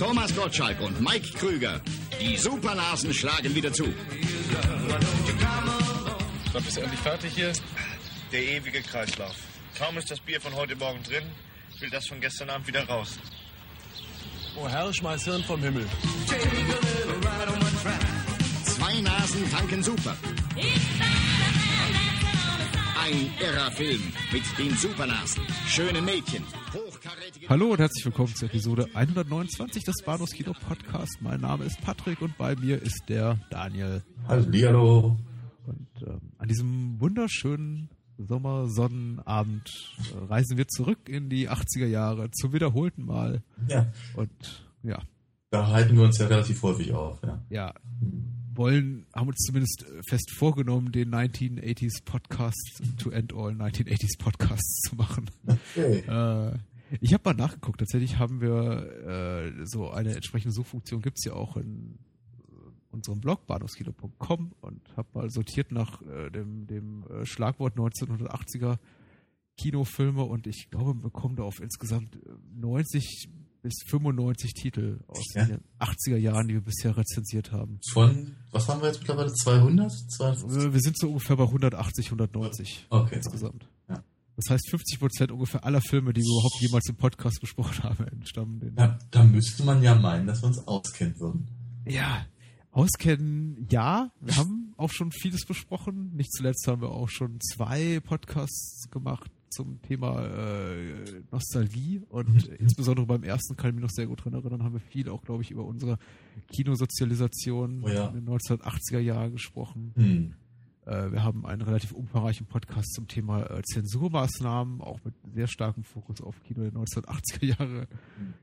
Thomas Gottschalk und Mike Krüger. Die Supernasen schlagen wieder zu. Wann bist du endlich fertig hier? Der ewige Kreislauf. Kaum ist das Bier von heute Morgen drin, will das von gestern Abend wieder raus. Oh Herr, schmeiß Hirn vom Himmel. Zwei Nasen tanken super. Ein irrer Film mit den Supernasen, schönen Mädchen, hochkarätige... Hallo und herzlich willkommen zur Episode 129 des Bahnhofs Kino Podcast. Mein Name ist Patrick und bei mir ist der Daniel. Hallo. Und ähm, an diesem wunderschönen Sommersonnenabend äh, reisen wir zurück in die 80er Jahre zum wiederholten Mal. Ja, Und ja, da halten wir uns ja relativ häufig auf. Ja. ja, wollen, haben uns zumindest äh, fest vorgenommen, den 1980s Podcast to end all 1980s Podcasts zu machen. Okay. Äh, ich habe mal nachgeguckt. Tatsächlich haben wir äh, so eine entsprechende Suchfunktion gibt's ja auch in äh, unserem Blog bahnhofskino.com und habe mal sortiert nach äh, dem, dem äh, Schlagwort 1980er Kinofilme und ich glaube, wir kommen da auf insgesamt äh, 90 bis 95 Titel aus Ja. den 80er Jahren, die wir bisher rezensiert haben. Von, was haben wir jetzt mittlerweile? 200? 250? Wir wir sind so ungefähr bei 180, 190 Okay. insgesamt. Ja. Das heißt, 50 Prozent ungefähr aller Filme, die wir überhaupt jemals im Podcast besprochen haben, entstammen den. Ja, da müsste man ja meinen, dass wir uns auskennen würden. Ja, auskennen, ja. Wir haben auch schon vieles besprochen. Nicht zuletzt haben wir auch schon zwei Podcasts gemacht zum Thema äh, Nostalgie und Mhm. insbesondere beim ersten kann ich mich noch sehr gut dran erinnern, haben wir viel auch, glaube ich, über unsere Kinosozialisation Oh ja. in den 1980er Jahren gesprochen. Hm. Äh, wir haben einen relativ umfangreichen Podcast zum Thema äh, Zensurmaßnahmen, auch mit sehr starkem Fokus auf Kino der 1980er Jahre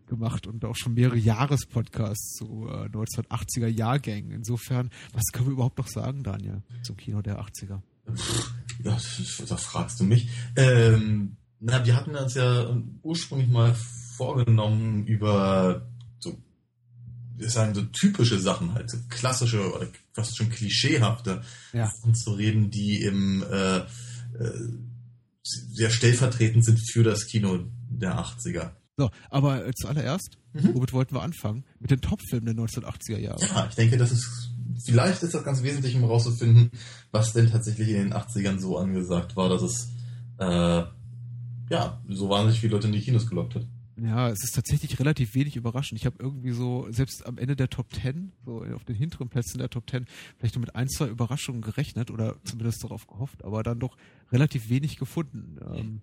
gemacht und auch schon mehrere Jahrespodcasts zu äh, 1980er Jahrgängen. Insofern, was können wir überhaupt noch sagen, Daniel, zum Kino der 80er? Ja, das- da fragst du mich. Ähm, na, wir hatten uns ja ursprünglich mal vorgenommen, über so, wir sagen so typische Sachen, halt so klassische oder fast schon klischeehafte Ja. Sachen zu reden, die im äh, äh, sehr stellvertretend sind für das Kino der 80er. So, aber äh, zuallererst, Mhm. womit wollten wir anfangen? Mit den Top-Filmen der 1980er Jahre. Ja, ich denke, das ist vielleicht ist das ganz wesentlich, um herauszufinden, was denn tatsächlich in den 80ern so angesagt war, dass es äh, ja so wahnsinnig viele Leute in die Kinos gelockt hat. Ja, es ist tatsächlich relativ wenig überraschend. Ich habe irgendwie so, selbst am Ende der Top 10, so auf den hinteren Plätzen der Top 10, vielleicht nur mit ein, zwei Überraschungen gerechnet oder zumindest darauf gehofft, aber dann doch relativ wenig gefunden. Ähm,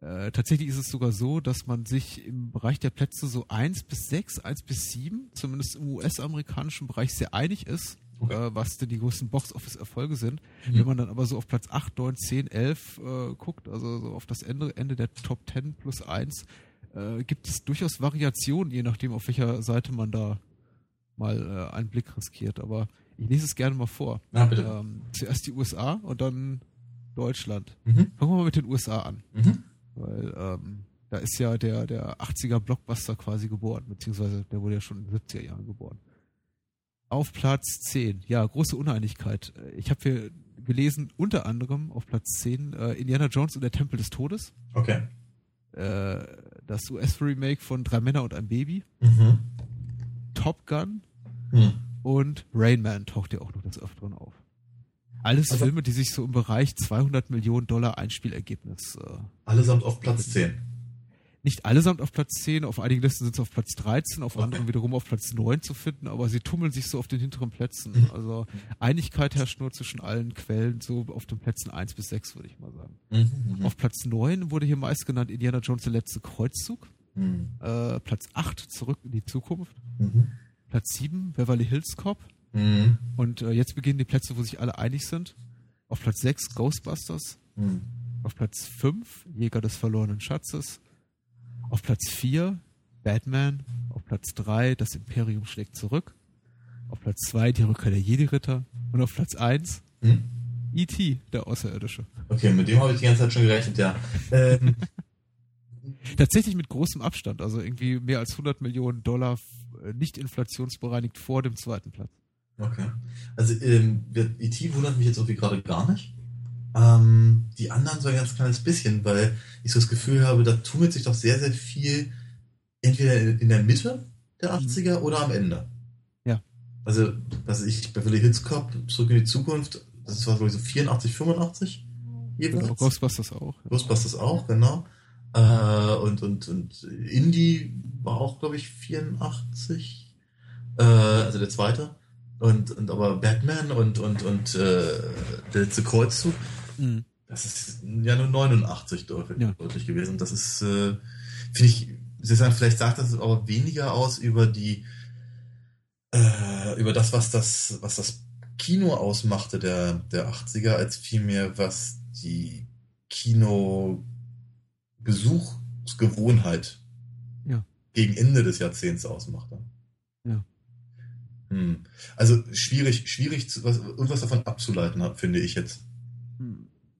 äh, tatsächlich ist es sogar so, dass man sich im Bereich der Plätze so eins bis sechs, eins bis sieben, zumindest im US-amerikanischen Bereich sehr einig ist, Okay. äh, was denn die größten Box-Office-Erfolge sind. Mhm. Wenn man dann aber so auf Platz 8, 9, 10, 11 äh, guckt, also so auf das Ende, Ende der Top 10 plus 1, äh, gibt es durchaus Variationen, je nachdem, auf welcher Seite man da mal äh, einen Blick riskiert. Aber ich lese es gerne mal vor. Na. Ähm, zuerst die USA und dann Deutschland. Mhm. Fangen wir mal mit den USA an, Mhm. weil ähm, da ist ja der, der 80er Blockbuster quasi geboren, beziehungsweise der wurde ja schon in den 70er Jahren geboren. Auf Platz 10, ja, große Uneinigkeit. Äh, Ich habe hier gelesen, unter anderem auf Platz 10 äh, Indiana Jones und der Tempel des Todes, Okay. äh, das US-Remake von Drei Männer und ein Baby, Mhm. Top Gun Mhm. und Rain Man taucht ja auch noch des Öfteren auf. Alles Also- Filme, die sich so im Bereich 200 Millionen Dollar Einspielergebnis äh, Allesamt auf Platz 10. nicht allesamt auf Platz 10, auf einigen Listen sind sie auf Platz 13, auf anderen wiederum auf Platz 9 zu finden, aber sie tummeln sich so auf den hinteren Plätzen. Mhm. Also Einigkeit herrscht nur zwischen allen Quellen, so auf den Plätzen 1 bis 6, würde ich mal sagen. Mhm. Auf Platz 9 wurde hier meist genannt Indiana Jones der letzte Kreuzzug. Mhm. Äh, Platz 8 zurück in die Zukunft. Mhm. Platz 7 Beverly Hills Cop. Mhm. Und äh, jetzt beginnen die Plätze, wo sich alle einig sind. Auf Platz 6 Ghostbusters. Mhm. Auf Platz 5 Jäger des verlorenen Schatzes. Auf Platz 4 Batman. Auf Platz 3 Das Imperium schlägt zurück. Auf Platz 2 Die Rückkehr der Jedi-Ritter. Und auf Platz 1 Mhm. E.T., der Außerirdische. Okay, mit dem habe ich die ganze Zeit schon gerechnet, ja. Ähm, Tatsächlich mit großem Abstand, also irgendwie mehr als 100 Millionen Dollar äh, nicht inflationsbereinigt vor dem zweiten Platz. okay. Also, ähm, E.T. wundert mich jetzt irgendwie gerade gar nicht. Ähm, die anderen so ein ganz kleines bisschen, weil ich so das Gefühl habe, da tummelt sich doch sehr, sehr viel entweder in der Mitte der 80er oder am Ende. Ja. Also, also ich, Beverly Hills Cop, Zurück in die Zukunft, das war glaube ich so 84, 85 jeweils. Ghostbusters auch. Ghostbusters auch, genau. Äh, und, und, und Indie war auch, glaube ich, 84. Äh, also der zweite. Und, und aber Batman und, und, und äh, der letzte Kreuzzug, Mhm. das ist ja nur 89 deutlich, Ja. deutlich gewesen. Das ist, äh, finde ich, Sie sagen, vielleicht sagt das aber weniger aus über die, äh, über das, was das, was das Kino ausmachte der, der 80er, als vielmehr, was die Kinobesuchsgewohnheit Ja. gegen Ende des Jahrzehnts ausmachte. Ja. Hm. Also schwierig, schwierig zu, was, irgendwas davon abzuleiten, finde ich jetzt.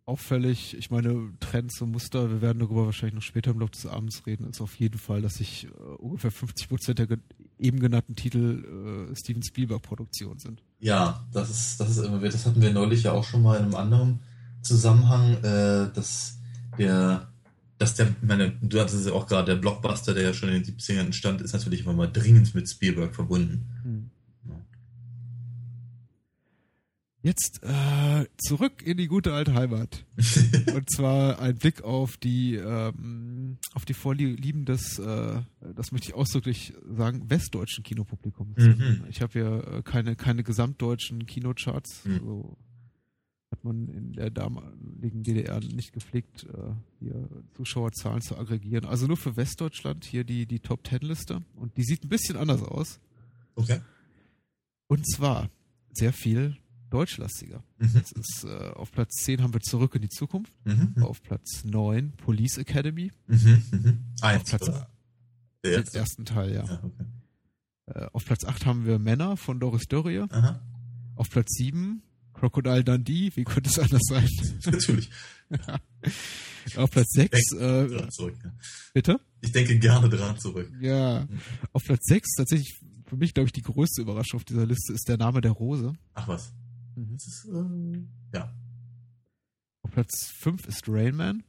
Auffällig, ich meine, Trends und Muster, wir werden darüber wahrscheinlich noch später im Laufe des Abends reden, ist auf jeden Fall, dass sich äh, ungefähr 50 Prozent der ge eben genannten Titel äh, Steven Spielberg-Produktion sind. Ja, das ist, das ist immer, das hatten wir neulich ja auch schon mal in einem anderen Zusammenhang, äh, dass der, dass der, meine, du hattest es ja auch gerade, der Blockbuster, der ja schon in den 70ern entstand, ist natürlich immer mal dringend mit Spielberg verbunden. Hm. Ja. Jetzt äh, zurück in die gute alte Heimat. Und zwar ein Blick auf die ähm, auf die Vorlieben des, äh, das möchte ich ausdrücklich sagen, westdeutschen Kinopublikums. Mhm. Ich habe ja äh, keine keine gesamtdeutschen Kinocharts. Mhm. So hat man in der damaligen DDR nicht gepflegt, äh, hier Zuschauerzahlen zu aggregieren. Also nur für Westdeutschland hier die die Top Ten Liste und die sieht ein bisschen anders aus. Okay. Und zwar sehr viel deutschlastiger. Mhm. Das ist äh, auf Platz 10 haben wir Zurück in die Zukunft. Mhm. Auf Platz 9 Police Academy. Mhm. Mhm. Auf Eins, Platz oder? Der den erste. ersten Teil, ja. Ja, okay. Äh, auf Platz 8 haben wir Männer von Doris Dörrie. Aha. Auf Platz 7 Crocodile Dundee. Wie könnte es anders sein? Natürlich. auf Platz 6, Denk äh, zurück. Ja. bitte? Ich denke gerne dran zurück. Ja. Auf Platz 6, tatsächlich für mich, glaube ich, die größte Überraschung auf dieser Liste ist der Name der Rose. Ach was. Mhm. Das ist, äh, ja. Auf Platz 5 ist Rain Man.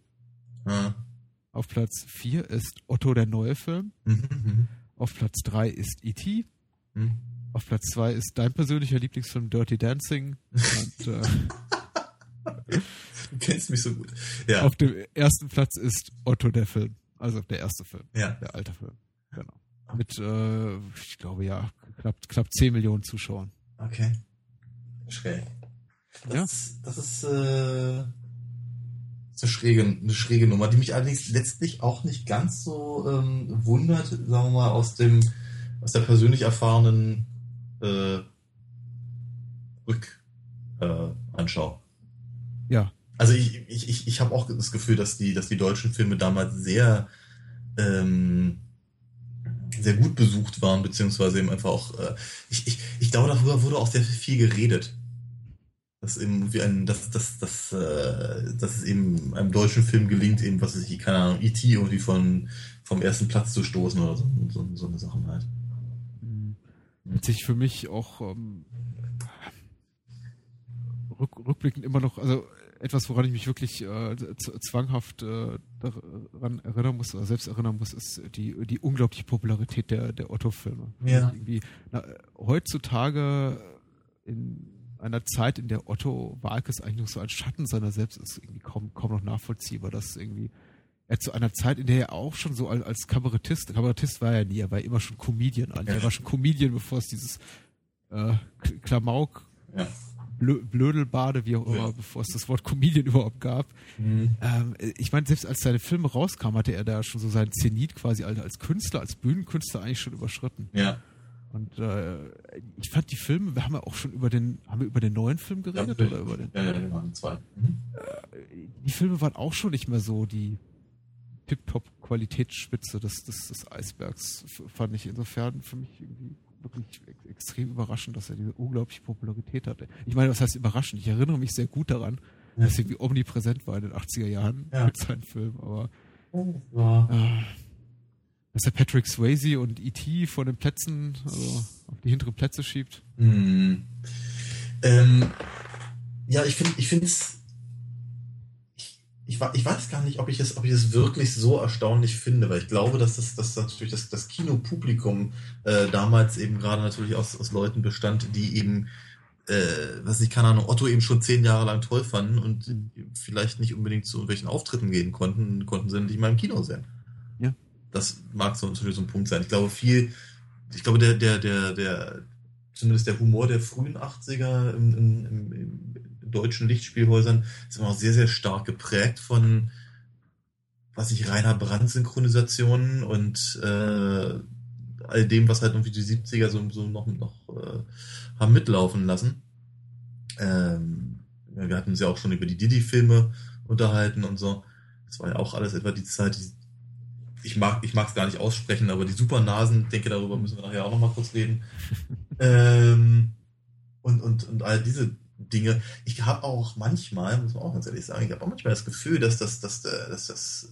Ah. Auf Platz 4 ist Otto der neue Film. Mhm. Mhm. Auf Platz 3 ist E.T. Mhm. Auf Platz 2 ist dein persönlicher Lieblingsfilm Dirty Dancing. Und äh, Du kennst mich so gut. Ja. auf dem ersten Platz ist Otto der Film. Also der erste Film, ja. der alte Film. Genau. Mit, äh, ich glaube ja, knapp, knapp 10 Millionen Zuschauern. Okay. Schräg. Das, Ja. ist, das ist, äh, eine, schräge, eine schräge Nummer, die mich allerdings letztlich auch nicht ganz so ähm, wundert, sagen wir mal, aus dem, aus der persönlich erfahrenen äh, Rück äh. Ja, Also ich, ich, ich, ich habe auch das Gefühl, dass die, dass die deutschen Filme damals sehr, ähm, sehr gut besucht waren, beziehungsweise eben einfach auch, äh, ich, ich, ich glaube, darüber wurde auch sehr viel geredet. Dass eben wie ein, dass, dass, dass, äh, dass es eben einem deutschen Film gelingt, eben, was weiß ich, keine Ahnung, E.T. irgendwie von, vom ersten Platz zu stoßen oder so, so, so eine Sachen halt. hat sich für mich auch ähm, rück, rückblickend immer noch, also etwas, woran ich mich wirklich äh, zwanghaft äh, daran erinnern muss, oder selbst erinnern muss, ist die, die unglaubliche Popularität der, der Otto-Filme. Ja. Irgendwie, na, heutzutage in einer Zeit, in der Otto Walkes eigentlich noch so ein Schatten seiner selbst ist, irgendwie kaum, kaum noch nachvollziehbar, dass irgendwie er zu einer Zeit, in der er auch schon so als, Kabarettist, Kabarettist war er nie, er war immer schon Comedian eigentlich. Er war schon Comedian, bevor es dieses äh, Klamauk, Ja. Blö Blödelbade, wie auch immer, Ja. bevor es das Wort Comedian überhaupt gab. Mhm. Ähm, ich meine, selbst als seine Filme rauskamen, hatte er da schon so seinen Zenit quasi als, als Künstler, als Bühnenkünstler eigentlich schon überschritten. Ja. Und äh, ich fand die Filme, wir haben ja auch schon über den, haben wir über den neuen Film geredet ja, oder über den? Ja, ja, genau, zwei. Mhm. Die Filme waren auch schon nicht mehr so die Tip-Top-Qualitätsspitze des, des, des Eisbergs, fand ich insofern für mich irgendwie wirklich ex extrem überraschend, dass er diese unglaubliche Popularität hatte. Ich meine, was heißt überraschend? Ich erinnere mich sehr gut daran, Ja. dass er irgendwie omnipräsent war in den 80er Jahren Ja. mit seinen Filmen, aber War, äh, dass er Patrick Swayze und E.T. von den Plätzen, also auf die hinteren Plätze schiebt. Hm. Ähm, ja, ich finde, ich finde es, ich, ich, ich weiß gar nicht, ob ich es, ob ich es wirklich so erstaunlich finde, weil ich glaube, dass das, dass natürlich das, das Kinopublikum äh, damals eben gerade natürlich aus, aus Leuten bestand, die eben, äh, was ich keine Ahnung, Otto eben schon zehn Jahre lang toll fanden und vielleicht nicht unbedingt zu irgendwelchen Auftritten gehen konnten, konnten sie nicht mal im Kino sehen. Das mag so so ein Punkt sein. Ich glaube viel, ich glaube der, der, der, der, zumindest der Humor der frühen 80er im, im, im, im deutschen Lichtspielhäusern ist immer noch sehr, sehr stark geprägt von, was ich, Rainer Brandt Synchronisationen und äh, all dem, was halt irgendwie die 70er so, so noch, noch äh, haben mitlaufen lassen. Ähm, wir hatten uns ja auch schon über die Didi-Filme unterhalten und so. Das war ja auch alles etwa die Zeit, die, ich mag es gar nicht aussprechen, aber die Supernasen, denke darüber müssen wir nachher auch noch mal kurz reden. ähm, und, und, und all diese Dinge. Ich habe auch manchmal, muss man auch ganz ehrlich sagen, ich habe auch manchmal das Gefühl, dass das, dass, dass, dass,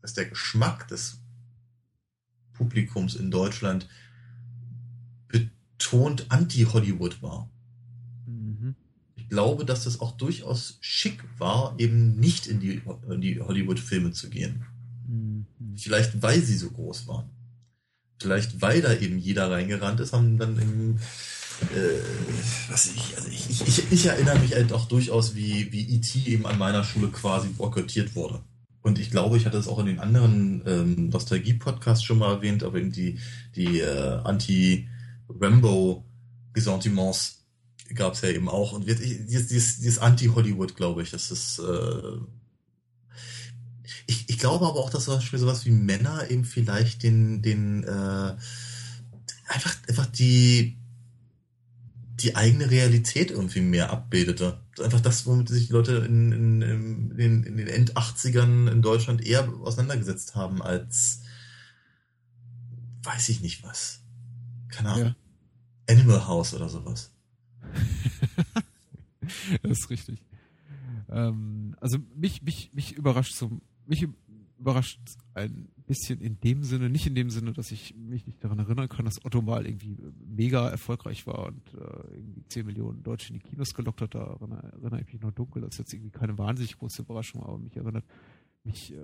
dass der Geschmack des Publikums in Deutschland betont anti-Hollywood war. Mhm. Ich glaube, dass das auch durchaus schick war, eben nicht in die, in die Hollywood-Filme zu gehen. Mhm. Vielleicht weil sie so groß waren. Vielleicht weil da eben jeder reingerannt ist, haben dann im äh, was ich, also ich, ich, ich, erinnere mich halt auch durchaus, wie, wie E.T. eben an meiner Schule quasi boykottiert wurde. Und ich glaube, ich hatte es auch in den anderen ähm, Nostalgie-Podcasts schon mal erwähnt, aber eben die, die äh, Anti-Rambo-Gessentiments gab es ja eben auch. Und dieses, dieses, dieses Anti-Hollywood, glaube ich, das ist äh, ich, ich glaube aber auch, dass zum Beispiel sowas wie Männer eben vielleicht den, den äh, einfach, einfach die die eigene Realität irgendwie mehr abbildete. Einfach das, womit sich die Leute in, in, in, den, in den End-80ern in Deutschland eher auseinandergesetzt haben als weiß ich nicht was. Keine Ahnung. Ja. Animal House oder sowas. das ist richtig. Ähm, also mich, mich, mich überrascht so, mich überrascht ein bisschen in dem Sinne, nicht in dem Sinne, dass ich mich nicht daran erinnern kann, dass Otto mal irgendwie mega erfolgreich war und äh, irgendwie 10 Millionen Deutsche in die Kinos gelockt hat. Da erinnere, erinnere ich mich noch dunkel. Das ist jetzt irgendwie keine wahnsinnig große Überraschung, aber mich erinnert mich äh,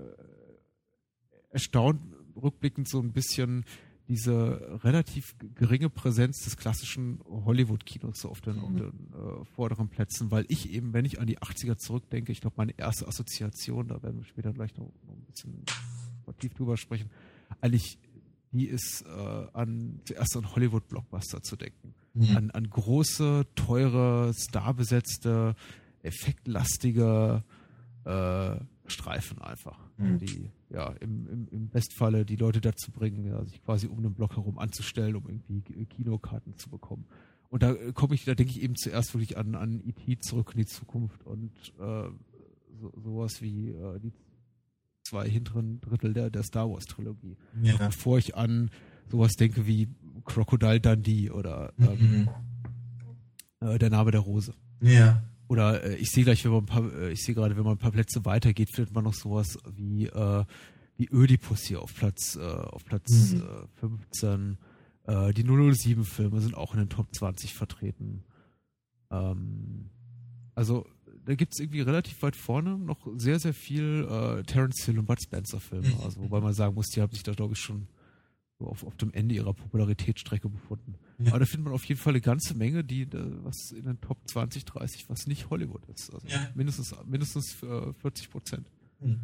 erstaunt rückblickend so ein bisschen diese relativ geringe Präsenz des klassischen Hollywood-Kinos so auf den, mhm. auf den äh, vorderen Plätzen, weil ich eben, wenn ich an die 80er zurückdenke, ich glaube, meine erste Assoziation, da werden wir später gleich noch, noch ein bisschen vertieft drüber sprechen, eigentlich die ist äh, an zuerst an Hollywood-Blockbuster zu denken. Mhm. An, an große, teure, starbesetzte, effektlastige äh, Streifen einfach, mhm. die ja im, im, im Bestfalle die Leute dazu bringen, ja, sich quasi um den Block herum anzustellen, um irgendwie Kinokarten zu bekommen. Und da äh, komme ich, da denke ich eben zuerst wirklich an, an E.T. zurück in die Zukunft und äh, so, sowas wie äh, die zwei hinteren Drittel der, der Star Wars Trilogie. Ja. Bevor ich an sowas denke wie Crocodile Dundee oder ähm, mhm. äh, der Name der Rose. Ja. Oder äh, ich sehe gleich, wenn man ein paar, äh, ich sehe gerade, wenn man ein paar Plätze weitergeht, findet man noch sowas wie, äh, wie Ödipus hier auf Platz, äh, auf Platz mhm. äh, 15. Äh, die 007-Filme sind auch in den Top 20 vertreten. Ähm, also da gibt es irgendwie relativ weit vorne noch sehr, sehr viel äh, Terence Hill und Bud Spencer-Filme. Also, wobei man sagen muss, die haben sich da, glaube ich, schon auf, auf dem Ende ihrer Popularitätsstrecke befunden. Ja. Aber da findet man auf jeden Fall eine ganze Menge, die was in den Top 20, 30, was nicht Hollywood ist. Also ja. mindestens, mindestens 40 Prozent. Mhm.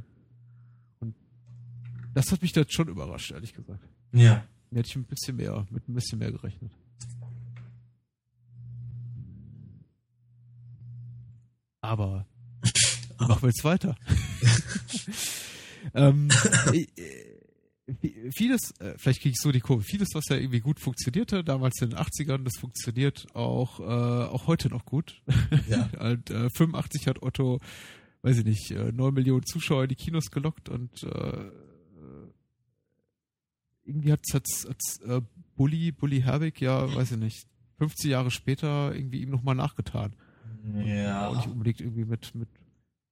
Und das hat mich da schon überrascht, ehrlich gesagt. Ja. Da hätte ich ein bisschen mehr, mit ein bisschen mehr gerechnet. Aber machen wir jetzt weiter. ähm, ich, vieles, äh, vielleicht kriege ich so die Kurve, vieles, was ja irgendwie gut funktionierte, damals in den 80ern, das funktioniert auch, äh, auch heute noch gut. Ja. und, äh, 85 hat Otto, weiß ich nicht, äh, 9 Millionen Zuschauer in die Kinos gelockt und äh, irgendwie hat es äh, Bully, Bully Herbig ja, weiß ich nicht, 50 Jahre später irgendwie ihm nochmal nachgetan. Ja. Und nicht unbedingt irgendwie mit, mit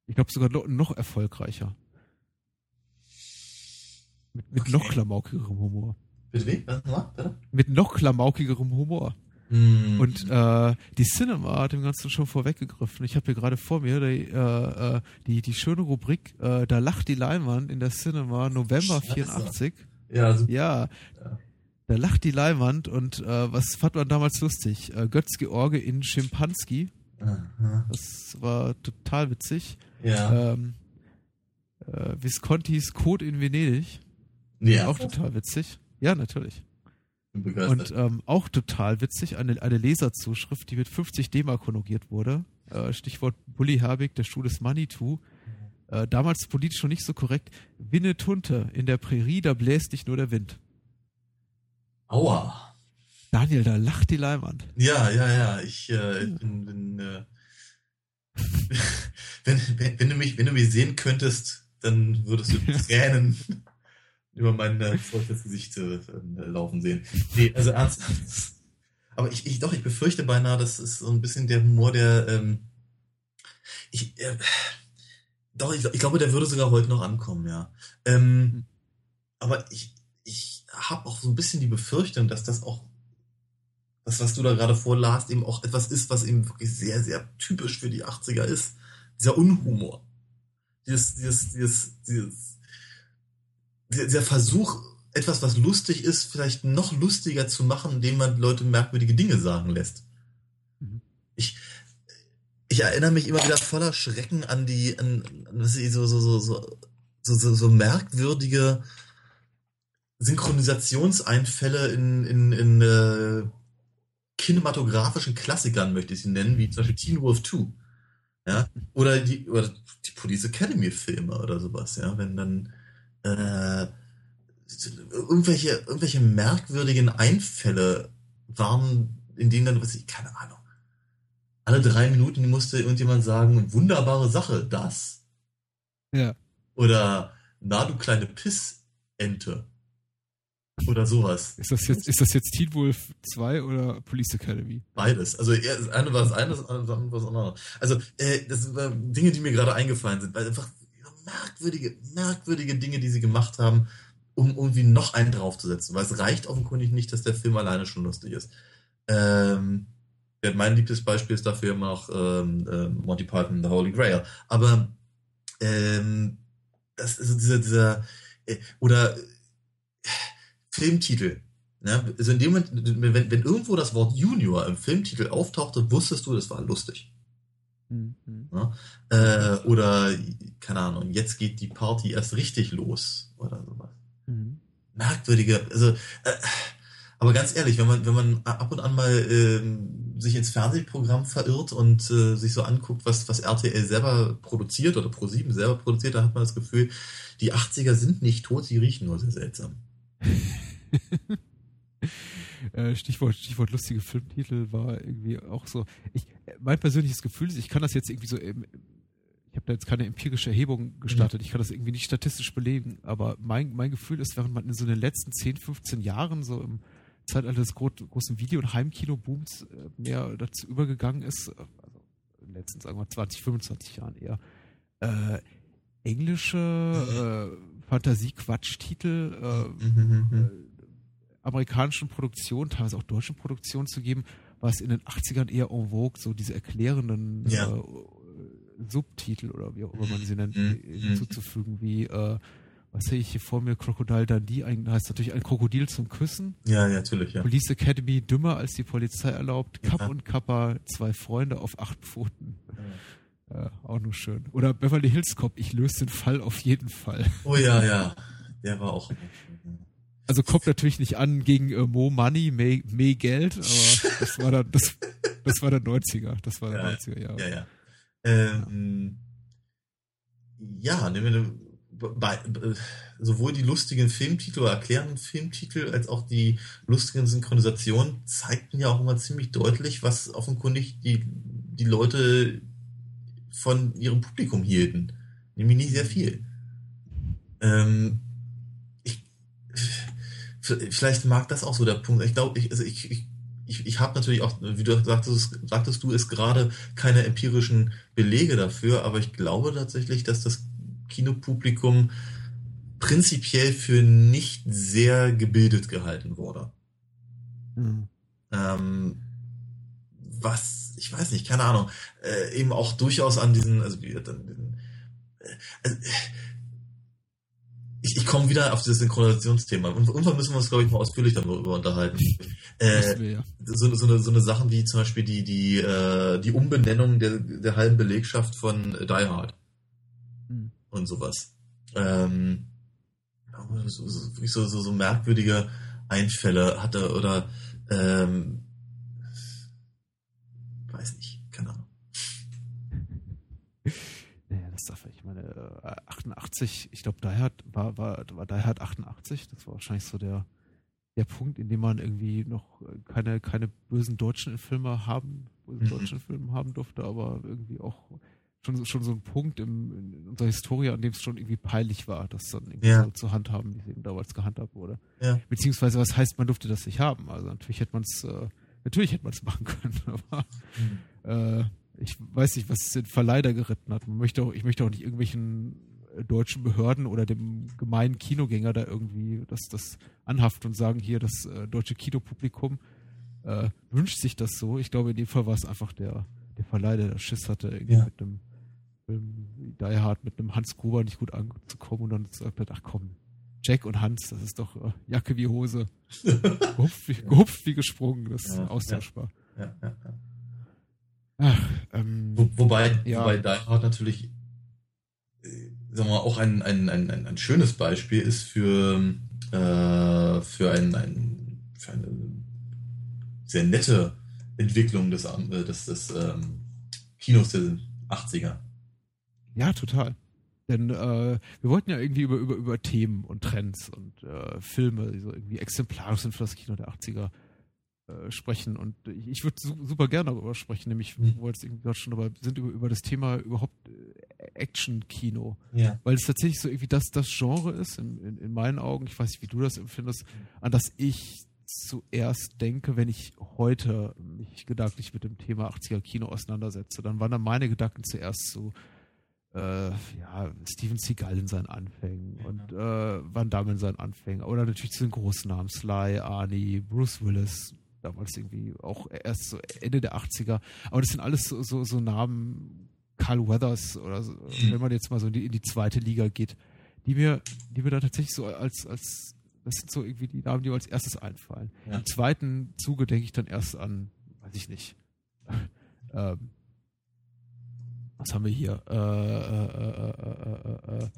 ich glaube sogar noch, noch erfolgreicher. Mit, mit okay. noch klamaukigerem Humor. Mit wem? Was? Was? Mit noch klamaukigerem Humor. Mhm. Und äh, die Cinema hat dem Ganzen schon vorweggegriffen. Ich habe hier gerade vor mir die, äh, äh, die, die schöne Rubrik, äh, da lacht die Leinwand in der Cinema November Scheiße. 84. ja, super. Ja, Ja. da lacht die Leinwand und äh, was fand man damals lustig? Äh, Götz George in Schimpanski, Aha. das war total witzig. Ja. Ähm, äh, Viscontis Code in Venedig, ja. auch total witzig. Ja, natürlich. Und ähm, auch total witzig, eine, eine Leserzuschrift, die mit 50 D-Mark konjugiert wurde. Äh, Stichwort Bully Herbig, der Stuhl des Manitou. Äh, damals politisch noch nicht so korrekt. Winne Tunte, in der Prärie, da bläst dich nur der Wind. Aua. Daniel, da lacht die Leinwand. Ja, ja, ja. Ich äh, bin, bin äh, wenn, wenn, wenn du mich, wenn du mich sehen könntest, dann würdest du Tränen über mein äh, feuchtes Gesicht äh, laufen sehen. Nee, also ernsthaft. Aber ich, ich doch, ich befürchte beinahe, das ist so ein bisschen der Humor, der ähm, ich äh, doch, ich, ich glaube, der würde sogar heute noch ankommen, ja. Ähm, aber ich, ich habe auch so ein bisschen die Befürchtung, dass das auch das, was du da gerade vorlasst, eben auch etwas ist, was eben wirklich sehr, sehr typisch für die 80er ist. Dieser Unhumor. Dieses, dieses, dieses, dieses, dieser Versuch, etwas, was lustig ist, vielleicht noch lustiger zu machen, indem man Leute merkwürdige Dinge sagen lässt. Mhm. Ich, ich erinnere mich immer wieder voller Schrecken an die, an, an so, so, so, so, so, so, so merkwürdige Synchronisationseinfälle in, in, in äh, kinematografischen Klassikern, möchte ich sie nennen, wie zum Beispiel Teen Wolf 2. Ja, oder die, oder die Police Academy Filme oder sowas, ja, wenn dann äh, irgendwelche, irgendwelche merkwürdigen Einfälle waren, in denen dann, was ich, keine Ahnung, alle drei Minuten musste irgendjemand sagen, wunderbare Sache, das. Ja. Oder, na du kleine Pissente. Oder sowas. Ist das jetzt, ist das jetzt Teen Wolf 2 oder Police Academy? Beides. Also das eine war das eine, das andere war das andere. Also äh, das sind äh, Dinge, die mir gerade eingefallen sind, weil einfach merkwürdige, merkwürdige Dinge, die sie gemacht haben, um irgendwie noch einen draufzusetzen. Weil es reicht offenkundig nicht, dass der Film alleine schon lustig ist. Ähm, mein Beispiel ist dafür immer noch ähm, äh, Monty Python, The Holy Grail. Aber ähm, das ist dieser, dieser äh, oder äh, Filmtitel. Ne? Also in dem Moment, wenn, wenn irgendwo das Wort Junior im Filmtitel auftauchte, wusstest du, das war lustig. Mhm. Ne? Äh, oder, keine Ahnung, jetzt geht die Party erst richtig los oder sowas. Mhm. Merkwürdige, also, äh, aber ganz ehrlich, wenn man, wenn man ab und an mal ähm, sich ins Fernsehprogramm verirrt und äh, sich so anguckt, was, was RTL selber produziert oder Pro7 selber produziert, da hat man das Gefühl, die 80er sind nicht tot, sie riechen nur sehr seltsam. Äh, Stichwort, Stichwort lustige Filmtitel war irgendwie auch so. Ich, mein persönliches Gefühl ist, ich kann das jetzt irgendwie so, im, ich habe da jetzt keine empirische Erhebung gestartet, ich kann das irgendwie nicht statistisch belegen, aber mein, mein Gefühl ist, während man in so den letzten 10, 15 Jahren so im Zeitalter des gro großen Video- und Heimkino-Booms äh, mehr dazu übergegangen ist, äh, also in den letzten, sagen wir 20, 25 Jahren eher, äh, englische äh, Fantasie-Quatsch-Titel äh, Mhm, mhm. äh, amerikanischen Produktionen, teilweise auch deutschen Produktionen zu geben, war es in den 80ern eher en vogue, so diese erklärenden Ja. äh, Subtitel oder wie auch immer man sie nennt, Mhm, äh, mhm. hinzuzufügen, wie, äh, was sehe ich hier vor mir, Crocodile Dundee, ein, heißt natürlich ein Krokodil zum Küssen, Ja, ja, natürlich, ja. Police Academy dümmer als die Polizei erlaubt, Kapp Ja. und Kappa, zwei Freunde auf acht Pfoten. Äh, auch nur schön. Oder Beverly Hills Cop, ich löse den Fall auf jeden Fall. Oh ja, ja. Der war auch. Also kommt natürlich nicht an gegen äh, Mo Money, mehr, mehr Geld, aber das war dann, das, das war der 90er. Das war der Ja, 90er Jahre. Ja, ja. Ähm, ja, nehmen wir bei, bei, sowohl die lustigen Filmtitel oder erklärenden Filmtitel als auch die lustigen Synchronisationen zeigten ja auch immer ziemlich deutlich, was offenkundig die, die Leute von ihrem Publikum hielten. Nämlich nicht sehr viel. Ähm, vielleicht mag das auch so der Punkt. Ich glaube, ich, also ich, ich, ich, ich habe natürlich auch, wie du sagtest, sagtest du, es gerade keine empirischen Belege dafür, aber ich glaube tatsächlich, dass das Kinopublikum prinzipiell für nicht sehr gebildet gehalten wurde. Mhm. Ähm, was, ich weiß nicht, keine Ahnung, äh, eben auch durchaus an diesen, also wie dann, äh, also, ich, ich komme wieder auf dieses Synchronisationsthema. Und irgendwann müssen wir uns, glaube ich, mal ausführlich darüber unterhalten. Äh, wir, ja. so, so, eine, so eine Sachen wie zum Beispiel die, die, äh, die Umbenennung der, der halben Belegschaft von Die Hard Hm. und sowas. Ähm, so, so, so merkwürdige Einfälle hatte oder ähm, weiß nicht, keine Ahnung. Naja, das darf ich meine, äh, 88, ich glaube, Hard war, war, war Hard 88, das war wahrscheinlich so der, der Punkt, in dem man irgendwie noch äh, keine, keine bösen deutschen Filme haben, bösen Mhm. deutschen Filme haben durfte, aber irgendwie auch schon, so- schon so ein Punkt im, in unserer Historie, an dem es schon irgendwie peinlich war, das dann irgendwie Ja. so zu handhaben, wie es eben damals gehandhabt wurde. Ja. Beziehungsweise, was heißt, man durfte das nicht haben? Also natürlich hätte man es, äh, natürlich hätte man es machen können, aber äh, ich weiß nicht, was den Verleiher geritten hat. Man möchte auch, ich möchte auch nicht irgendwelchen äh, deutschen Behörden oder dem gemeinen Kinogänger da irgendwie das, das anhaften und sagen, hier, das äh, deutsche Kinopublikum äh, wünscht sich das so. Ich glaube, in dem Fall war es einfach der, der Verleih, der Schiss hatte, irgendwie Ja. mit einem wie Die Hard mit einem Hans Gruber nicht gut anzukommen und dann gesagt hat, ach komm, Jack und Hans, das ist doch äh, Jacke wie Hose. gehupft, wie, gehupft wie gesprungen, das ist Ja, austauschbar. Ja, ja, ja. Ach, ähm, Wo, wobei, Ja. wobei Die Hard natürlich, äh, sagen wir mal, auch ein, ein, ein, ein, ein schönes Beispiel ist für, äh, für, ein, ein, für eine sehr nette Entwicklung des, äh, des, des ähm, Kinos der 80er. Ja, total. Denn äh, wir wollten ja irgendwie über, über, über Themen und Trends und äh, Filme, die so irgendwie exemplarisch sind für das Kino der 80er, äh, sprechen. Und ich, ich würde su super gerne darüber sprechen, nämlich, Mhm. wo wir jetzt irgendwie gerade schon dabei sind, über, über das Thema überhaupt äh, Action-Kino. Ja. Weil es tatsächlich so irgendwie das, das Genre ist, in, in, in meinen Augen, ich weiß nicht, wie du das empfindest, an das ich zuerst denke, wenn ich heute mich gedanklich mit dem Thema 80er Kino auseinandersetze. Dann waren dann meine Gedanken zuerst so, äh, ja, Steven Seagal in seinen Anfängen und äh, Van Damme in seinen Anfängen. Oder natürlich zu den großen Namen, Sly, Arnie, Bruce Willis, damals irgendwie auch erst so Ende der 80er. Aber das sind alles so, so, so Namen, Carl Weathers oder so, wenn man jetzt mal so in die, in die zweite Liga geht, die mir, die mir da tatsächlich so als, als, das sind so irgendwie die Namen, die mir als erstes einfallen. Ja. Im zweiten Zuge denke ich dann erst an, weiß ich nicht, ähm, was haben wir hier? Äh, äh, äh, äh, äh, äh,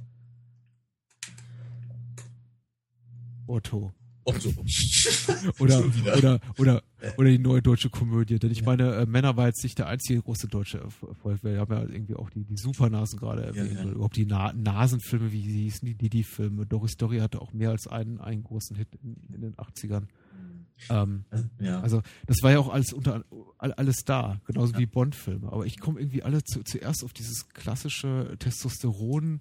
Otto. Otto. Oder, oder, oder, oder die neue deutsche Komödie. Denn ich meine, äh, Männer war jetzt nicht der einzige große deutsche Erf- Erfolg. Wir haben ja irgendwie auch die, die Supernasen gerade erwähnt. ja. Oder überhaupt die Na Nasenfilme, wie sie hießen, die Didi-Filme. Doris Story hatte auch mehr als einen, einen großen Hit in, in den 80ern. Ähm, ja. also das war ja auch alles unter all- alles da, genauso wie Bond-Filme. Aber ich komme irgendwie alle zu, zuerst auf dieses klassische Testosteron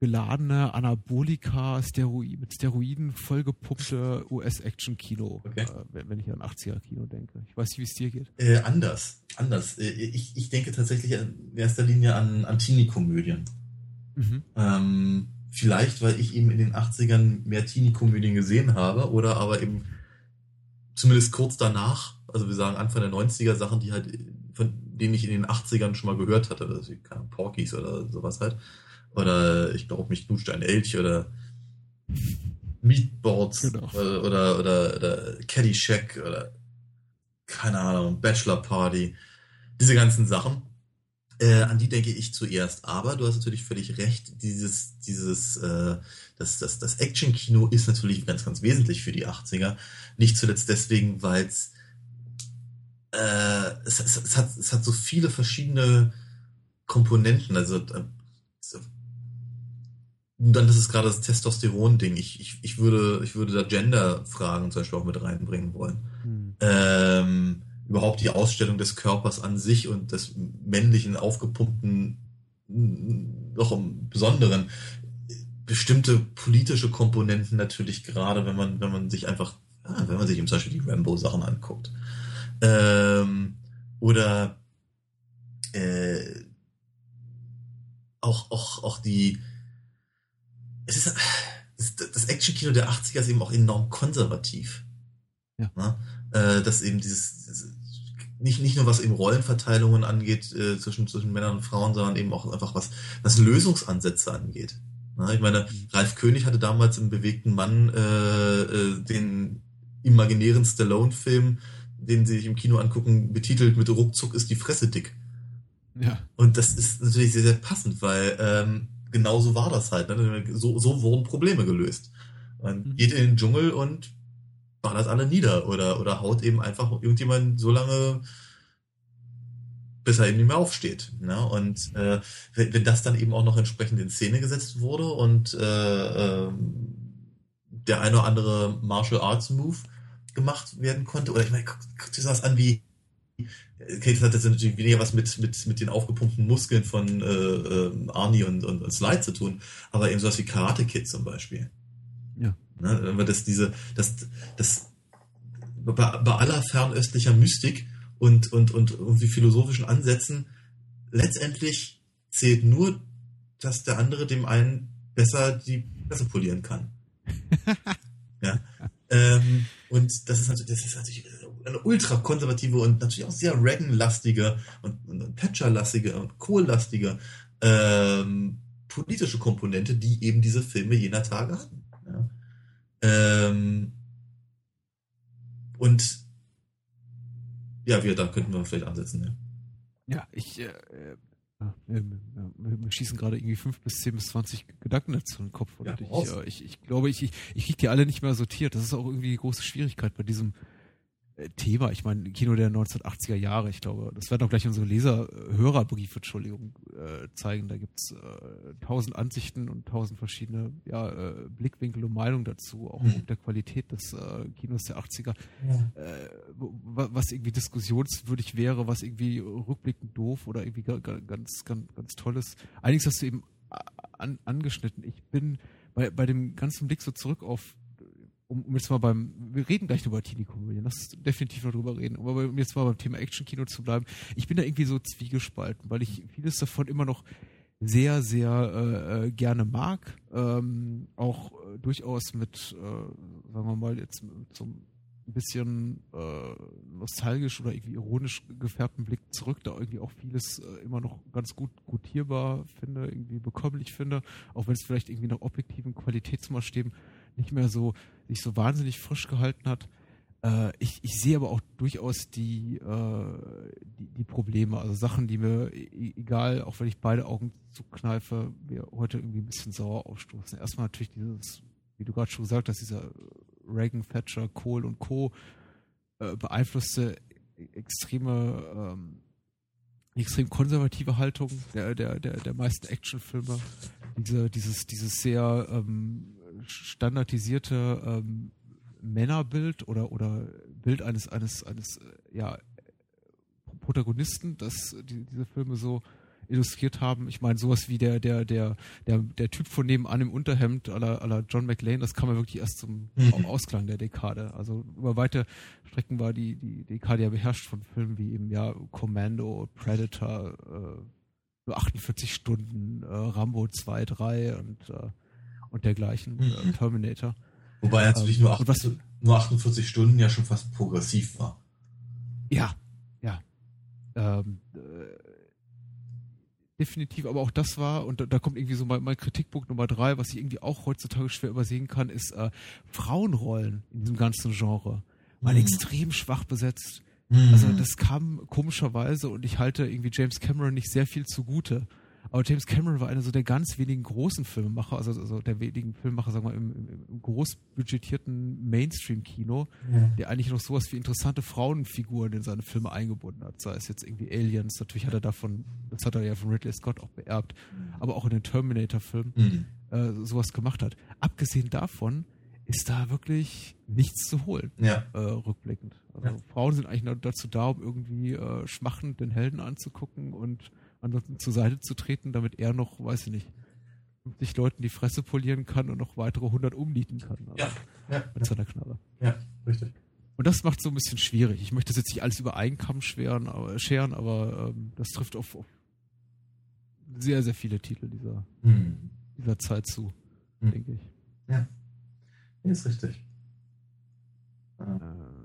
geladene Anabolika, Steroid, mit Steroiden vollgepumpte US-Action-Kino, Okay. äh, wenn, wenn ich an 80er-Kino denke. Ich weiß nicht, wie es dir geht. Äh, anders, anders. Äh, ich, ich denke tatsächlich in erster Linie an, an Teenie-Komödien. Mhm. Ähm, vielleicht, weil ich eben in den 80ern mehr Teenie-Komödien gesehen habe oder aber eben zumindest kurz danach, also wir sagen Anfang der 90er Sachen, die halt, von denen ich in den 80ern schon mal gehört hatte, also keine Porkies oder sowas halt. Oder ich glaube, mich knutscht ein Elch oder Meatboards Genau. oder, oder, oder, oder Caddyshack oder keine Ahnung, Bachelor Party. Diese ganzen Sachen. Äh, an die denke ich zuerst. Aber du hast natürlich völlig recht, dieses, dieses, äh, das, das, das Action-Kino ist natürlich ganz, ganz wesentlich für die 80er. Nicht zuletzt deswegen, weil es, äh, es, es, hat, es hat so viele verschiedene Komponenten. Also, äh, und dann ist es gerade das Testosteron-Ding. Ich, ich, ich, würde, ich würde da Gender-Fragen zum Beispiel auch mit reinbringen wollen Hm. ähm, überhaupt die Ausstellung des Körpers an sich und des männlichen, aufgepumpten, noch im Besonderen, bestimmte politische Komponenten natürlich gerade, wenn man, wenn man sich einfach, ah, wenn man sich zum Beispiel die Rambo-Sachen anguckt. Ähm, oder äh, auch, auch, auch die, es ist, das, Action-Kino der 80er ist eben auch enorm konservativ. Ja. Ne? Äh, dass eben dieses, dieses nicht, nicht nur was eben Rollenverteilungen angeht äh, zwischen, zwischen Männern und Frauen, sondern eben auch einfach was, was Lösungsansätze angeht. Na, ich meine, Ralf König hatte damals im bewegten Mann äh, äh, den imaginären Stallone-Film, den sie sich im Kino angucken, betitelt mit Ruckzuck ist die Fresse dick. Ja. Und das ist natürlich sehr, sehr passend, weil ähm, genau so war das halt. Ne? So, so wurden Probleme gelöst. Man Mhm. geht in den Dschungel und ballert alle nieder oder, oder haut eben einfach irgendjemand so lange, bis er eben nicht mehr aufsteht. Ne? Und äh, wenn, wenn das dann eben auch noch entsprechend in Szene gesetzt wurde und äh, ähm, der eine oder andere Martial Arts Move gemacht werden konnte, oder ich meine, guck, guck dir sowas an wie Das hat jetzt natürlich weniger was mit, mit, mit den aufgepumpten Muskeln von äh, äh, Arnie und, und, und Slide zu tun, aber eben sowas wie Karate Kid zum Beispiel. Ja. Ne, wir das, diese, das, das, bei, bei aller fernöstlicher Mystik und, und, und irgendwie philosophischen Ansätzen, letztendlich zählt nur, dass der andere dem einen besser die Presse polieren kann. ja. Ähm, und das ist natürlich, das ist natürlich eine ultra konservative und natürlich auch sehr Reagan-lastige und, Thatcher-lastige und Kohl-lastige ähm, politische Komponente, die eben diese Filme jener Tage hatten. Ja. Ähm, und ja, wir, da könnten wir vielleicht ansetzen. Ja, Ja, ich, äh, äh, ja, wir, wir, schießen gerade irgendwie fünf bis zehn bis zwanzig Gedanken dazu in den Kopf. Ja, ich, äh, ich, ich glaube, ich, ich, ich kriege die alle nicht mehr sortiert. Das ist auch irgendwie die große Schwierigkeit bei diesem äh, Thema. Ich meine, Kino der 1980er Jahre, ich glaube, das werden auch gleich unsere Leser, äh, Hörerbriefe, Entschuldigung, äh, zeigen. Da gibt's äh, tausend Ansichten und tausend verschiedene ja, äh, Blickwinkel und Meinungen dazu, auch Mhm. der Qualität des äh, Kinos der 80er ja. äh, was irgendwie diskussionswürdig wäre, was irgendwie rückblickend doof oder irgendwie ga- ga- ganz, ganz, ganz tolles. Einiges hast du eben an, angeschnitten. Ich bin bei, bei dem ganzen Blick so zurück auf, um, um jetzt mal beim, wir reden gleich über Teenie-Komödien, lass definitiv noch drüber reden, aber um jetzt mal beim Thema Action-Kino zu bleiben, ich bin da irgendwie so zwiegespalten, weil ich vieles davon immer noch sehr, sehr äh, äh, gerne mag, ähm, auch äh, durchaus mit, äh, sagen wir mal, jetzt so ein bisschen äh, nostalgisch oder irgendwie ironisch gefärbten Blick zurück, da irgendwie auch vieles äh, immer noch ganz gut gutierbar finde, irgendwie bekömmlich finde, auch wenn es vielleicht irgendwie nach objektiven Qualitätsmaßstäben nicht mehr so sich so wahnsinnig frisch gehalten hat. Äh, ich, ich sehe aber auch durchaus die, äh, die, die Probleme, also Sachen, die mir, e- egal, auch wenn ich beide Augen zukneife, mir heute irgendwie ein bisschen sauer aufstoßen. Erstmal natürlich dieses, wie du gerade schon gesagt hast, dieser Reagan, Thatcher, Kohl und Co. Äh, beeinflusste e- extreme, ähm, extrem konservative Haltung der, der, der, der meisten Actionfilme. Diese, dieses, dieses sehr ähm, standardisierte ähm, Männerbild oder, oder Bild eines, eines, eines, äh, ja, Protagonisten, das die, diese Filme so illustriert haben. Ich meine, sowas wie der, der, der, der, der Typ von nebenan im Unterhemd à la John McLean, das kam ja wirklich erst zum Mhm. Ausklang der Dekade. Also über weite Strecken war die, die Dekade ja beherrscht von Filmen wie eben ja Commando, Predator, äh, nur 48 Stunden, äh, Rambo 2, 3 und, äh, und dergleichen, Mhm. äh, Terminator. Wobei natürlich Ähm, nur, und was- 48, nur 48 Stunden ja schon fast progressiv war. Ja, ja. Ähm, äh, definitiv, aber auch das war, und da, da kommt irgendwie so mein, mein Kritikpunkt Nummer drei, was ich irgendwie auch heutzutage schwer übersehen kann, ist äh, Frauenrollen in diesem ganzen Genre. Mal Mhm. extrem schwach besetzt. Mhm. Also das kam komischerweise und ich halte irgendwie James Cameron nicht sehr viel zugute. Aber James Cameron war einer so der ganz wenigen großen Filmemacher, also, also der wenigen Filmemacher, sagen wir, im, im, im großbudgetierten Mainstream-Kino, Ja. der eigentlich noch sowas wie interessante Frauenfiguren in seine Filme eingebunden hat. Sei es jetzt irgendwie Aliens, natürlich hat er davon, das hat er ja von Ridley Scott auch beerbt, aber auch in den Terminator-Filmen Mhm. äh, sowas gemacht hat. Abgesehen davon ist da wirklich nichts zu holen Ja. äh, rückblickend. Also Ja. Frauen sind eigentlich nur dazu da, um irgendwie äh, schmachend den Helden anzugucken und ansonsten zur Seite zu treten, damit er noch, weiß ich nicht, 50 Leuten die Fresse polieren kann und noch weitere 100 umnieten kann. Also Ja. Ja. Mit seiner Knarre. Ja, richtig. Und das macht so ein bisschen schwierig. Ich möchte das jetzt nicht alles über einen Kamm schweren, aber, scheren, aber ähm, das trifft auf, auf sehr, sehr viele Titel dieser, Mhm. dieser Zeit zu, Mhm. denke ich. Ja, ist richtig. Ja. Ähm,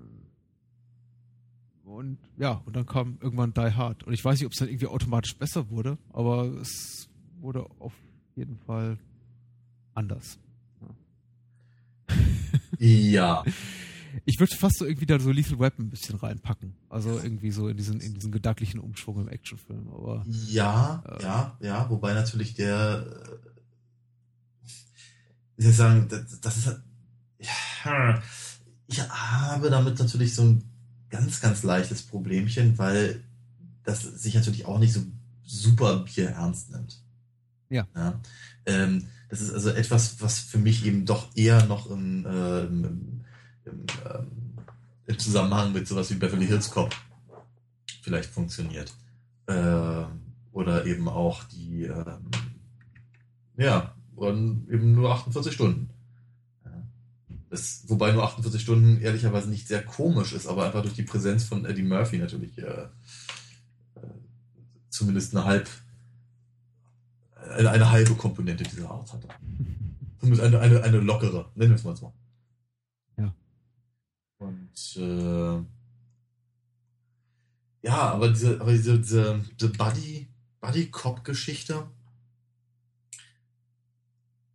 und ja, und dann kam irgendwann Die Hard. Und ich weiß nicht, ob es dann irgendwie automatisch besser wurde, aber es wurde auf jeden Fall anders. Ja. Ich würde fast so irgendwie da so Lethal Weapon ein bisschen reinpacken. Also irgendwie so in diesen, in diesen gedanklichen Umschwung im Actionfilm. Aber Ja, ja, ja, wobei natürlich der, äh, wie soll ich sagen, das, das ist halt, ja, ich habe damit natürlich so ein ganz, ganz leichtes Problemchen, weil das sich natürlich auch nicht so super Bier ernst nimmt. Ja. ja. Ähm, das ist also etwas, was für mich eben doch eher noch im, äh, im, im, ähm, im Zusammenhang mit sowas wie Beverly Hills Cop vielleicht funktioniert. Äh, oder eben auch die, ähm, ja, eben nur 48 Stunden. Das, wobei nur 48 Stunden ehrlicherweise nicht sehr komisch ist, aber einfach durch die Präsenz von Eddie Murphy natürlich äh, äh, zumindest eine halb eine, eine halbe Komponente dieser Art hatte. Zumindest eine, eine, eine lockere, nennen wir es mal so. Ja. Und äh, ja, aber diese, aber diese, diese, diese Buddy, Buddy-Cop-Geschichte,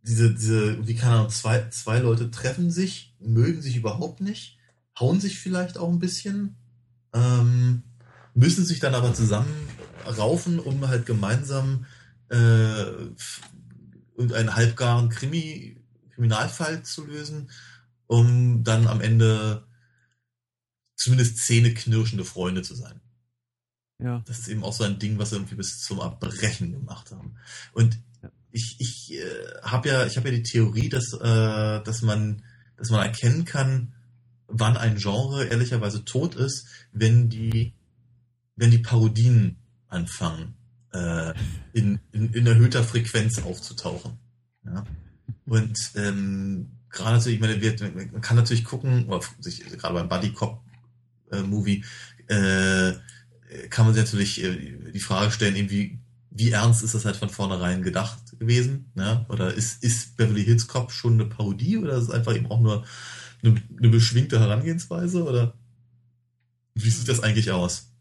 diese, diese, wie keine Ahnung, zwei, zwei Leute treffen sich, mögen sich überhaupt nicht, hauen sich vielleicht auch ein bisschen, ähm, müssen sich dann aber zusammenraufen, um halt gemeinsam äh, irgendeinen halbgaren Krimi, Kriminalfall zu lösen, um dann am Ende zumindest zähneknirschende Freunde zu sein. ja. Das ist eben auch so ein Ding, was sie irgendwie bis zum Erbrechen gemacht haben. Und. Ich, ich äh, habe ja, ich habe ja die Theorie, dass, äh, dass man, dass man erkennen kann, wann ein Genre ehrlicherweise tot ist, wenn die, wenn die Parodien anfangen, äh, in, in, in erhöhter Frequenz aufzutauchen. Ja? Und ähm, gerade natürlich, ich meine, wir, man kann natürlich gucken, oder sich gerade beim Buddy Cop äh, Movie, äh, kann man sich natürlich äh, die Frage stellen, irgendwie, wie ernst ist das halt von vornherein gedacht gewesen? Ne? Oder ist, ist Beverly Hills Cop schon eine Parodie oder ist es einfach eben auch nur eine, eine beschwingte Herangehensweise? Oder wie sieht das eigentlich aus?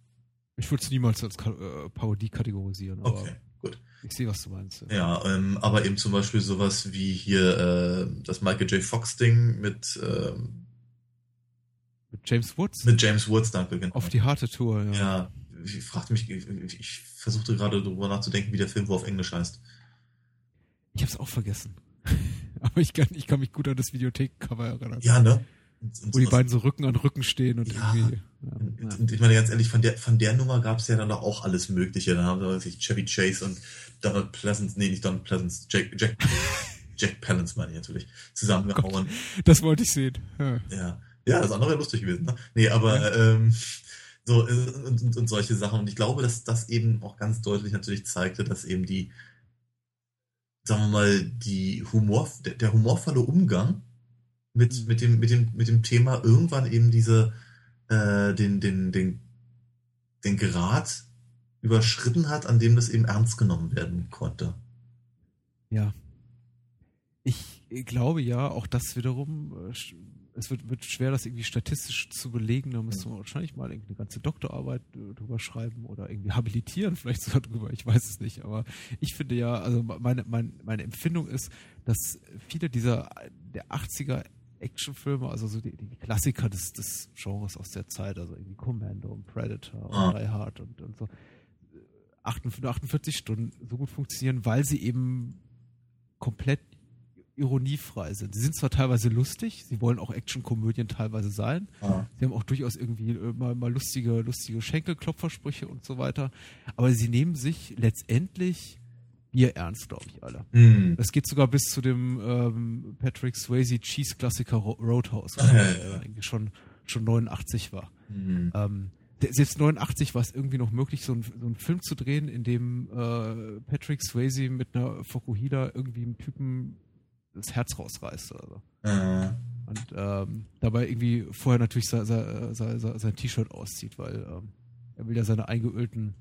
Ich würde es niemals als äh, Parodie kategorisieren, Okay, gut. ich sehe, was du meinst. Ja, ähm, aber eben zum Beispiel sowas wie hier äh, das Michael J. Fox-Ding mit, ähm, Mit James Woods mit James Woods, danke, genau. auf die harte Tour, ja. Ja, ich fragte mich, ich, ich versuchte gerade darüber nachzudenken, wie der Film wo auf Englisch heißt. Ich habe es auch vergessen. aber ich kann, ich kann mich gut an das Videothekcover erinnern. Ja, ne? Und, und Wo die beiden so Rücken an Rücken stehen und Ja. irgendwie. Und, Ja, ja. und ich meine ganz ehrlich, von der, von der Nummer gab es ja dann doch auch alles Mögliche. Da haben wir sich Chevy Chase und Donald Pleasance, nee, nicht Donald Pleasance, Jack, Jack, Jack Palance meine ich natürlich, zusammengehauen. Das wollte ich sehen. Ja. Ja, ja, das andere wäre lustig gewesen. Ne? Nee, aber ähm, so äh, und, und, und solche Sachen. Und ich glaube, dass das eben auch ganz deutlich natürlich zeigte, dass eben die, sagen wir mal, die Humor, der, humorvolle Umgang mit, Mhm. mit, dem, mit, dem, mit dem Thema irgendwann eben diese, äh, den, den, den, den Grad überschritten hat, an dem das eben ernst genommen werden konnte. Ja. Ich glaube ja, auch das wiederum, äh, es wird, wird schwer, das irgendwie statistisch zu belegen. Da müsste man wahrscheinlich mal irgendwie eine ganze Doktorarbeit äh, drüber schreiben oder irgendwie habilitieren, vielleicht sogar drüber, ich weiß es nicht. Aber ich finde ja, also meine, meine, meine Empfindung ist, dass viele dieser der 80er Actionfilme, also so die, die Klassiker des, des Genres aus der Zeit, also irgendwie Commando und Predator Ah. und Die Hard und, und so, 48, 48 Stunden so gut funktionieren, weil sie eben komplett ironiefrei sind. Sie sind zwar teilweise lustig, sie wollen auch Actionkomödien teilweise sein. Ja. Sie haben auch durchaus irgendwie äh, mal, mal lustige, lustige Schenkelklopfersprüche und so weiter. Aber sie nehmen sich letztendlich Bier ernst, glaube ich, alle. Hm. Das geht sogar bis zu dem ähm, Patrick Swayze Cheese-Klassiker Ro Roadhouse, Ah, der eigentlich schon, schon 89 war. Hm. Ähm, selbst 89 war es irgendwie noch möglich, so, ein, so einen Film zu drehen, in dem äh, Patrick Swayze mit einer Fokuhila irgendwie einem Typen das Herz rausreißt. Oder so. Äh, Und ähm, dabei irgendwie vorher natürlich sein, sein, sein, T-Shirt auszieht, weil ähm, er will ja seine eingeölten,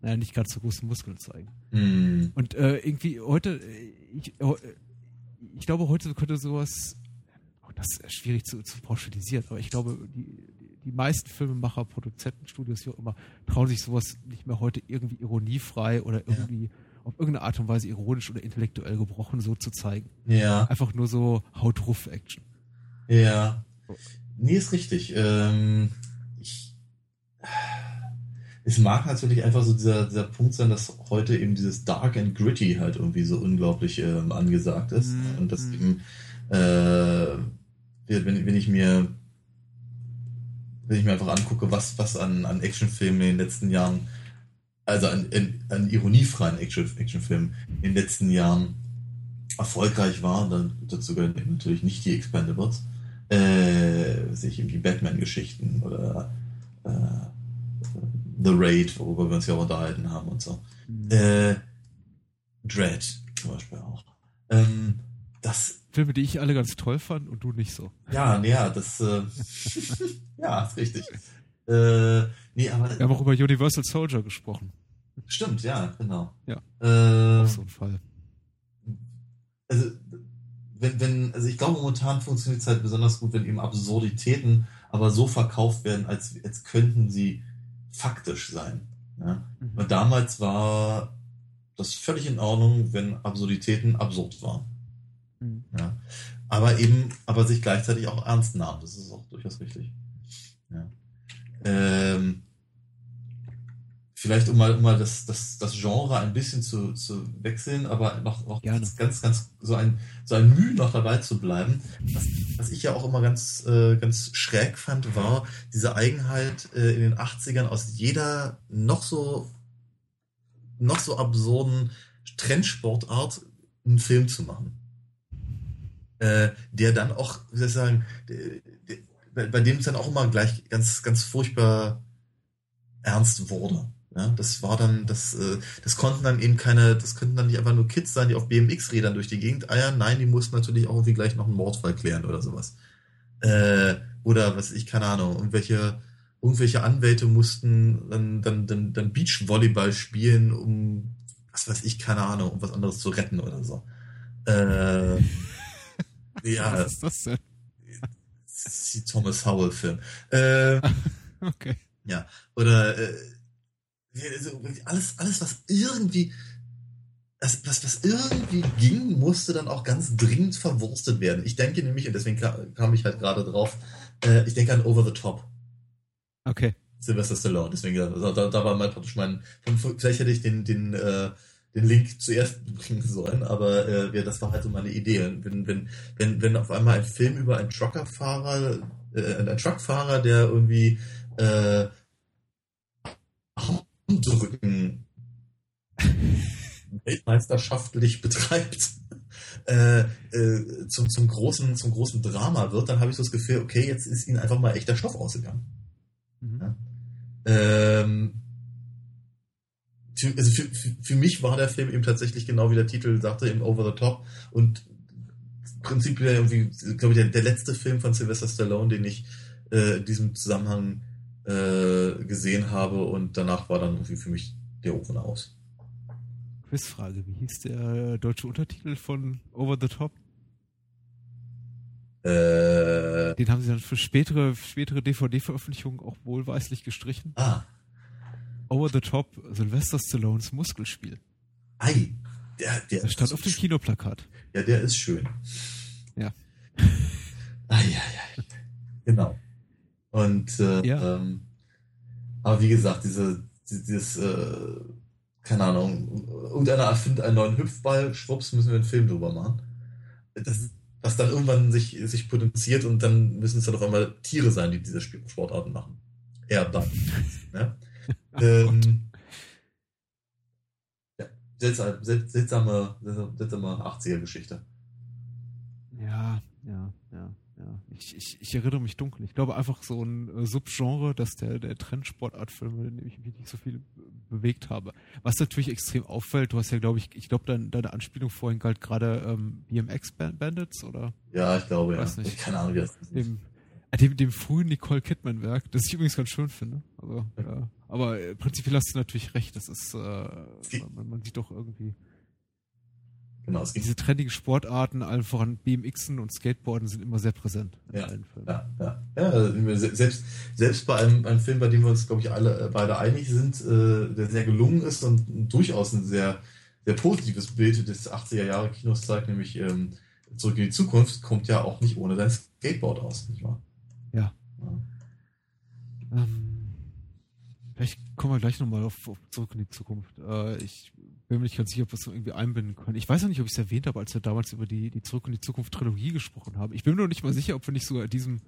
naja, nicht ganz so großen Muskeln zeigen. hm. Und äh, irgendwie heute, äh, ich, äh, ich glaube, heute könnte sowas, auch das ist schwierig zu, zu pauschalisieren, aber ich glaube, die, die meisten Filmemacher, Produzentenstudios, wie auch immer, trauen sich sowas nicht mehr heute irgendwie ironiefrei oder irgendwie auf irgendeine Art und Weise ironisch oder intellektuell gebrochen so zu zeigen. Ja. Einfach nur so Haut-Ruff-Action. Ja. Nee, ist richtig. Ähm, ich, es mag natürlich einfach so dieser, dieser Punkt sein, dass heute eben dieses Dark and Gritty halt irgendwie so unglaublich ähm, angesagt ist. Mhm. Und dass eben, äh, wenn, wenn ich mir wenn ich mir einfach angucke, was, was an, an Actionfilmen in den letzten Jahren, also an, an, an ironiefreien Action, Actionfilmen in den letzten Jahren erfolgreich war, dann dazu gehören natürlich nicht die Expendables, äh, sich eben die Batman-Geschichten oder äh, The Raid, worüber wir uns ja auch unterhalten haben und so. Äh, Dread zum Beispiel auch. Ähm, das Filme, die ich alle ganz toll fand und du nicht so. ja, ja, das, äh, ja, ist richtig. Äh, nee, aber Wir haben auch über Universal Soldier gesprochen. Stimmt, ja, genau. Ja. Äh, Auch so ein Fall. also, wenn, wenn, also ich glaube, momentan funktioniert es halt besonders gut, wenn eben Absurditäten aber so verkauft werden, als, als könnten sie faktisch sein. Ja? Mhm. Und damals war das völlig in Ordnung, wenn Absurditäten absurd waren. Mhm. Ja. Aber eben, aber sich gleichzeitig auch ernst nahm. Das ist auch durchaus richtig. Ja. Ähm, vielleicht um mal, um mal das, das, das Genre ein bisschen zu, zu wechseln, aber noch, noch Gerne. ganz, ganz, ganz so ein, so ein Mühe noch dabei zu bleiben. Was, was ich ja auch immer ganz, äh, ganz schräg fand, war diese Eigenheit äh, in den 80ern aus jeder noch so, noch so absurden Trendsportart einen Film zu machen äh, der dann auch, wie soll ich sagen, der, der, bei, bei dem es dann auch immer gleich ganz, ganz furchtbar ernst wurde. Ja, das war dann, das, äh, das konnten dann eben keine, das könnten dann nicht einfach nur Kids sein, die auf BMX-Rädern durch die Gegend eiern. Nein, die mussten natürlich auch irgendwie gleich noch einen Mordfall klären oder sowas. Äh, oder was ich, keine Ahnung, irgendwelche, irgendwelche Anwälte mussten dann, dann, dann, dann Beachvolleyball spielen, um, was weiß ich, keine Ahnung, um was anderes zu retten oder so. Äh, ja, Was ist das denn? das ist die Thomas Howell-Film. Äh, Okay. ja, oder äh, alles, alles, was irgendwie, das, was, was irgendwie ging, musste dann auch ganz dringend verwurstet werden. Ich denke nämlich, und deswegen kam, kam ich halt gerade drauf, äh, ich denke an Over the Top. Okay. Sylvester Stallone. Deswegen, also, da, da war mal praktisch mein, vielleicht hätte ich den, den, äh, den Link zuerst bringen sollen, aber äh, ja, das war halt so meine Idee. Wenn, wenn, wenn, wenn auf einmal ein Film über einen Truckerfahrer, äh, einen Truckfahrer, der irgendwie äh, Armdrücken weltmeisterschaftlich betreibt, äh, äh, zum, zum, großen, zum großen Drama wird, dann habe ich so das Gefühl, okay, jetzt ist ihnen einfach mal echter Stoff ausgegangen. Mhm. Ja. Ähm, für, also für, für, für mich war der Film eben tatsächlich genau wie der Titel sagte, eben over the top und prinzipiell irgendwie, glaube ich, der, der letzte Film von Sylvester Stallone, den ich äh, in diesem Zusammenhang äh, gesehen habe und danach war dann irgendwie für mich der Ofen aus. Quizfrage. Wie hieß der deutsche Untertitel von Over the Top? Äh, Den haben sie dann für spätere, spätere DVD-Veröffentlichungen auch wohlweislich gestrichen. ah, Over the Top, Sylvester Stallones Muskelspiel. ei, der, der Das stand auf dem schön. Kinoplakat. Ja, der ist schön. Ja. Ah, ja, ja. Genau. Und äh, Ja. ähm, aber wie gesagt, diese, dieses, äh, keine Ahnung, irgendeiner erfindet einen neuen Hüpfball, schwupps, müssen wir einen Film drüber machen. Das, was dann irgendwann sich, sich potenziert und dann müssen es dann auf einmal Tiere sein, die diese Sportarten machen. Eher dann. ne? ähm, ja, seltsam, sel- seltsame, seltsame, seltsame 80er-Geschichte. Ja, ja, ja, ja. Ich, ich, ich erinnere mich dunkel. Ich glaube einfach so ein äh, Subgenre, dass der, der Trendsportartfilme, in dem ich mich nicht so viel be- bewegt habe. Was natürlich extrem auffällt, du hast ja, glaube ich, ich glaube, dein, deine Anspielung vorhin galt gerade ähm, BMX Ban- Bandits oder Ja, ich glaube, ja. Weiß nicht. Keine Ahnung, wie das ist. dem, äh, dem, dem frühen Nicole Kidman Werk, das ich übrigens ganz schön finde. Also, ja. Aber äh, prinzipiell hast du natürlich recht, das ist, äh, man, man sieht doch irgendwie. Genau. Es gibt Diese trendigen Sportarten, allen voran BMXen und Skateboarden sind immer sehr präsent in Ja, allen Filmen. Ja, ja. ja se- selbst, selbst bei einem, einem Film, bei dem wir uns, glaube ich, alle äh, beide einig sind, äh, der sehr gelungen ist und durchaus ein sehr, sehr positives Bild des 80er Jahre Kinos zeigt, nämlich ähm, Zurück in die Zukunft, kommt ja auch nicht ohne sein Skateboard aus, nicht wahr? Ja. Ja. Ähm, vielleicht kommen wir gleich nochmal auf, auf zurück in die Zukunft. Äh, ich bin mir nicht ganz sicher, ob wir es irgendwie einbinden können. Ich weiß auch nicht, ob ich es erwähnt habe, als wir damals über die, die Zurück in die Zukunft Trilogie gesprochen haben. Ich bin mir noch nicht mal sicher, ob wir nicht sogar diesem,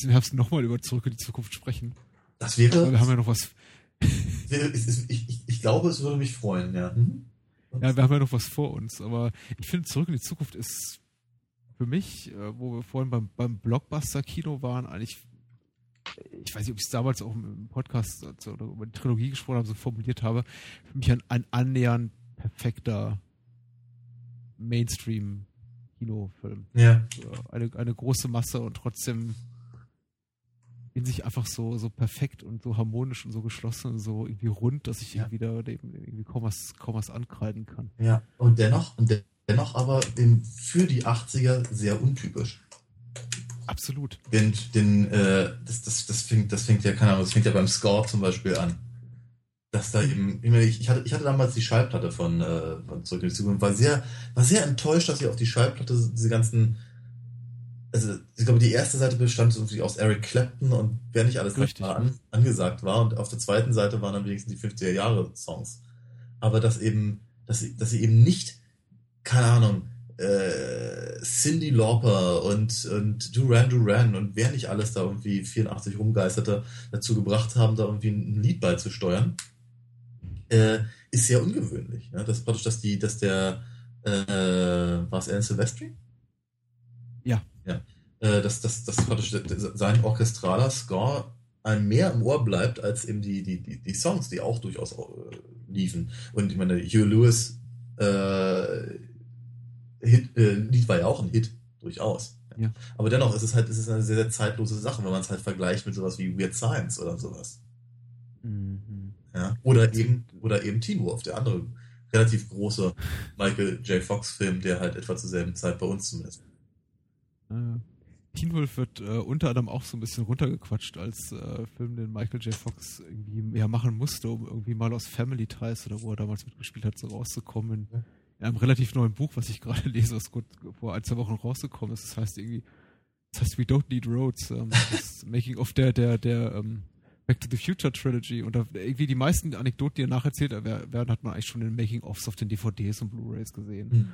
diesem Herbst nochmal über Zurück in die Zukunft sprechen. Das Weil wäre, wir haben ja noch was, ich, ich, ich glaube, es würde mich freuen, ja. Mhm. ja, wir haben ja noch was vor uns. Aber ich finde, Zurück in die Zukunft ist für mich, äh, wo wir vorhin beim, beim Blockbuster-Kino waren, eigentlich ich weiß nicht, ob ich es damals auch im Podcast wir über die Trilogie gesprochen habe, so formuliert habe, für mich ein, ein annähernd perfekter Mainstream-Kinofilm. Ja, Eine, eine große Masse und trotzdem in sich einfach so, so perfekt und so harmonisch und so geschlossen und so irgendwie rund, dass ich Ja. irgendwie da dem irgendwie kaum was, kaum was ankreiden kann. ja. Und dennoch, und dennoch aber im, für die 80er sehr untypisch. Absolut. Den, den, äh, das, das, das, fängt, das fängt ja, keine Ahnung, das fängt ja beim Score zum Beispiel an. Dass da eben, ich, meine, ich, ich hatte, ich hatte damals die Schallplatte von, äh, von Zurück in die Zukunft, war sehr, war sehr enttäuscht, dass sie auf die Schallplatte diese ganzen, also ich glaube, die erste Seite bestand irgendwie aus Eric Clapton und wer nicht alles Richtig. an, angesagt war und auf der zweiten Seite waren dann wenigstens die 50er Jahre Songs. Aber dass eben, dass sie, dass sie eben nicht, keine Ahnung, äh, Cindy Lauper und, und Duran Duran und wer nicht alles da irgendwie 84 rumgeisterte dazu gebracht haben, da irgendwie ein Lied beizusteuern, äh, ist sehr ungewöhnlich. Ne? Das praktisch, dass die, dass der, äh, war es Alan Silvestri? Ja. Ja. Äh, dass, dass, dass praktisch sein orchestraler Score einem mehr im Ohr bleibt als eben die, die, die, die Songs, die auch durchaus äh, liefen. Und ich meine, Hugh Lewis äh, Hit, äh, Lied war ja auch ein Hit, durchaus. Ja. Aber dennoch ist es halt, es ist eine sehr, sehr zeitlose Sache, wenn man es halt vergleicht mit sowas wie Weird Science oder sowas. Mhm. Ja. Oder eben, oder eben Teen Wolf, der andere relativ große Michael J. Fox-Film, der halt etwa zur selben Zeit bei uns zumindest. Äh, Teen Wolf wird äh, unter anderem auch so ein bisschen runtergequatscht als äh, Film, den Michael J. Fox irgendwie mehr machen musste, um irgendwie mal aus Family Ties oder wo er damals mitgespielt hat, so rauszukommen. In, Ja. in einem relativ neuen Buch, was ich gerade lese, was gut vor ein, zwei Wochen rausgekommen ist. Das heißt irgendwie, das heißt We Don't Need Roads, ähm, das Making of der, der, der ähm, Back to the Future Trilogy. Und da irgendwie die meisten Anekdoten, die er nacherzählt werden, hat man eigentlich schon in den Making-ofs auf den DVDs und Blu-Rays gesehen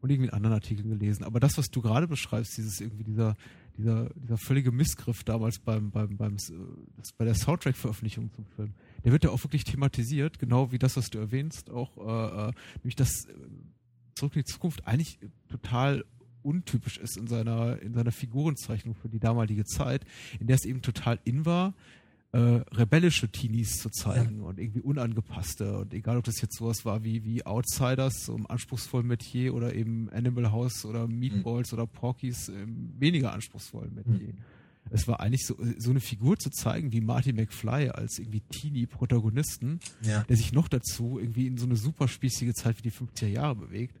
und irgendwie in anderen Artikeln gelesen. Aber das, was du gerade beschreibst, dieses irgendwie dieser, dieser, dieser völlige Missgriff damals beim, beim, beim, äh, bei der Soundtrack-Veröffentlichung zum Film, der wird ja auch wirklich thematisiert, genau wie das, was du erwähnst, auch, äh, äh, nämlich dass äh, Zurück in die Zukunft eigentlich total untypisch ist in seiner, in seiner Figurenzeichnung für die damalige Zeit, in der es eben total in war, äh, rebellische Teenies zu zeigen und irgendwie unangepasste. Und egal, ob das jetzt sowas war wie, wie Outsiders, so im anspruchsvollen Metier oder eben Animal House oder Meatballs oder Porkies im weniger anspruchsvollen Metier. Es war eigentlich so, so eine Figur zu zeigen wie Marty McFly als irgendwie Teenie-Protagonisten, Ja. der sich noch dazu irgendwie in so eine super spießige Zeit wie die 50er Jahre bewegt,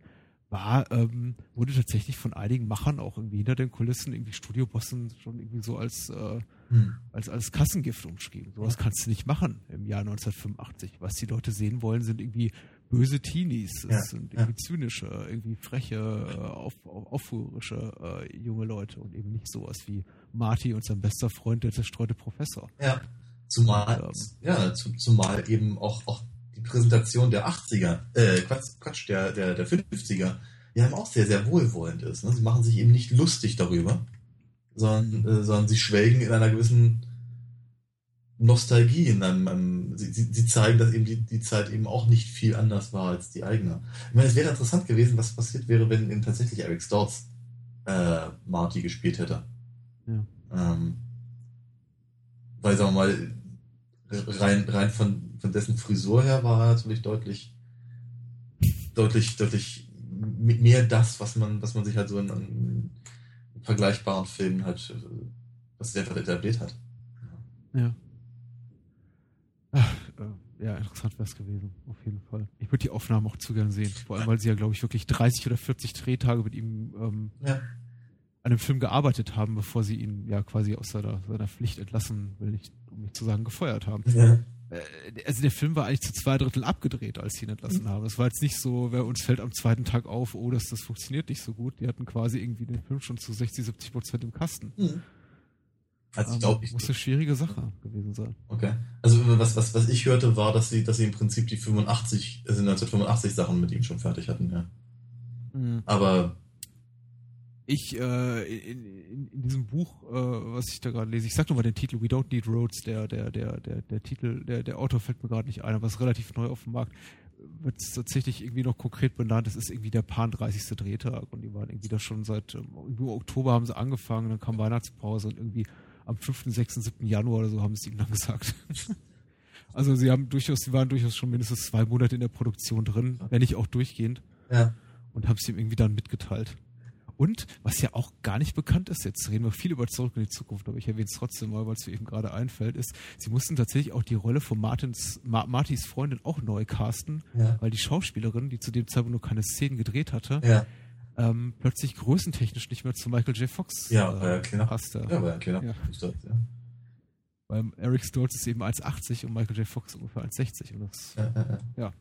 war, ähm, wurde tatsächlich von einigen Machern auch irgendwie hinter den Kulissen, irgendwie Studiobossen schon irgendwie so als, äh, Hm. als, als Kassengift umschrieben. Sowas kannst du nicht machen im Jahr 1985. Was die Leute sehen wollen, sind irgendwie böse Teenies. Es Ja, sind ja. irgendwie zynische, irgendwie freche, äh, auf, auf, äh, junge Leute und eben nicht sowas wie Marty und sein bester Freund, der zerstreute Professor. Ja. Zumal, Ähm. ja, zu, zumal eben auch, auch die Präsentation der 80er, äh, Quatsch, Quatsch der, der, der 50er, ja eben auch sehr, sehr wohlwollend ist. Ne? Sie machen sich eben nicht lustig darüber, sondern, äh, sondern sie schwelgen in einer gewissen Nostalgie, in einem, einem sie, sie, zeigen, dass eben die, die Zeit eben auch nicht viel anders war als die eigene. Ich meine, es wäre interessant gewesen, was passiert wäre, wenn eben tatsächlich Eric Stoltz äh, Marty gespielt hätte. Ja. Ähm, weil, sagen wir mal, rein, rein von, von dessen Frisur her war er natürlich deutlich, deutlich, deutlich mehr das, was man, was man sich halt so in, in vergleichbaren Filmen halt, äh, was sich einfach etabliert hat. Ja. Ach, äh, ja, interessant wäre es gewesen, auf jeden Fall. Ich würde die Aufnahmen auch zu gern sehen. Vor allem, weil sie ja, glaube ich, wirklich 30 oder 40 Drehtage mit ihm ähm, Ja. an dem Film gearbeitet haben, bevor sie ihn ja quasi aus seiner, seiner Pflicht entlassen, will ich, um nicht zu sagen, gefeuert haben. Ja. Äh, also der Film war eigentlich zu zwei Drittel abgedreht, als sie ihn entlassen haben. Es war jetzt nicht so, wer uns fällt am zweiten Tag auf, oh, das, das funktioniert nicht so gut. Die hatten quasi irgendwie den Film schon zu 60, 70 Prozent im Kasten. Also ich glaube, ich, muss eine schwierige Sache gewesen sein. okay. Also was, was, was ich hörte, war, dass sie, dass sie im Prinzip die 85, also 1985 Sachen mit ihm schon fertig hatten, ja. Aber Ich, äh, in, in, in diesem Buch, äh, was ich da gerade lese, ich sag nur mal den Titel, We Don't Need Roads, der, der, der, der, der Titel, der, der Autor fällt mir gerade nicht ein, aber ist relativ neu auf dem Markt, wird es tatsächlich irgendwie noch konkret benannt, es ist irgendwie der Pan 30. Drehtag und die waren irgendwie da schon seit, ähm, irgendwie im Oktober haben sie angefangen, dann kam Weihnachtspause und irgendwie am 5., 6., 7. Januar oder so haben sie ihm dann gesagt. Also sie haben durchaus, sie waren durchaus schon mindestens zwei Monate in der Produktion drin, wenn nicht auch durchgehend ja. und haben es ihm irgendwie dann mitgeteilt. Und was ja auch gar nicht bekannt ist, jetzt reden wir viel über Zurück in die Zukunft, aber ich erwähne es trotzdem mal, weil es mir eben gerade einfällt, ist, sie mussten tatsächlich auch die Rolle von Martins, Ma Martys Freundin auch neu casten, Ja. weil die Schauspielerin, die zu dem Zeitpunkt nur keine Szenen gedreht hatte, Ja. ähm, plötzlich größentechnisch nicht mehr zu Michael J. Fox Ja, war ja passte. Ja, war ja klar. Ja. Weil Eric Stoltz ist eben 1,80 und Michael J. Fox ungefähr 1,60 und das. Ja.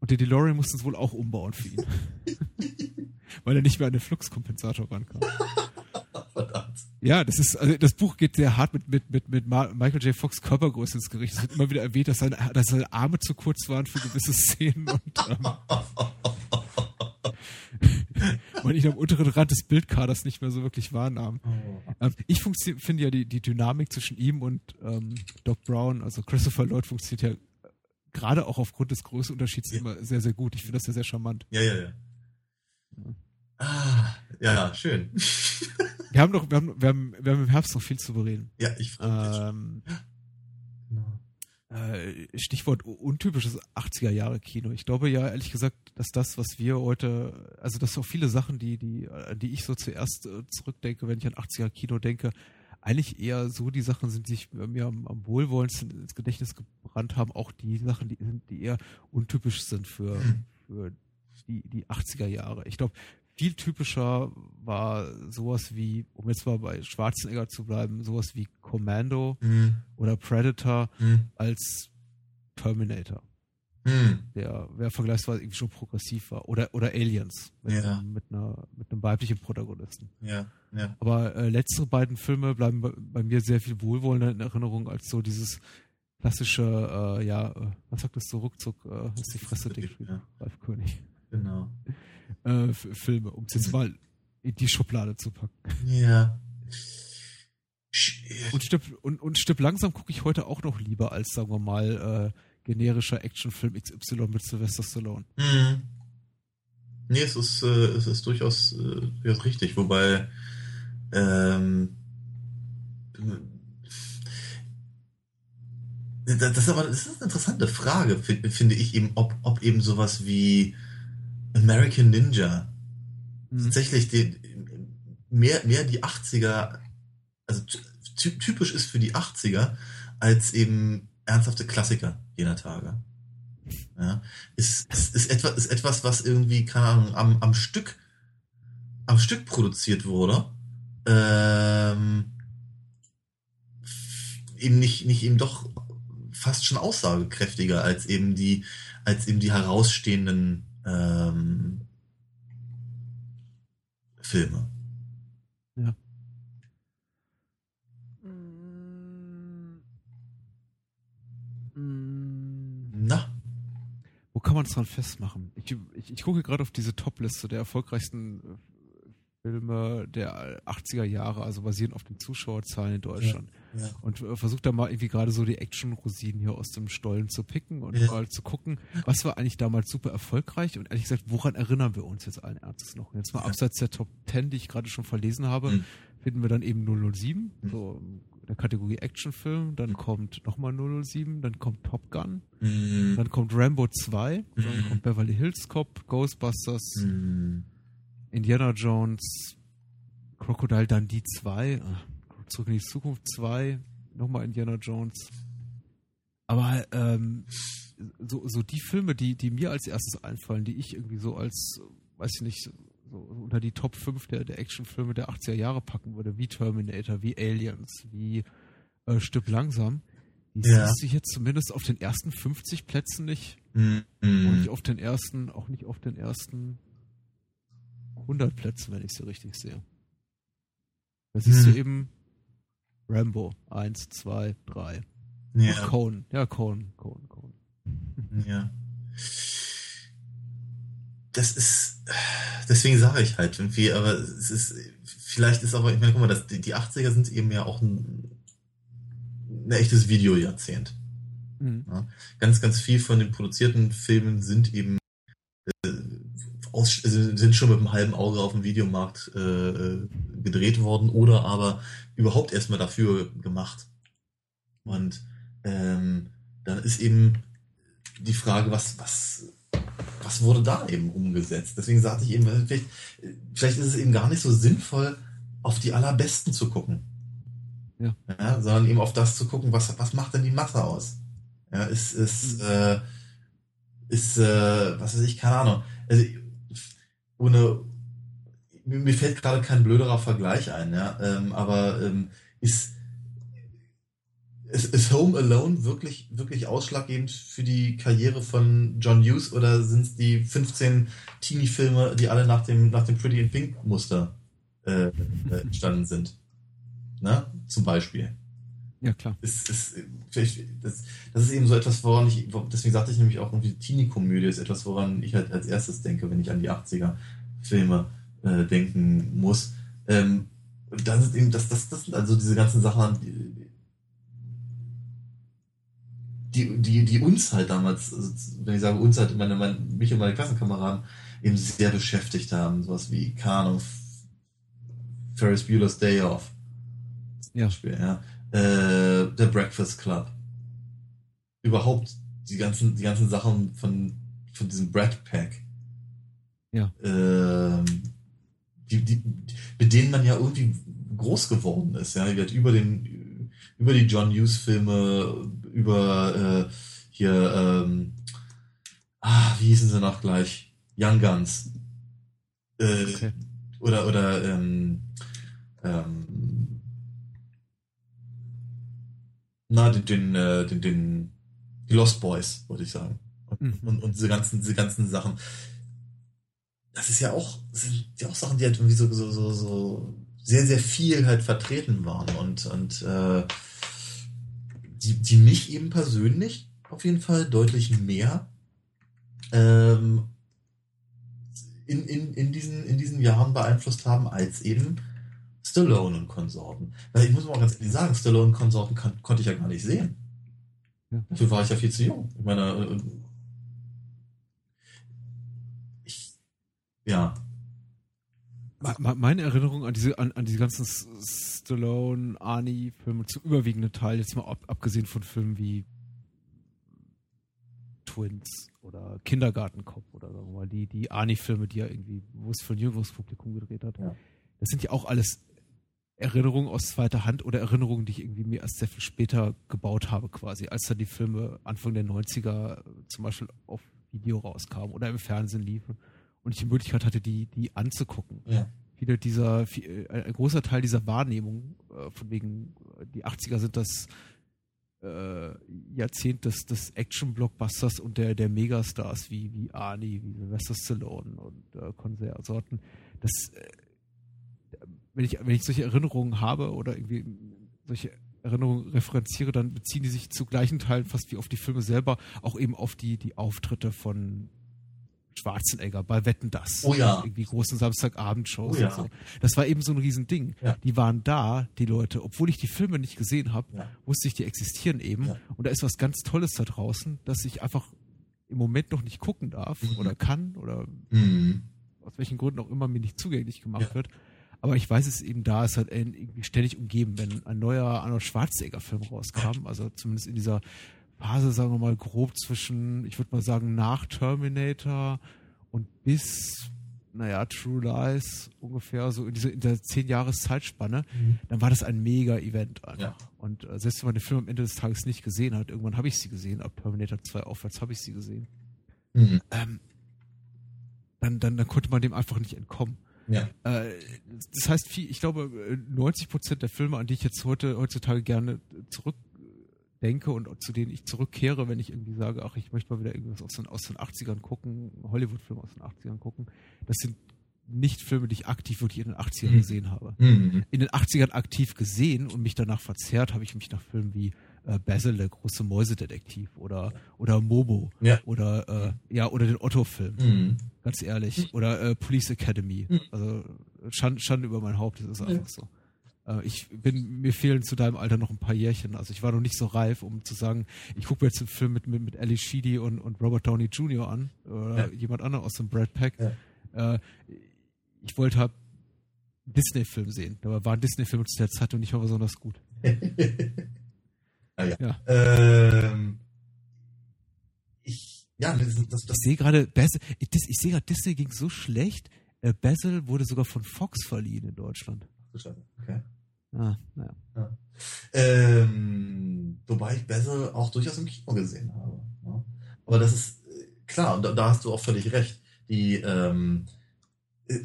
Und den DeLorean mussten es wohl auch umbauen für ihn. Weil er nicht mehr an den Fluxkompensator rankam. Verdammt. Ja, das ist, also das Buch geht sehr hart mit, mit, mit, mit Michael J. Fox Körpergröße ins Gericht. Es wird immer wieder erwähnt, dass seine, dass seine Arme zu kurz waren für gewisse Szenen und ähm, man ihn am unteren Rand des Bildkaders nicht mehr so wirklich wahrnahm. Ähm, ich finde ja die, die Dynamik zwischen ihm und ähm, Doc Brown, also Christopher Lloyd, funktioniert ja gerade auch aufgrund des Größenunterschieds Ja. immer sehr, sehr gut. Ich finde das ja sehr charmant. Ja, ja, ja. Ah, ja, schön. Wir haben noch, wir haben, wir haben, wir haben im Herbst noch viel zu bereden. Ja, ich freue mich. Ähm, Genau. äh, Stichwort untypisches 80er Jahre Kino. Ich glaube ja ehrlich gesagt, dass das, was wir heute, also dass auch viele Sachen, die, die, an die ich so zuerst äh, zurückdenke, wenn ich an 80er Kino denke, eigentlich eher so die Sachen sind, die sich mir am, am wohlwollendsten ins Gedächtnis gebrannt haben, auch die Sachen, die die eher untypisch sind für, für die, die 80er Jahre. Ich glaube, viel typischer war sowas wie, um jetzt mal bei Schwarzenegger zu bleiben, sowas wie Commando Hm, oder Predator hm, als Terminator, hm. der, der vergleichsweise irgendwie schon progressiv war. Oder, oder Aliens mit, Ja. einem, mit, einer, mit einem weiblichen Protagonisten. Ja, ja. Aber äh, letztere beiden Filme bleiben bei, bei mir sehr viel wohlwollender in Erinnerung als so dieses klassische, äh, ja, äh, was sagt das so ruckzuck, äh, ist die Fresse dick, Ja. Ralf König, Genau. äh, Filme, um es jetzt mal in die Schublade zu packen. Ja. Und Stipp, und, und Stipp langsam gucke ich heute auch noch lieber als, sagen wir mal, äh, generischer Actionfilm XY mit Sylvester Stallone. Hm. Nee, es ist, äh, es ist durchaus, äh, durchaus richtig, wobei ähm, das ist aber das ist eine interessante Frage, fi- finde ich eben, ob, ob eben sowas wie American Ninja Mhm. tatsächlich die, mehr, mehr die 80er, also ty typisch ist für die 80er, als eben ernsthafte Klassiker jener Tage. Ja, ist, ist, ist, etwas, ist etwas, was irgendwie, keine Ahnung, am, am Stück, am Stück produziert wurde. Ähm, eben nicht, nicht eben doch fast schon aussagekräftiger als eben die, als eben die herausstehenden ähm, Filme. Na, Wo kann man es dran festmachen? Ich, ich, ich gucke gerade auf diese Top-Liste der erfolgreichsten äh, Filme der 80er Jahre, also basierend auf den Zuschauerzahlen in Deutschland. ja. Und äh, versuche da mal irgendwie gerade so die Action-Rosinen hier aus dem Stollen zu picken und Ja. mal zu gucken, was war eigentlich damals super erfolgreich und ehrlich gesagt, woran erinnern wir uns jetzt allen Ernstes noch? Jetzt mal Ja. abseits der Top 10, die ich gerade schon verlesen habe, Mhm. finden wir dann eben 007, Mhm. so in der Kategorie Actionfilm, dann kommt nochmal 007, dann kommt Top Gun, Mhm. dann kommt Rambo 2, dann Mhm. kommt Beverly Hills Cop, Ghostbusters, Mhm. Indiana Jones, Crocodile Dundee 2, äh, Zurück in die Zukunft 2, nochmal Indiana Jones. Aber ähm, so, so die Filme, die, die mir als erstes einfallen, die ich irgendwie so als, weiß ich nicht, so unter die Top 5 der, der Actionfilme der 80er Jahre packen würde, wie Terminator, wie Aliens, wie äh, Stück langsam, die Ja. siehst du jetzt zumindest auf den ersten 50 Plätzen nicht. Mhm. Und nicht auf den ersten, auch nicht auf den ersten 100 Plätzen, wenn ich sie richtig sehe. Da siehst Hm. du eben Rambo 1, 2, 3. Ja, Conan, ja, Conan, Conan, Conan. ja. Das ist, deswegen sage ich halt irgendwie, aber es ist, vielleicht ist aber, ich meine, guck mal, das, die, die 80er sind eben ja auch ein, ein echtes Videojahrzehnt. Mhm. ganz, ganz viel von den produzierten Filmen sind eben aus, sind schon mit einem halben Auge auf dem Videomarkt äh, äh, gedreht worden oder aber überhaupt erstmal dafür gemacht. Und ähm, dann ist eben die Frage, was, was, was wurde da eben umgesetzt? Deswegen sagte ich eben, vielleicht, vielleicht ist es eben gar nicht so sinnvoll, auf die allerbesten zu gucken. Ja. ja sondern eben auf das zu gucken, was, was macht denn die Masse aus? Ja, ist, ist, äh, ist, äh, was weiß ich, keine Ahnung. Also, ohne, mir, fällt gerade kein blöderer Vergleich ein, ja, ähm, aber ähm, ist, ist, ist Home Alone wirklich, wirklich ausschlaggebend für die Karriere von John Hughes oder sind es die 15 Teenie-Filme, die alle nach dem, nach dem Pretty in Pink Muster äh, äh, entstanden sind? Ne? Zum Beispiel Ja, klar. ist, ist, vielleicht, das, das ist eben so etwas, woran ich, deswegen sagte ich nämlich auch irgendwie Teenie-Komödie ist etwas, woran ich halt als erstes denke, wenn ich an die 80er-Filme äh, denken muss. Ähm, und das ist eben, das, das, das sind also diese ganzen Sachen, die, die, die uns halt damals, also wenn ich sage uns halt, meine, meine, mich und meine Klassenkameraden eben sehr beschäftigt haben, sowas wie Khan of Ferris Bueller's Day Off. Ja. Beispiel, ja äh, der Breakfast Club. Überhaupt die ganzen, die ganzen Sachen von, von diesem Brad Pack. Ja. Ähm, die, die, mit denen man ja irgendwie groß geworden ist, ja. Über den, über die John Hughes Filme, über äh, hier, ähm, ah, wie hießen sie noch gleich? Young Guns. Äh, Okay. Oder, oder, ähm, ähm, na, den, den, äh, den, den, die Lost Boys, wollte ich sagen. Und, Mhm. und, und diese ganzen, diese ganzen Sachen. Das ist ja auch, sind ja auch Sachen, die halt irgendwie so, so, so, so sehr, sehr viel halt vertreten waren und, und äh, die, die mich eben persönlich auf jeden Fall deutlich mehr ähm, in, in, in, diesen, in diesen Jahren beeinflusst haben, als eben Stallone und Konsorten. Weil ich muss mal ganz ehrlich sagen, Stallone und Konsorten kann, konnte ich ja gar nicht sehen. Ja. Dafür war ich ja viel zu jung. Ich meine, äh, ich, ja, Me- me- Meine Erinnerung an diese, an, an diese ganzen Stallone, Arnie-Filme zum überwiegenden Teil, jetzt mal ab, abgesehen von Filmen wie Twins oder Kindergartenkopf oder sagen wir mal, die, die Arnie-Filme, die er irgendwie, wo es für ein jüngeres Publikum gedreht hat. Ja. Das sind ja auch alles Erinnerungen aus zweiter Hand oder Erinnerungen, die ich irgendwie mir erst sehr viel später gebaut habe, quasi, als dann die Filme Anfang der 90er zum Beispiel auf Video rauskamen oder im Fernsehen liefen und ich die Möglichkeit hatte, die, die anzugucken ja. viele dieser, ein ein großer Teil dieser Wahrnehmung, äh, von wegen, äh, die 80er sind das äh, Jahrzehnt des, des Action-Blockbusters und der, der Megastars wie, wie Arnie, wie Sylvester Stallone und äh, Konsorten. Das, äh, wenn ich, wenn ich solche Erinnerungen habe oder irgendwie solche Erinnerungen referenziere, dann beziehen die sich zu gleichen Teilen fast wie auf die Filme selber, auch eben auf die, die Auftritte von Schwarzenegger bei Wetten das. Oh ja. Irgendwie großen Samstagabendshows Oh ja. und so. Das war eben so ein Riesending. Ja. Die waren da, die Leute, obwohl ich die Filme nicht gesehen habe, Ja. wusste ich, die existieren eben. Und da ist was ganz Tolles da draußen, dass ich einfach im Moment noch nicht gucken darf Mhm. oder kann oder Mhm. aus welchen Gründen auch immer mir nicht zugänglich gemacht wird. Aber ich weiß es eben da, ist halt irgendwie ständig umgeben, wenn ein neuer Arnold Schwarzenegger-Film rauskam, also zumindest in dieser Phase, sagen wir mal, grob zwischen, ich würde mal sagen, nach Terminator und bis naja, True Lies ungefähr so in dieser, in der zehn Jahres Zeitspanne, Mhm. dann war das ein Mega-Event. Ja. Und äh, selbst wenn man den Film am Ende des Tages nicht gesehen hat, irgendwann habe ich sie gesehen, ab Terminator 2 aufwärts habe ich sie gesehen, Mhm. ähm, dann, dann, dann konnte man dem einfach nicht entkommen. Ja. Äh, das heißt, viel, ich glaube, äh, 90 Prozent der Filme, an die ich jetzt heute heutzutage gerne zurückdenke und zu denen ich zurückkehre, wenn ich irgendwie sage, ach, ich möchte mal wieder irgendwas aus den, aus den 80ern gucken, Hollywood-Film aus den 80ern gucken, das sind nicht Filme, die ich aktiv wirklich in den 80ern Mhm. gesehen habe. Mhm. In den 80ern aktiv gesehen und mich danach verzerrt, habe ich mich nach Filmen wie äh, Basil, der große Mäusedetektiv oder, oder Momo Ja. oder, äh, ja, oder den Otto-Film Mhm. ganz ehrlich. Oder äh, Police Academy. Mhm. Also Schande, Schande über mein Haupt, das ist einfach so. Äh, ich bin, mir fehlen zu deinem Alter noch ein paar Jährchen. Also ich war noch nicht so reif, um zu sagen, ich gucke mir jetzt einen Film mit, mit, mit Ali Sheedy und, und Robert Downey Jr. an oder Ja. jemand anderen aus dem Brad Pack. Ja. Äh, ich wollte halt einen Disney-Film sehen. Dabei waren Disney-Filme zu der Zeit noch nicht mal besonders gut. ah, ja. Ja. Ähm, ich, ja, das, das, das Ich sehe gerade, ich, ich sehe gerade, Disney ging so schlecht. Äh, Basil wurde sogar von Fox verliehen in Deutschland. okay. Ah, naja. Ähm, wobei ich Basil auch durchaus im Kino gesehen habe. Ja. Aber das ist äh, klar, und da, da hast du auch völlig recht. Die, ähm, äh,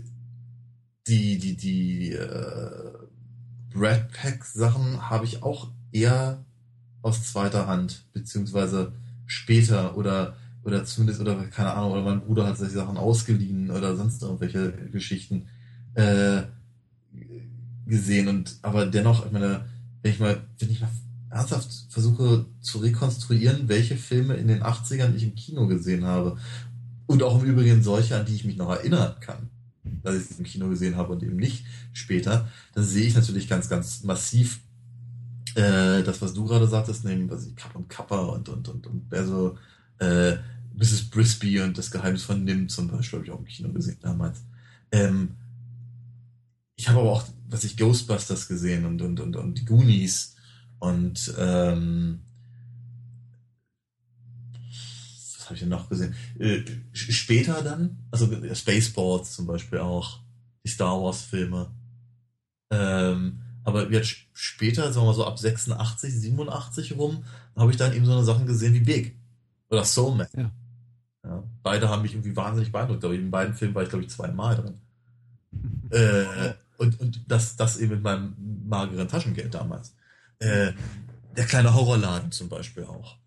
die, die, die äh, Brad Pack Sachen habe ich auch eher aus zweiter Hand, beziehungsweise später oder oder zumindest, oder keine Ahnung, oder mein Bruder hat sich Sachen ausgeliehen oder sonst irgendwelche Geschichten äh, gesehen und aber dennoch, ich meine, wenn ich mal, wenn ich mal ernsthaft versuche zu rekonstruieren, welche Filme in den 80ern ich im Kino gesehen habe und auch im Übrigen solche, an die ich mich noch erinnern kann, dass ich sie im Kino gesehen habe und eben nicht später, dann sehe ich natürlich ganz, ganz massiv äh, das, was du gerade sagtest, nämlich was ich Kapp und Kappa und und und und wer äh, Mrs. Brisby und das Geheimnis von Nim zum Beispiel habe ich auch im Kino gesehen damals. Ähm, ich habe aber auch, was ich Ghostbusters gesehen und und und und die Goonies und ähm, was habe ich denn noch gesehen? Äh, später dann, also Spaceballs zum Beispiel auch, die Star Wars Filme. Ähm, aber jetzt später, sagen wir mal so ab 86, 87 rum, habe ich dann eben so eine Sachen gesehen wie Big oder Soul Man. Ja. Ja, beide haben mich irgendwie wahnsinnig beeindruckt, aber in beiden Filmen war ich, glaube ich, zweimal drin. Äh, und, und das, das eben mit meinem mageren Taschengeld damals. Äh, der kleine Horrorladen zum Beispiel auch.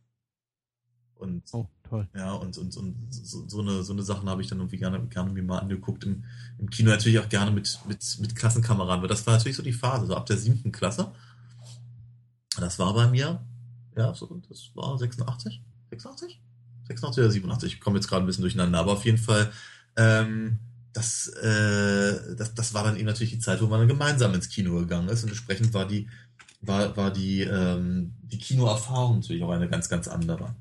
Und Oh, toll. ja, und, und, und so, so, eine, so eine Sachen habe ich dann irgendwie gerne, gerne mir mal angeguckt. Im, Im Kino natürlich auch gerne mit, mit, mit Klassenkameraden, weil das war natürlich so die Phase, so ab der siebten Klasse. Das war bei mir, ja, so, das war 86? 86? 86 oder 87? Ich komme jetzt gerade ein bisschen durcheinander, aber auf jeden Fall, ähm, das, äh, das, das war dann eben natürlich die Zeit, wo man dann gemeinsam ins Kino gegangen ist und entsprechend war die, war, war die, ähm, die Kinoerfahrung natürlich auch eine ganz, ganz andere.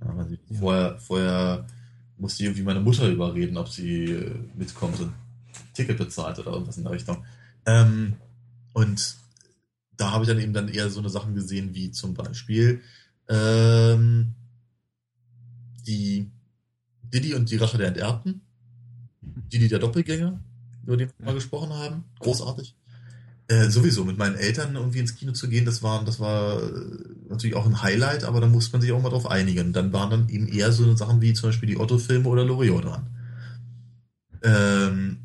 Ja, weil sie Ja. vorher, vorher musste ich irgendwie meine Mutter überreden, ob sie äh, mitkommt und ein Ticket bezahlt oder irgendwas in der Richtung. Ähm, und da habe ich dann eben dann eher so eine Sachen gesehen wie zum Beispiel ähm, die Diddy und die Rache der Enterbten. Diddy der Doppelgänger, über den wir Ja. mal gesprochen haben. Großartig. Äh, sowieso mit meinen Eltern irgendwie ins Kino zu gehen, das war, das war äh, natürlich auch ein Highlight, aber da musste man sich auch mal drauf einigen. Dann waren dann eben eher so Sachen wie zum Beispiel die Otto-Filme oder Loriot dran. Ähm,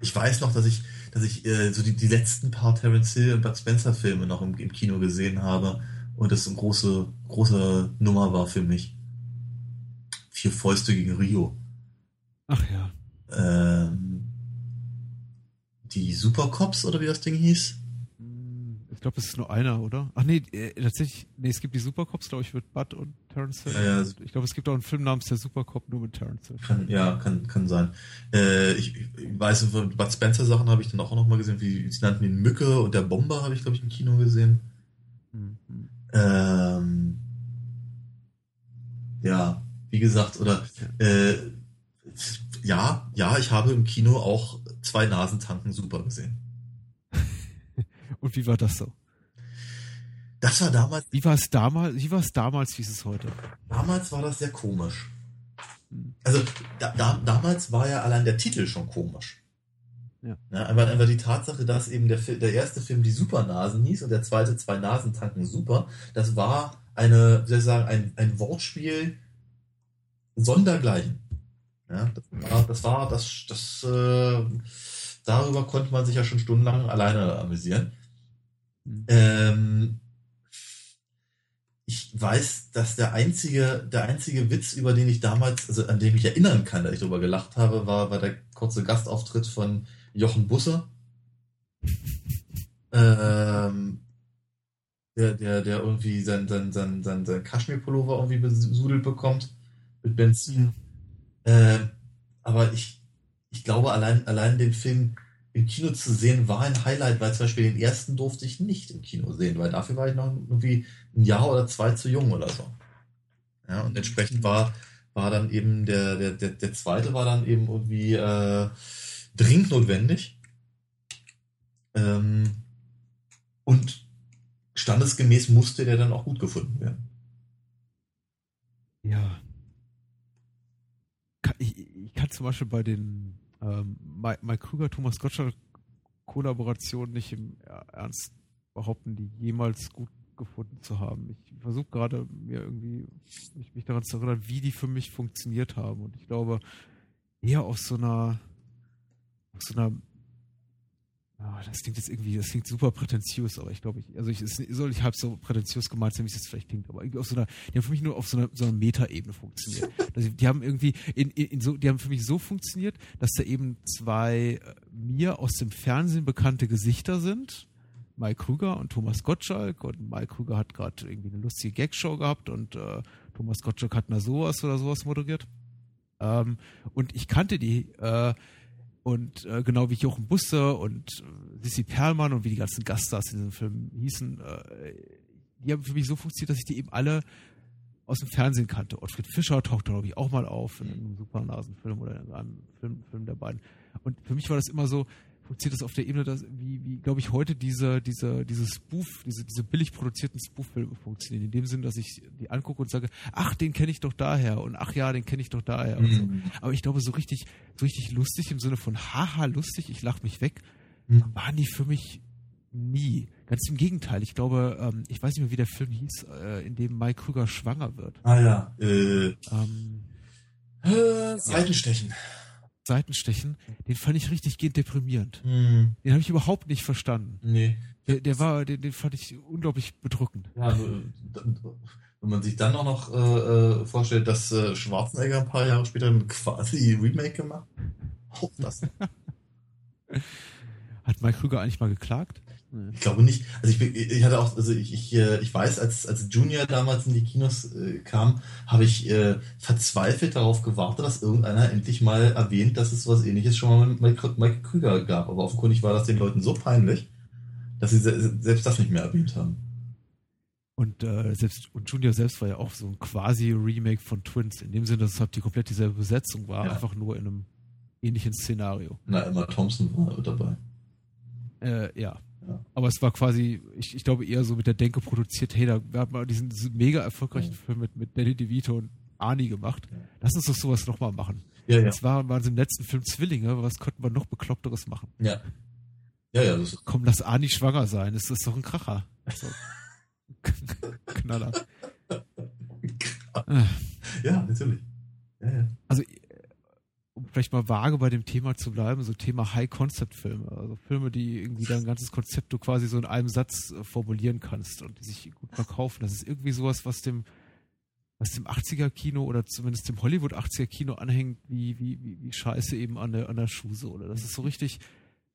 ich weiß noch, dass ich, dass ich äh, so die, die letzten paar Terence Hill und Bud Spencer Filme noch im, im Kino gesehen habe und das eine große, große Nummer war für mich. Vier Fäuste gegen Rio. Ach ja. Ähm, die Supercops oder wie das Ding hieß? Hm, Ich glaube, es ist nur einer, oder? Ach nee, äh, tatsächlich, nee, es gibt die Supercops, glaube ich, mit Bud und Terence Hill. Ja, ja. Ich glaube, es gibt auch einen Film namens Der Supercop nur mit Terence Hill. Kann, ja, kann, kann sein. Äh, ich, ich weiß, von Bud Spencer Sachen habe ich dann auch noch mal gesehen, wie sie nannten ihn Mücke und der Bomber habe ich, glaube ich, im Kino gesehen. Hm, hm. Ähm, ja, wie gesagt, oder äh, ja, ja, ich habe im Kino auch zwei Nasentanken super gesehen. Und wie war das so? Das war damals, Wie war es damals, wie war es damals, wie ist es heute? damals war das sehr komisch. Also da, da, damals war ja allein der Titel schon komisch. Ja. Ja, aber einfach die Tatsache, dass eben der, der erste Film die Supernasen hieß und der zweite zwei Nasen tanken super, das war eine, wie soll ich sagen, ein, ein Wortspiel sondergleichen. Ja, das war, das war, das, das, äh, darüber konnte man sich ja schon stundenlang alleine amüsieren. Mhm. Ähm, ich weiß, dass der einzige, der einzige Witz, über den ich damals, also an dem ich erinnern kann, dass ich darüber gelacht habe, war, war der kurze Gastauftritt von Jochen Busse. Ähm, der, der, der irgendwie sein, sein, sein, sein, sein Kaschmir-Pullover irgendwie besudelt bekommt mit Benzin. Ähm, aber ich, ich glaube, allein, allein den Film im Kino zu sehen, war ein Highlight, weil zum Beispiel den ersten durfte ich nicht im Kino sehen, weil dafür war ich noch irgendwie ein Jahr oder zwei zu jung oder so. Ja, und entsprechend war, war dann eben der, der, der, der zweite war dann eben irgendwie äh, dringend notwendig. Ähm, und standesgemäß musste der dann auch gut gefunden werden. Ja. Ich, ich kann zum Beispiel bei den ähm, Mi- Mike Krüger, Thomas Gottschalk Kollaborationen nicht im Ernst behaupten, die jemals gut gefunden zu haben. Ich versuche gerade mir irgendwie mich, mich daran zu erinnern, wie die für mich funktioniert haben. Und ich glaube, eher aus so einer, aus so einer Ah, das klingt jetzt irgendwie, das klingt super prätentiös, aber ich glaube, ich, also ich, es soll ich halb so prätentiös gemeint sein, wie es jetzt vielleicht klingt, aber irgendwie auf so einer, die haben für mich nur auf so einer, so einer Meta-Ebene funktioniert. Also die haben irgendwie, in, in, in so, die haben für mich so funktioniert, dass da eben zwei äh, mir aus dem Fernsehen bekannte Gesichter sind. Mike Krüger und Thomas Gottschalk und Mike Krüger hat gerade irgendwie eine lustige Gagshow gehabt und äh, Thomas Gottschalk hat na sowas oder sowas moderiert. Ähm, und ich kannte die, äh, und äh, genau wie Jochen Busse und äh, Sissi Perlmann und wie die ganzen Gaststars in diesem Film hießen, äh, die haben für mich so funktioniert, dass ich die eben alle aus dem Fernsehen kannte. Ottfried Fischer taucht glaube ich, auch mal auf in einem Supernasenfilm oder in einem Film, Film der beiden. Und für mich war das immer so, funktioniert das auf der Ebene, dass, wie, wie glaube ich, heute diese, diese, diese Spoof, diese, diese billig produzierten Spoof-Filme funktionieren. In dem Sinn, dass ich die angucke und sage, ach, den kenne ich doch daher und ach ja, den kenne ich doch daher. Und so. Mhm. Aber ich glaube, so richtig, so richtig lustig im Sinne von haha lustig, ich lach mich weg, Mhm. waren die für mich nie. Ganz im Gegenteil. Ich glaube, ähm, ich weiß nicht mehr, wie der Film hieß, äh, in dem Mike Krüger schwanger wird. Ah ja. Äh, Ähm, äh, Seitenstechen. Seitenstechen, den fand ich richtig gehend deprimierend. Hm, Den habe ich überhaupt nicht verstanden. nee. Der, der war, den, den fand ich unglaublich bedrückend. Ja, also, wenn man sich dann auch noch äh, äh, vorstellt, dass äh, Schwarzenegger ein paar Jahre später ein quasi Remake gemacht. Das. Hat Mike Krüger eigentlich mal geklagt? Ich glaube nicht. Also ich, ich hatte auch, also ich, ich, äh, ich weiß, als, als Junior damals in die Kinos äh, kam, habe ich äh, verzweifelt darauf gewartet, dass irgendeiner endlich mal erwähnt, dass es was ähnliches schon mal mit Mike, Mike Krüger gab. Aber offenkundig war das den Leuten so peinlich, dass sie se selbst das nicht mehr erwähnt haben. Und äh, selbst und Junior selbst war ja auch so ein quasi Remake von Twins, in dem Sinne, dass es halt die komplett dieselbe Besetzung war, Ja. einfach nur in einem ähnlichen Szenario. Na, Emma Thompson war dabei. Äh, ja. Ja. Aber es war quasi, ich, ich glaube, eher so mit der Denke produziert, hey, da wir haben mal diesen, diesen mega erfolgreichen Ja. Film mit, mit Danny DeVito und Arnie gemacht. Ja. Lass uns doch sowas nochmal machen. Ja, ja. Jetzt waren, waren sie im letzten Film Zwillinge, was könnten wir noch bekloppteres machen? Ja. Ja, ja, das. Komm, lass Arnie schwanger sein, das ist doch ein Kracher. So. Knaller. Ja, natürlich. Ja, ja. also vielleicht mal vage bei dem Thema zu bleiben, so Thema High-Concept-Filme, also Filme, die irgendwie dein ganzes Konzept du quasi so in einem Satz äh, formulieren kannst und die sich gut verkaufen. Das ist irgendwie sowas, was dem was dem 80er-Kino oder zumindest dem Hollywood-80er-Kino anhängt, wie, wie, wie, wie scheiße eben an der, an der Schuhsohle. Das ist so richtig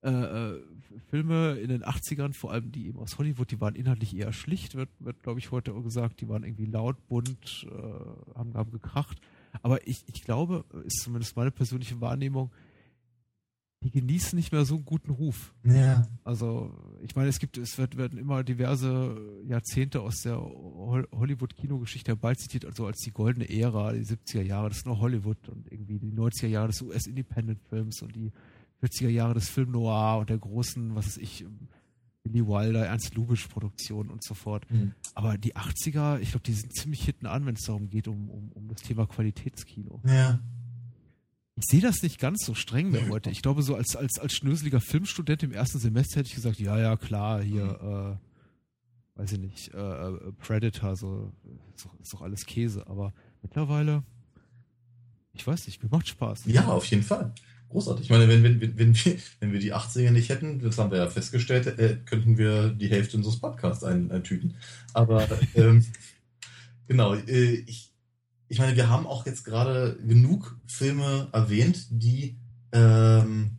äh, äh, Filme in den 80ern, vor allem die eben aus Hollywood, die waren inhaltlich eher schlicht, wird, wird glaube ich, heute auch gesagt. Die waren irgendwie laut, bunt, äh, haben, haben gekracht. Aber ich, ich glaube, ist zumindest meine persönliche Wahrnehmung, die genießen nicht mehr so einen guten Ruf. Ja. Also, ich meine, es gibt, es wird, werden immer diverse Jahrzehnte aus der Hol- Hollywood-Kinogeschichte herbeizitiert, also als die goldene Ära, die 70er Jahre, das ist nur Hollywood und irgendwie die 90er Jahre des US-Independent-Films und die 40er Jahre des Film Noir und der großen, was weiß ich, Billy Wilder, Ernst Lubitsch Produktion und so fort. Mhm. Aber die 80er, ich glaube, die sind ziemlich hinten an, wenn es darum geht, um, um, um das Thema Qualitätskino. Ja. Ich sehe das nicht ganz so streng mehr heute. Ich glaube, so als, als, als schnöseliger Filmstudent im ersten Semester hätte ich gesagt, ja, ja, klar, hier, äh, weiß ich nicht, äh, äh, Predator, so, ist doch, ist doch alles Käse. Aber mittlerweile, ich weiß nicht, mir macht Spaß. Ja, auf jeden Fall. Großartig. Ich meine, wenn, wenn, wenn, wenn, wir, wenn wir die 80er nicht hätten, das haben wir ja festgestellt, äh, könnten wir die Hälfte unseres Podcasts ein, eintüten. Aber ähm, genau, äh, ich, ich meine, wir haben auch jetzt gerade genug Filme erwähnt, die, ähm,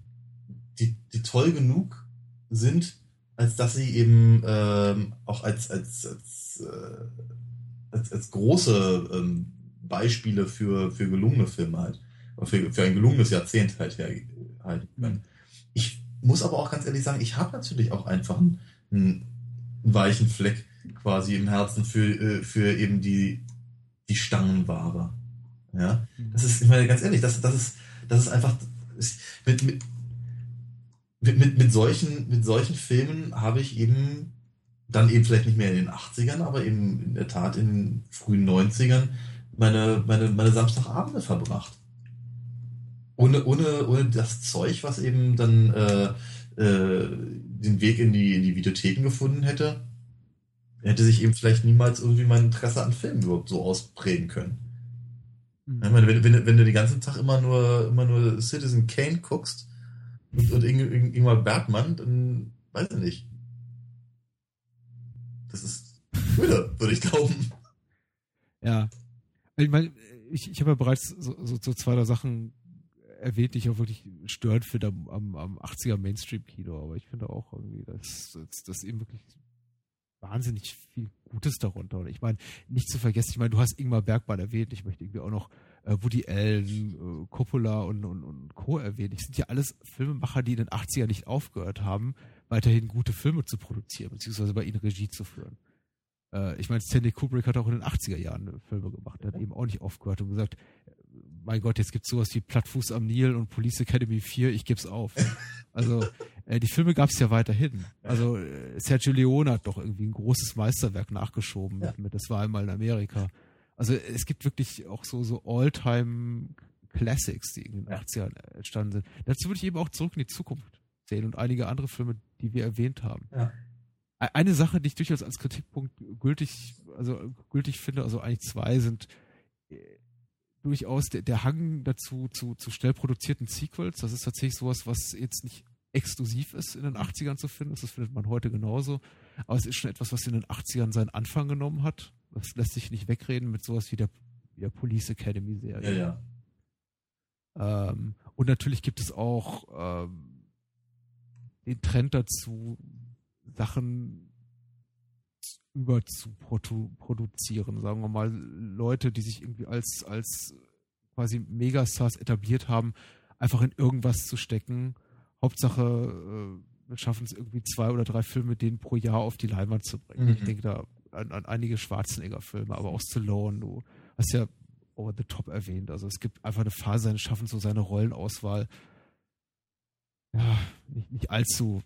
die, die toll genug sind, als dass sie eben ähm, auch als, als, als, äh, als, als große ähm, Beispiele für, für gelungene Filme halt für, für ein gelungenes Jahrzehnt halt herhalten können. Ich muss aber auch ganz ehrlich sagen, ich habe natürlich auch einfach einen, einen, weichen Fleck quasi im Herzen für, äh, für eben die, die Stangenware. Ja, das ist, ich meine, ganz ehrlich, das, das ist, das ist einfach, mit, mit, mit, mit, solchen, mit solchen Filmen habe ich eben dann eben vielleicht nicht mehr in den 80ern, aber eben in der Tat in den frühen 90ern meine, meine, meine Samstagabende verbracht ohne, ohne, ohne das Zeug, was eben dann äh, äh, den Weg in die, in die Videotheken gefunden hätte, hätte sich eben vielleicht niemals irgendwie mein Interesse an Filmen überhaupt so ausprägen können. Mhm. Ich meine, wenn, wenn, wenn du den ganzen Tag immer nur, immer nur Citizen Kane guckst und, und Ing, Ingmar Bergmann, dann weiß ich nicht. Das ist Höhle, würde ich glauben. Ja. Ich meine, ich, ich habe ja bereits so, so, so zwei, drei Sachen erwähnt, die ich auch wirklich störend finde am, am, am 80er Mainstream-Kino, aber ich finde auch irgendwie, dass, dass, dass eben wirklich wahnsinnig viel Gutes darunter. Und ich meine, nicht zu vergessen, ich meine, du hast Ingmar Bergmann erwähnt, ich möchte irgendwie auch noch äh, Woody Allen, äh, Coppola und, und, und Co. erwähnen. Ich sind ja alles Filmemacher, die in den 80er nicht aufgehört haben, weiterhin gute Filme zu produzieren, beziehungsweise bei ihnen Regie zu führen. Äh, ich meine, Stanley Kubrick hat auch in den 80er Jahren Filme gemacht, hat eben auch nicht aufgehört und gesagt, mein Gott, jetzt gibt's sowas wie Plattfuß am Nil und Police Academy 4, ich geb's auf. Also äh, die Filme gab's ja weiterhin. Also äh, Sergio Leone hat doch irgendwie ein großes Meisterwerk nachgeschoben ja. mit, Das war einmal in Amerika. Also es gibt wirklich auch so, so All-Time Classics, die in den ja. 80ern entstanden sind. Dazu würde ich eben auch zurück in die Zukunft sehen und einige andere Filme, die wir erwähnt haben. Ja. Eine Sache, die ich durchaus als Kritikpunkt gültig, also gültig finde, also eigentlich zwei sind äh, durchaus der, der Hang dazu zu, zu schnell produzierten Sequels. Das ist tatsächlich sowas, was jetzt nicht exklusiv ist in den 80ern zu finden. Das findet man heute genauso. Aber es ist schon etwas, was in den 80ern seinen Anfang genommen hat. Das lässt sich nicht wegreden mit sowas wie der, wie der Police Academy Serie. Ja, ja. Ähm, und natürlich gibt es auch ähm, den Trend dazu, Sachen über zu produ produzieren. Sagen wir mal, Leute, die sich irgendwie als, als quasi Megastars etabliert haben, einfach in irgendwas zu stecken. Hauptsache, äh, wir schaffen es irgendwie zwei oder drei Filme denen pro Jahr auf die Leinwand zu bringen. Mhm. Ich denke da an, an einige Schwarzenegger-Filme, aber auch Stallone. Du hast ja over the top erwähnt. Also es gibt einfach eine Phase seines Schaffens, so seine Rollenauswahl ja, nicht, nicht allzu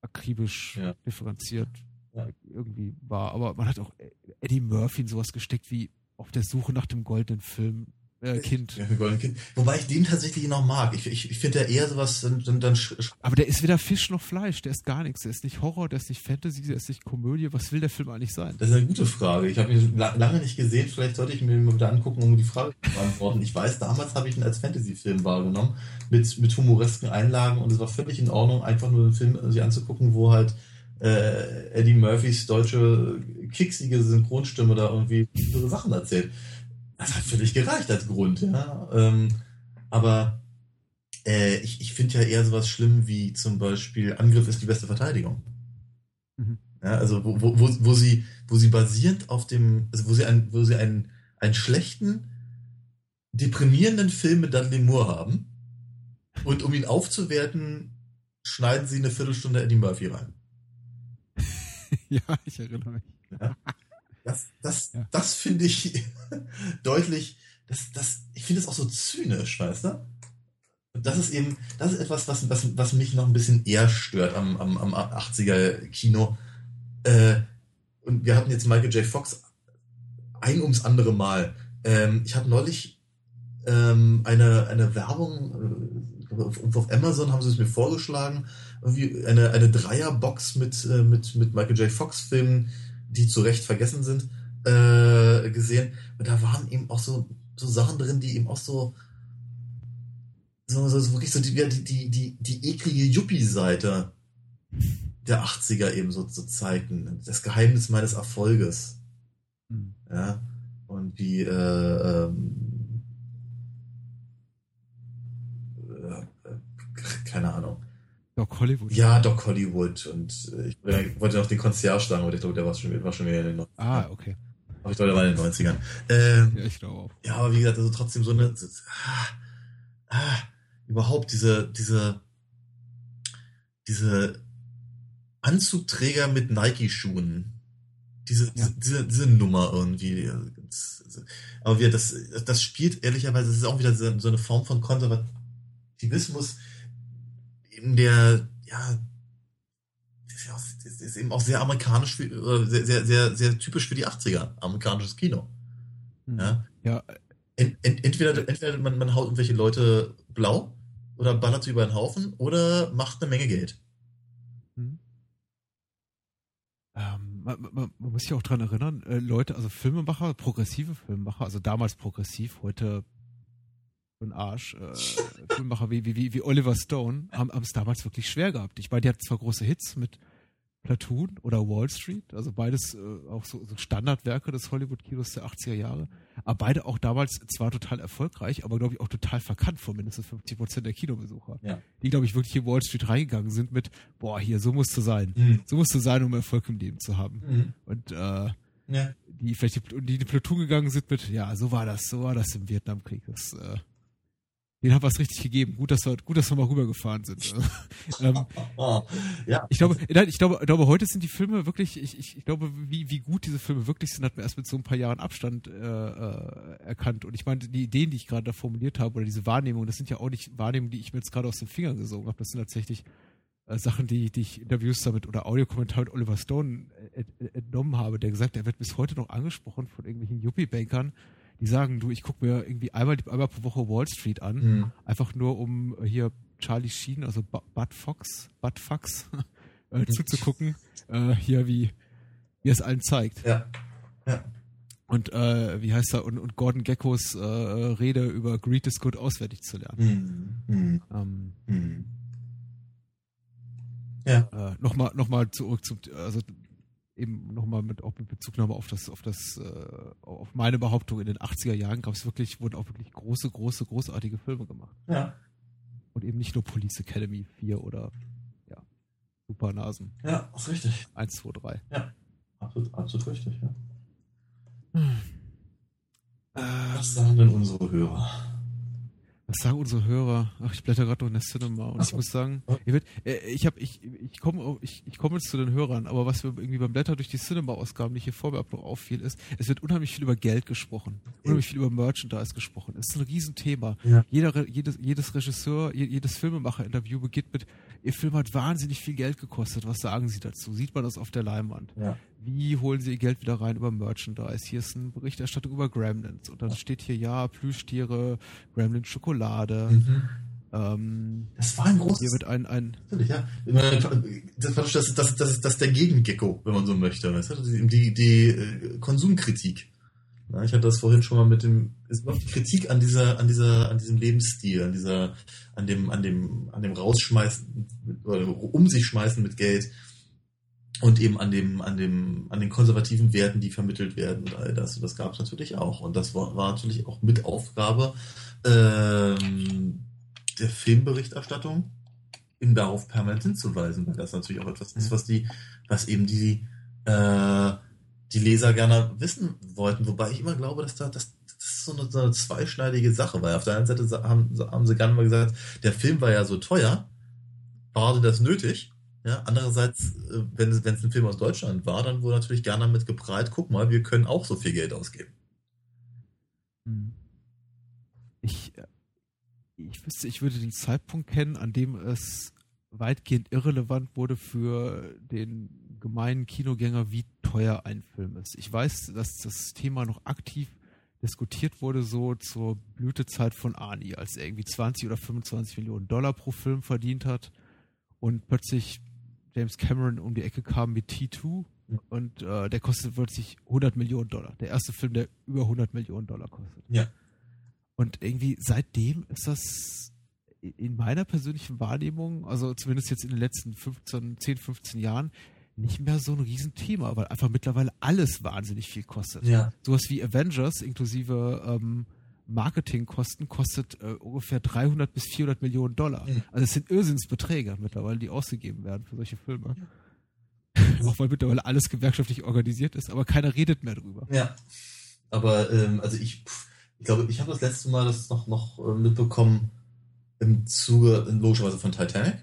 akribisch ja. differenziert ja. irgendwie war. Aber man hat auch Eddie Murphy in sowas gesteckt wie auf der Suche nach dem goldenen Film. Äh, kind. Ja, goldenen kind. Wobei ich den tatsächlich noch mag. Ich, ich, ich finde ja eher sowas dann, dann, dann Aber der ist weder Fisch noch Fleisch, der ist gar nichts. Der ist nicht Horror, der ist nicht Fantasy, der ist nicht Komödie. Was will der Film eigentlich sein? Das ist eine gute Frage. Ich habe ihn lange nicht gesehen. Vielleicht sollte ich mir mal wieder angucken, um die Frage zu beantworten. Ich weiß, damals habe ich ihn als Fantasy-Film wahrgenommen, mit, mit humoresken Einlagen und es war völlig in Ordnung, einfach nur den Film sich anzugucken, wo halt äh, Eddie Murphys deutsche kicksige Synchronstimme da irgendwie ihre Sachen erzählt. Das hat völlig gereicht als Grund, ja. Ähm, aber äh, ich, ich finde ja eher sowas schlimm wie zum Beispiel Angriff ist die beste Verteidigung. Mhm. Ja, also wo, wo, wo, wo sie, wo sie basierend auf dem, also wo sie einen, wo sie einen, einen schlechten, deprimierenden Film mit Dudley Moore haben und um ihn aufzuwerten, schneiden sie eine Viertelstunde Eddie Murphy rein. ja, ich erinnere mich. Ja. Das, das, ja. das finde ich deutlich, das, das, ich finde es auch so zynisch, weißt du? das ist eben, das ist etwas, was, was, was mich noch ein bisschen eher stört am, am, am 80er Kino. Äh, und wir hatten jetzt Michael J. Fox ein ums andere Mal. Ähm, ich habe neulich ähm, eine, eine Werbung, äh, auf, auf Amazon haben sie es mir vorgeschlagen, irgendwie eine, eine Dreierbox mit, äh, mit, mit Michael J. Fox Filmen, die zu Recht vergessen sind, äh, gesehen. Und da waren eben auch so, so Sachen drin, die eben auch so, so, so, so wirklich so die, die, die, die, eklige Yuppie-Seite der 80er eben so zu zeigen. Das Geheimnis meines Erfolges. Hm. Ja. Und wie, äh, ähm, keine Ahnung. Doc Hollywood. Ja, Doc Hollywood. Und äh, ich wollte noch den Concierge sagen, aber ich glaube, der war schon, war schon wieder in den 90ern. Ah, okay. Aber ich glaube, der war in den 90ern. Ähm, Ja, ich glaube auch. ja, aber wie gesagt, also trotzdem so eine. So, ah, ah, überhaupt diese, diese, diese Anzugträger mit Nike-Schuhen. Diese, Ja. diese, diese Nummer irgendwie. Aber wir, das, das spielt ehrlicherweise, das ist auch wieder so so eine Form von Konservativismus, in der, ja, das ist, ja auch, das ist eben auch sehr amerikanisch, für, sehr, sehr, sehr, sehr typisch für die 80er, amerikanisches Kino. Hm. Ja. Ja, Ent, ent, entweder entweder man, man haut irgendwelche Leute blau oder ballert sie über den Haufen oder macht eine Menge Geld. Hm. Ähm, man, man, man muss sich auch dran erinnern, äh, Leute, also Filmemacher, progressive Filmemacher, also damals progressiv, heute den Arsch, äh, Filmemacher wie, wie, wie, Oliver Stone haben es damals wirklich schwer gehabt. Ich meine, die hatten zwar große Hits mit Platoon oder Wall Street, also beides äh, auch so, so Standardwerke des Hollywood-Kinos der 80er Jahre, aber beide auch damals zwar total erfolgreich, aber glaube ich auch total verkannt von mindestens 50 Prozent der Kinobesucher, Ja. die glaube ich wirklich in Wall Street reingegangen sind mit, boah, hier, so musst du sein. Mhm. So musst du sein, um Erfolg im Leben zu haben. Mhm. Und äh, Ja. die vielleicht die, die, die Platoon gegangen sind mit, ja, so war das, so war das im Vietnamkrieg. Das, äh, denen hat was richtig gegeben. Gut, dass wir, gut, dass wir mal rübergefahren sind. ähm, Oh, ja. ich glaube, ich glaube, ich glaube, heute sind die Filme wirklich, ich, ich, ich glaube, wie, wie gut diese Filme wirklich sind, hat man erst mit so ein paar Jahren Abstand äh, äh, erkannt. Und ich meine, die Ideen, die ich gerade da formuliert habe, oder diese Wahrnehmungen, das sind ja auch nicht Wahrnehmungen, die ich mir jetzt gerade aus den Fingern gesogen habe. Das sind tatsächlich äh, Sachen, die, die ich Interviews damit oder Audiokommentar mit Oliver Stone äh, ent- entnommen habe, der gesagt, er wird bis heute noch angesprochen von irgendwelchen Yuppie-Bankern, die sagen, du, ich gucke mir irgendwie einmal, einmal pro Woche Wall Street an, Mhm. einfach nur um hier Charlie Sheen, also Bu- Bud Fox, Bud Fox, äh, zuzugucken, äh, hier wie, wie er es allen zeigt. Ja. Ja. Und äh, wie heißt er, und, und Gordon Geckos äh, Rede über Greed is Good auswendig zu lernen. Mhm. Mhm. Ähm, Mhm. Ja. äh, nochmal noch mal zurück zum, also eben nochmal mit, auch mit Bezugnahme auf das, auf das, äh, auf meine Behauptung, in den 80er Jahren gab es wirklich, wurden auch wirklich große, große, großartige Filme gemacht. Ja. Und eben nicht nur Police Academy 4 oder ja, Supernasen Ja, ist richtig. 1, 2, 3. Absolut, absolut richtig, ja. Äh, Was sagen denn unsere Hörer? Was sagen unsere Hörer? Ach, ich blätter gerade noch in der Cinema und Ach ich muss sagen, ihr wird, äh, ich habe, ich, ich komme, ich, ich komme jetzt zu den Hörern, aber was mir irgendwie beim Blätter durch die Cinema-Ausgaben, die hier vor mir ab noch auffiel, ist, es wird unheimlich viel über Geld gesprochen, unheimlich viel über Merchandise gesprochen. Es ist ein Riesenthema. Ja. Jeder, jedes, jedes Regisseur, je- jedes Filmemacher-Interview beginnt mit, ihr Film hat wahnsinnig viel Geld gekostet. Was sagen Sie dazu? Sieht man das auf der Leinwand? Ja. Wie holen sie ihr Geld wieder rein über Merchandise? Hier ist eine Berichterstattung über Gremlins. Und dann steht hier, ja, Plüschtiere, Gremlin Schokolade. Mhm. Ähm, Das war ein großes hier wird ein, ein, Natürlich, ja. Das, das, das, das, das, ist- das ist der Gegengecko, wenn man so möchte. Die, die, äh, Konsumkritik. Ja, ich hatte das vorhin schon mal mit dem, es war die Kritik an dieser, an dieser, an diesem Lebensstil, an dieser, an dem, an dem, an dem Rausschmeißen oder um sich schmeißen mit Geld und eben an dem, an dem, an den konservativen Werten, die vermittelt werden und all das. Und das gab es natürlich auch. Und das war, war natürlich auch mit Aufgabe ähm, der Filmberichterstattung, eben darauf permanent hinzuweisen, weil das natürlich auch etwas ist, was die, was eben die, äh, die Leser gerne wissen wollten. Wobei ich immer glaube, dass da, das, das ist so eine, so eine zweischneidige Sache, weil auf der einen Seite haben, haben sie gerne mal gesagt, der Film war ja so teuer, war das nötig? Ja, andererseits, äh, wenn es, ein Film aus Deutschland war, dann wurde natürlich gerne damit geprahlt, guck mal, wir können auch so viel Geld ausgeben. ich, äh, ich wüsste, ich würde den Zeitpunkt kennen, an dem es weitgehend irrelevant wurde für den gemeinen Kinogänger, wie teuer ein Film ist. Ich weiß, dass das Thema noch aktiv diskutiert wurde, so zur Blütezeit von Ani, als er irgendwie 20 oder 25 Millionen Dollar pro Film verdient hat und plötzlich James Cameron um die Ecke kam mit T2 und äh, der kostet plötzlich 100 Millionen Dollar. Der erste Film, der über 100 Millionen Dollar kostet. Ja. Und irgendwie seitdem ist das in meiner persönlichen Wahrnehmung, also zumindest jetzt in den letzten 15, 10, 15 Jahren, nicht mehr so ein Riesenthema, weil einfach mittlerweile alles wahnsinnig viel kostet. Ja. Sowas wie Avengers inklusive ähm, Marketingkosten kostet äh, ungefähr 300 bis 400 Millionen Dollar. Also es sind Irrsinnsbeträge mittlerweile, die ausgegeben werden für solche Filme. Auch weil mittlerweile alles gewerkschaftlich organisiert ist, aber keiner redet mehr drüber. Ja. Aber ähm, also ich, ich glaube, ich habe das letzte Mal das noch, noch äh, mitbekommen im Zuge, logischerweise von Titanic.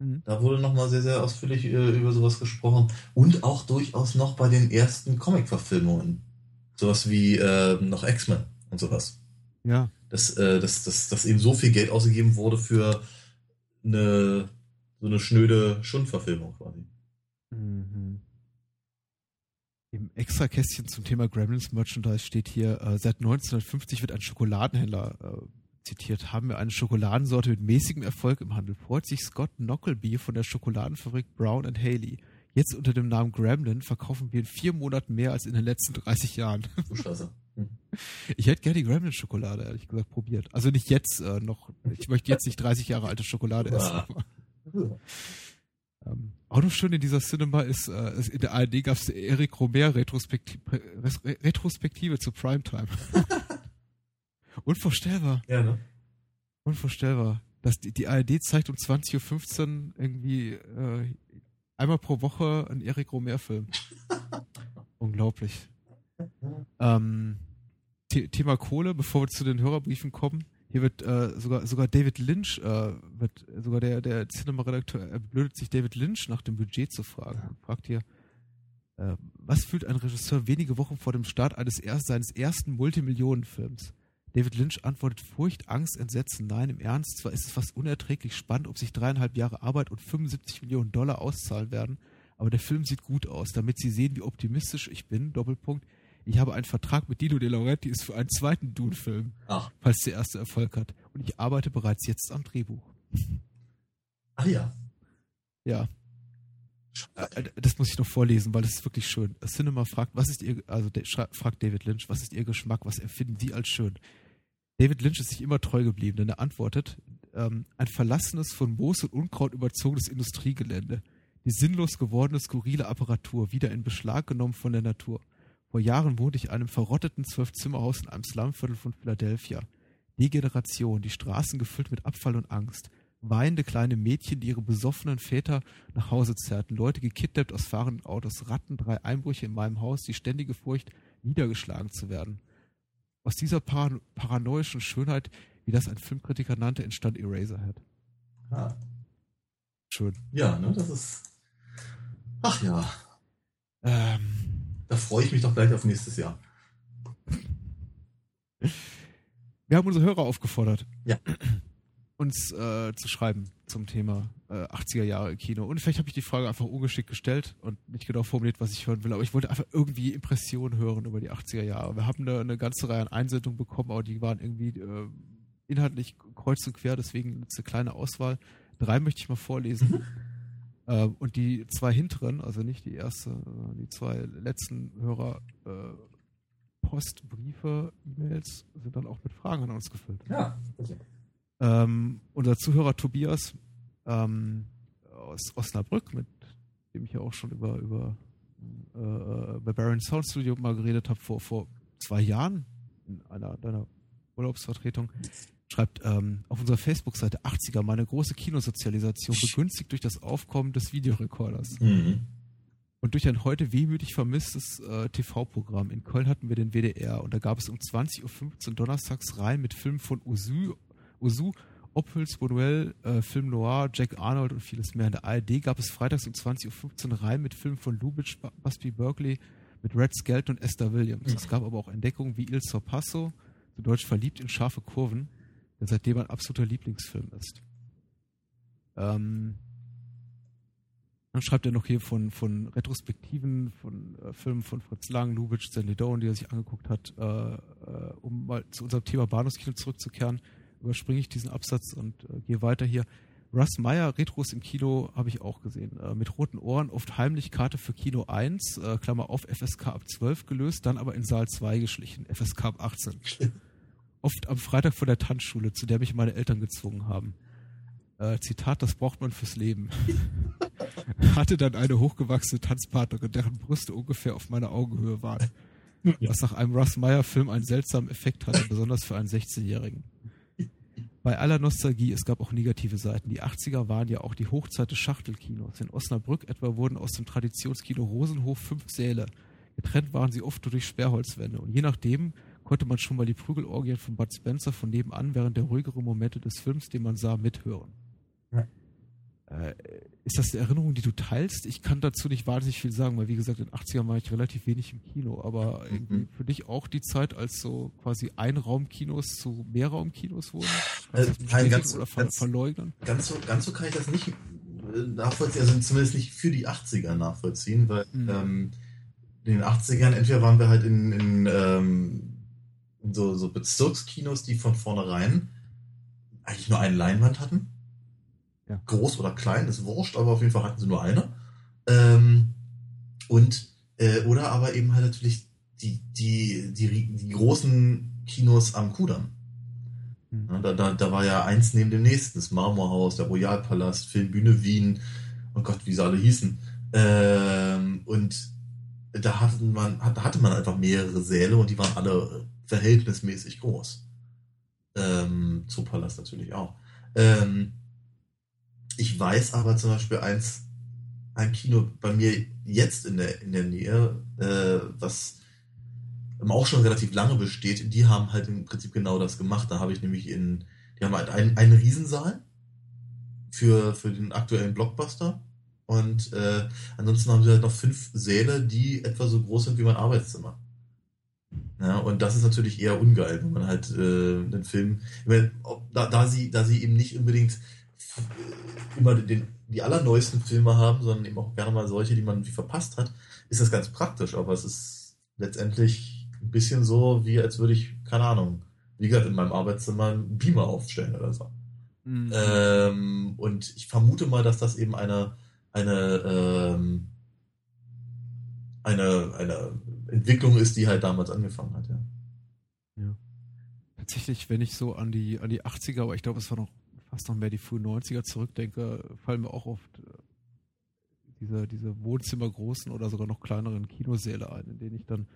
Mhm. Da wurde nochmal sehr, sehr ausführlich äh, über sowas gesprochen. Und auch durchaus noch bei den ersten Comic-Verfilmungen. Sowas wie äh, noch X-Men und sowas. Ja. Dass, äh, dass, dass, dass eben so viel Geld ausgegeben wurde für eine so eine schnöde Schundverfilmung quasi. Mhm. Im Extrakästchen zum Thema Gremlins Merchandise steht hier, äh, seit 1950 wird ein Schokoladenhändler äh, zitiert, haben wir eine Schokoladensorte mit mäßigem Erfolg im Handel. Freut sich Scott Knockleby von der Schokoladenfabrik Brown and Haley. Jetzt unter dem Namen Gremlin verkaufen wir in vier Monaten mehr als in den letzten 30 Jahren. Du Scheiße. Ich hätte gerne die Gremlin-Schokolade, ehrlich gesagt, probiert. Also nicht jetzt äh, noch. Ich möchte jetzt nicht 30 Jahre alte Schokolade essen. Ah. Aber, ähm, auch noch schön in dieser Cinema ist, äh, es- in der ARD gab es Eric Romer Retrospektive, Retrospektive zu Primetime. Unvorstellbar. Ja, ne? Unvorstellbar. Dass die, die ARD zeigt um 20.15 Uhr irgendwie äh, einmal pro Woche einen Eric Romer-Film. Unglaublich. Ähm, Thema Kohle, bevor wir zu den Hörerbriefen kommen. Hier wird äh, sogar sogar David Lynch, äh, wird sogar der der Cinema-Redakteur er blödet sich David Lynch nach dem Budget zu fragen und fragt hier, äh, was fühlt ein Regisseur wenige Wochen vor dem Start eines erst, seines ersten Multimillionenfilms? David Lynch antwortet Furcht, Angst, Entsetzen. Nein, im Ernst, zwar ist es fast unerträglich spannend, ob sich dreieinhalb Jahre Arbeit und 75 Millionen Dollar auszahlen werden, aber der Film sieht gut aus, damit Sie sehen, wie optimistisch ich bin. Doppelpunkt. Ich habe einen Vertrag mit Dino De Laurentiis für einen zweiten Dune-Film, Ach, falls der erste Erfolg hat. Und ich arbeite bereits jetzt am Drehbuch. ah ja. Ja. Äh, Das muss ich noch vorlesen, weil das ist wirklich schön. Cinema fragt, was ist ihr, also fragt David Lynch, was ist ihr Geschmack, was empfinden Sie als schön? David Lynch ist sich immer treu geblieben, denn er antwortet, ähm, ein verlassenes, von Moos und Unkraut überzogenes Industriegelände. Die sinnlos gewordene, skurrile Apparatur, wieder in Beschlag genommen von der Natur. Vor Jahren wohnte ich in einem verrotteten Zwölfzimmerhaus in einem Slumviertel von Philadelphia. Degeneration, die Straßen gefüllt mit Abfall und Angst. Weinende kleine Mädchen, die ihre besoffenen Väter nach Hause zerrten. Leute gekidnappt aus fahrenden Autos. Ratten, drei Einbrüche in meinem Haus, die ständige Furcht, niedergeschlagen zu werden. Aus dieser paran paranoischen Schönheit, wie das ein Filmkritiker nannte, entstand Eraserhead. Ah. Schön. Ja, ne, das ist. Ach ja, Ähm, da freue ich mich doch gleich auf nächstes Jahr. wir haben unsere Hörer aufgefordert, Ja. uns äh, zu schreiben zum Thema äh, 80er Jahre Kino. Und vielleicht habe ich die Frage einfach ungeschickt gestellt und nicht genau formuliert, was ich hören will. Aber ich wollte einfach irgendwie Impressionen hören über die 80er Jahre. Wir haben eine, eine ganze Reihe an Einsendungen bekommen, aber die waren irgendwie äh, inhaltlich kreuz und quer, deswegen eine kleine Auswahl. Drei möchte ich mal vorlesen. Ähm, und die zwei hinteren, also nicht die erste, sondern die zwei letzten Hörer, äh, Post, Briefe, E-Mails sind dann auch mit Fragen an uns gefüllt. Ja, okay. Ähm, unser Zuhörer Tobias ähm, aus Osnabrück, mit dem ich ja auch schon über, über äh, bei Baron Sound Studio mal geredet habe, vor, vor zwei Jahren in einer deiner Urlaubsvertretung, schreibt ähm, auf unserer Facebook-Seite 80er meine große Kinosozialisation begünstigt durch das Aufkommen des Videorekorders Mhm. und durch ein heute wehmütig vermisstes äh, TV-Programm. In Köln hatten wir den WDR und da gab es um 20.15 Uhr donnerstags rein mit Filmen von Ozu, Ozu Ophüls, Bonuel, äh, Film Noir, Jack Arnold und vieles mehr. In der ARD gab es freitags um 20.15 Uhr rein mit Filmen von Lubitsch, Busby Berkeley, mit Red Skelton und Esther Williams. Es gab aber auch Entdeckungen wie Il Sorpasso, zu Deutsch verliebt in scharfe Kurven, der seitdem mein absoluter Lieblingsfilm ist. Ähm, dann schreibt er noch hier von, von Retrospektiven, von äh, Filmen von Fritz Lang, Lubitsch, Stanley Doan, die er sich angeguckt hat. Äh, äh, um mal zu unserem Thema Bahnhofskino zurückzukehren, überspringe ich diesen Absatz und äh, gehe weiter hier. Russ Meyer, Retros im Kino, habe ich auch gesehen. Äh, mit roten Ohren, oft heimlich Karte für Kino 1, äh, Klammer auf, FSK ab 12 gelöst, dann aber in Saal 2 geschlichen, FSK ab 18. oft am Freitag vor der Tanzschule, zu der mich meine Eltern gezwungen haben. Äh, Zitat, das braucht man fürs Leben. Hatte dann eine hochgewachsene Tanzpartnerin, deren Brüste ungefähr auf meiner Augenhöhe waren. Ja. Was nach einem Russ Meyer-Film einen seltsamen Effekt hatte, besonders für einen 16-Jährigen. Bei aller Nostalgie, es gab auch negative Seiten. Die 80er waren ja auch die Hochzeit des Schachtelkinos. In Osnabrück etwa wurden aus dem Traditionskino Rosenhof fünf Säle. Getrennt waren sie oft durch Sperrholzwände. Und je nachdem konnte man schon mal die Prügelorgien von Bud Spencer von nebenan während der ruhigeren Momente des Films, den man sah, mithören. Ja. Äh, ist das eine Erinnerung, die du teilst? Ich kann dazu nicht wahnsinnig viel sagen, weil wie gesagt, in den 80ern war ich relativ wenig im Kino, aber irgendwie Mhm. für dich auch die Zeit, als so quasi Einraumkinos zu Mehrraumkinos wurden? Das nein, ganz- oder ver ganz- verleugnen? Ganz so, ganz so kann ich das nicht äh, nachvollziehen, also zumindest nicht für die 80er nachvollziehen, weil Mhm. ähm, in den 80ern entweder waren wir halt in, in, ähm, in so, so Bezirkskinos, die von vornherein eigentlich nur eine Leinwand hatten. Ja. Groß oder klein, ist wurscht, aber auf jeden Fall hatten sie nur eine. Ähm, und äh, oder aber eben halt natürlich die, die, die, die großen Kinos am Kudamm. Mhm. Ja, da, da, da war ja eins neben dem nächsten, das Marmorhaus, der Royalpalast, Filmbühne Wien, oh Gott, wie sie alle hießen. Ähm, und da hatte man, hatte man einfach mehrere Säle und die waren alle verhältnismäßig groß. Ähm, Zoopalast natürlich auch. Ähm, ich weiß aber zum Beispiel eins, ein Kino bei mir jetzt in der, in der Nähe, äh, was auch schon relativ lange besteht, die haben halt im Prinzip genau das gemacht. Da habe ich nämlich in, die haben halt einen, einen Riesensaal für, für den aktuellen Blockbuster. Und äh, ansonsten haben sie halt noch fünf Säle, die etwa so groß sind wie mein Arbeitszimmer. Ja, und das ist natürlich eher ungeil, wenn man halt äh, einen Film, meine, ob, da, da, sie, da sie eben nicht unbedingt äh, immer den, die allerneuesten Filme haben, sondern eben auch gerne mal solche, die man wie verpasst hat, ist das ganz praktisch, aber es ist letztendlich ein bisschen so, wie als würde ich, keine Ahnung, wie gesagt, in meinem Arbeitszimmer einen Beamer aufstellen oder so. Mhm. Ähm, und ich vermute mal, dass das eben eine, eine, ähm, eine, eine Entwicklung ist, die halt damals angefangen hat, ja. Tatsächlich, wenn ich so an die, an die 80er, aber ich glaube, es war noch fast noch mehr die frühen 90er zurückdenke, fallen mir auch oft äh, diese, diese Wohnzimmergroßen oder sogar noch kleineren Kinosäle ein, in denen ich dann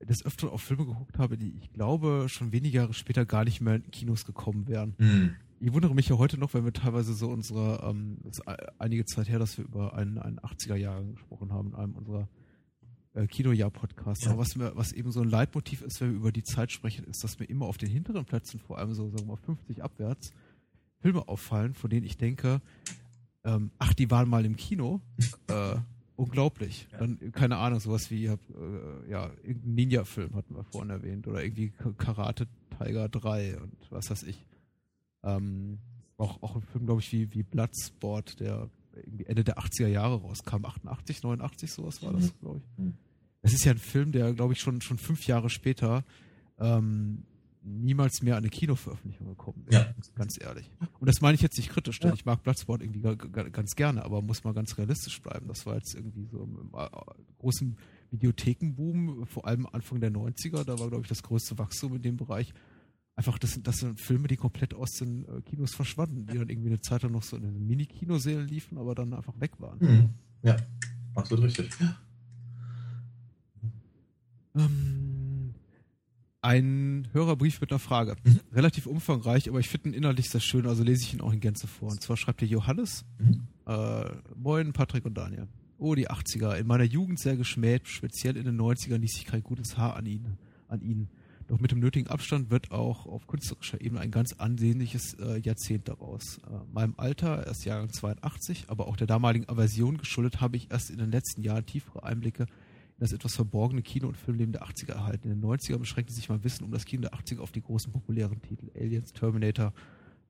des Öfteren auf Filme geguckt habe, die ich glaube schon wenige Jahre später gar nicht mehr in Kinos gekommen wären. Hm. Ich wundere mich ja heute noch, wenn wir teilweise so unsere, ähm, einige Zeit her, dass wir über einen, einen 80er-Jahre gesprochen haben in einem unserer äh, Kinojahr-Podcasts. Ja. Aber was, mir, was eben so ein Leitmotiv ist, wenn wir über die Zeit sprechen, ist, dass mir immer auf den hinteren Plätzen, vor allem so sagen wir mal 50 abwärts, Filme auffallen, von denen ich denke, ähm, ach, die waren mal im Kino. äh, unglaublich. Ja. Dann, keine Ahnung, sowas wie, äh, ja, irgendein Ninja-Film hatten wir vorhin erwähnt oder irgendwie Karate Tiger 3 und was weiß ich. Ähm, auch, auch ein Film, glaube ich, wie, wie Bloodsport, der irgendwie Ende der 80er Jahre rauskam, 88, 89, sowas war das, glaube ich. Mhm. Es ist ja ein Film, der, glaube ich, schon, schon fünf Jahre später ähm, niemals mehr an eine Kinoveröffentlichung gekommen ist. Ja. Ganz ehrlich. Und das meine ich jetzt nicht kritisch, denn Ja. ich mag Bloodsport irgendwie ga- ga- ganz gerne, aber muss mal ganz realistisch bleiben. Das war jetzt irgendwie so im, im äh, großen Videothekenboom, vor allem Anfang der 90er, da war, glaube ich, das größte Wachstum in dem Bereich. Einfach, das sind, das sind Filme, die komplett aus den äh, Kinos verschwanden, die dann irgendwie eine Zeit lang noch so in den Mini-Kinosälen liefen, aber dann einfach weg waren. Hm. Ja, absolut richtig. Ähm, ein Hörerbrief mit einer Frage. Mhm. Relativ umfangreich, aber ich finde ihn innerlich sehr schön, also lese ich ihn auch in Gänze vor. Und zwar schreibt hier Johannes. Mhm. Äh, moin, Patrick und Daniel. Oh, die 80er. In meiner Jugend sehr geschmäht, speziell in den 90ern ließ sich kein gutes Haar an ihnen. An ihnen. Doch mit dem nötigen Abstand wird auch auf künstlerischer Ebene ein ganz ansehnliches äh, Jahrzehnt daraus. Äh, meinem Alter, erst Jahrgang 82, aber auch der damaligen Aversion geschuldet, habe ich erst in den letzten Jahren tiefere Einblicke das etwas verborgene Kino- und Filmleben der 80er erhalten. In den 90ern beschränkte sich mein Wissen um das Kino der 80er auf die großen populären Titel. Aliens, Terminator,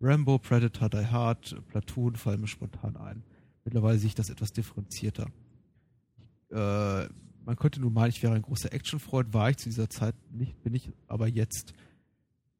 Rambo, Predator, Die Hard, Platoon fallen mir spontan ein. Mittlerweile sehe ich das etwas differenzierter. Äh, man könnte nun meinen, ich wäre ein großer Actionfreund, war ich zu dieser Zeit nicht, bin ich aber jetzt.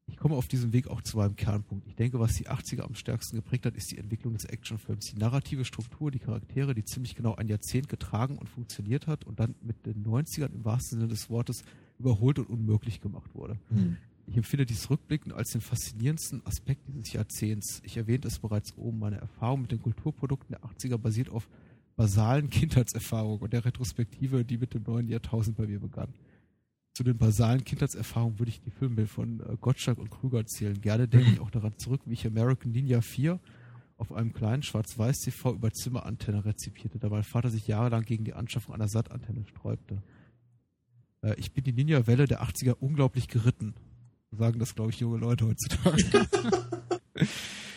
Ich komme auf diesem Weg auch zu meinem Kernpunkt. Ich denke, was die 80er am stärksten geprägt hat, ist die Entwicklung des Actionfilms. Die narrative Struktur, die Charaktere, die ziemlich genau ein Jahrzehnt getragen und funktioniert hat und dann mit den 90ern im wahrsten Sinne des Wortes überholt und unmöglich gemacht wurde. Hm. Ich empfinde dies rückblickend als den faszinierendsten Aspekt dieses Jahrzehnts. Ich erwähnte es bereits oben. Meine Erfahrung mit den Kulturprodukten der 80er basiert auf basalen Kindheitserfahrungen und der Retrospektive, die mit dem neuen Jahrtausend bei mir begann. Zu den basalen Kindheitserfahrungen würde ich die Filme von äh, Gottschalk und Krüger zählen. Gerne denke ich auch daran zurück, wie ich American Ninja 4 auf einem kleinen Schwarz-Weiß-TV über Zimmerantenne rezipierte, da mein Vater sich jahrelang gegen die Anschaffung einer Sattantenne sträubte. Äh, ich bin die Ninja-Welle der 80er unglaublich geritten. Sagen das, glaube ich, junge Leute heutzutage.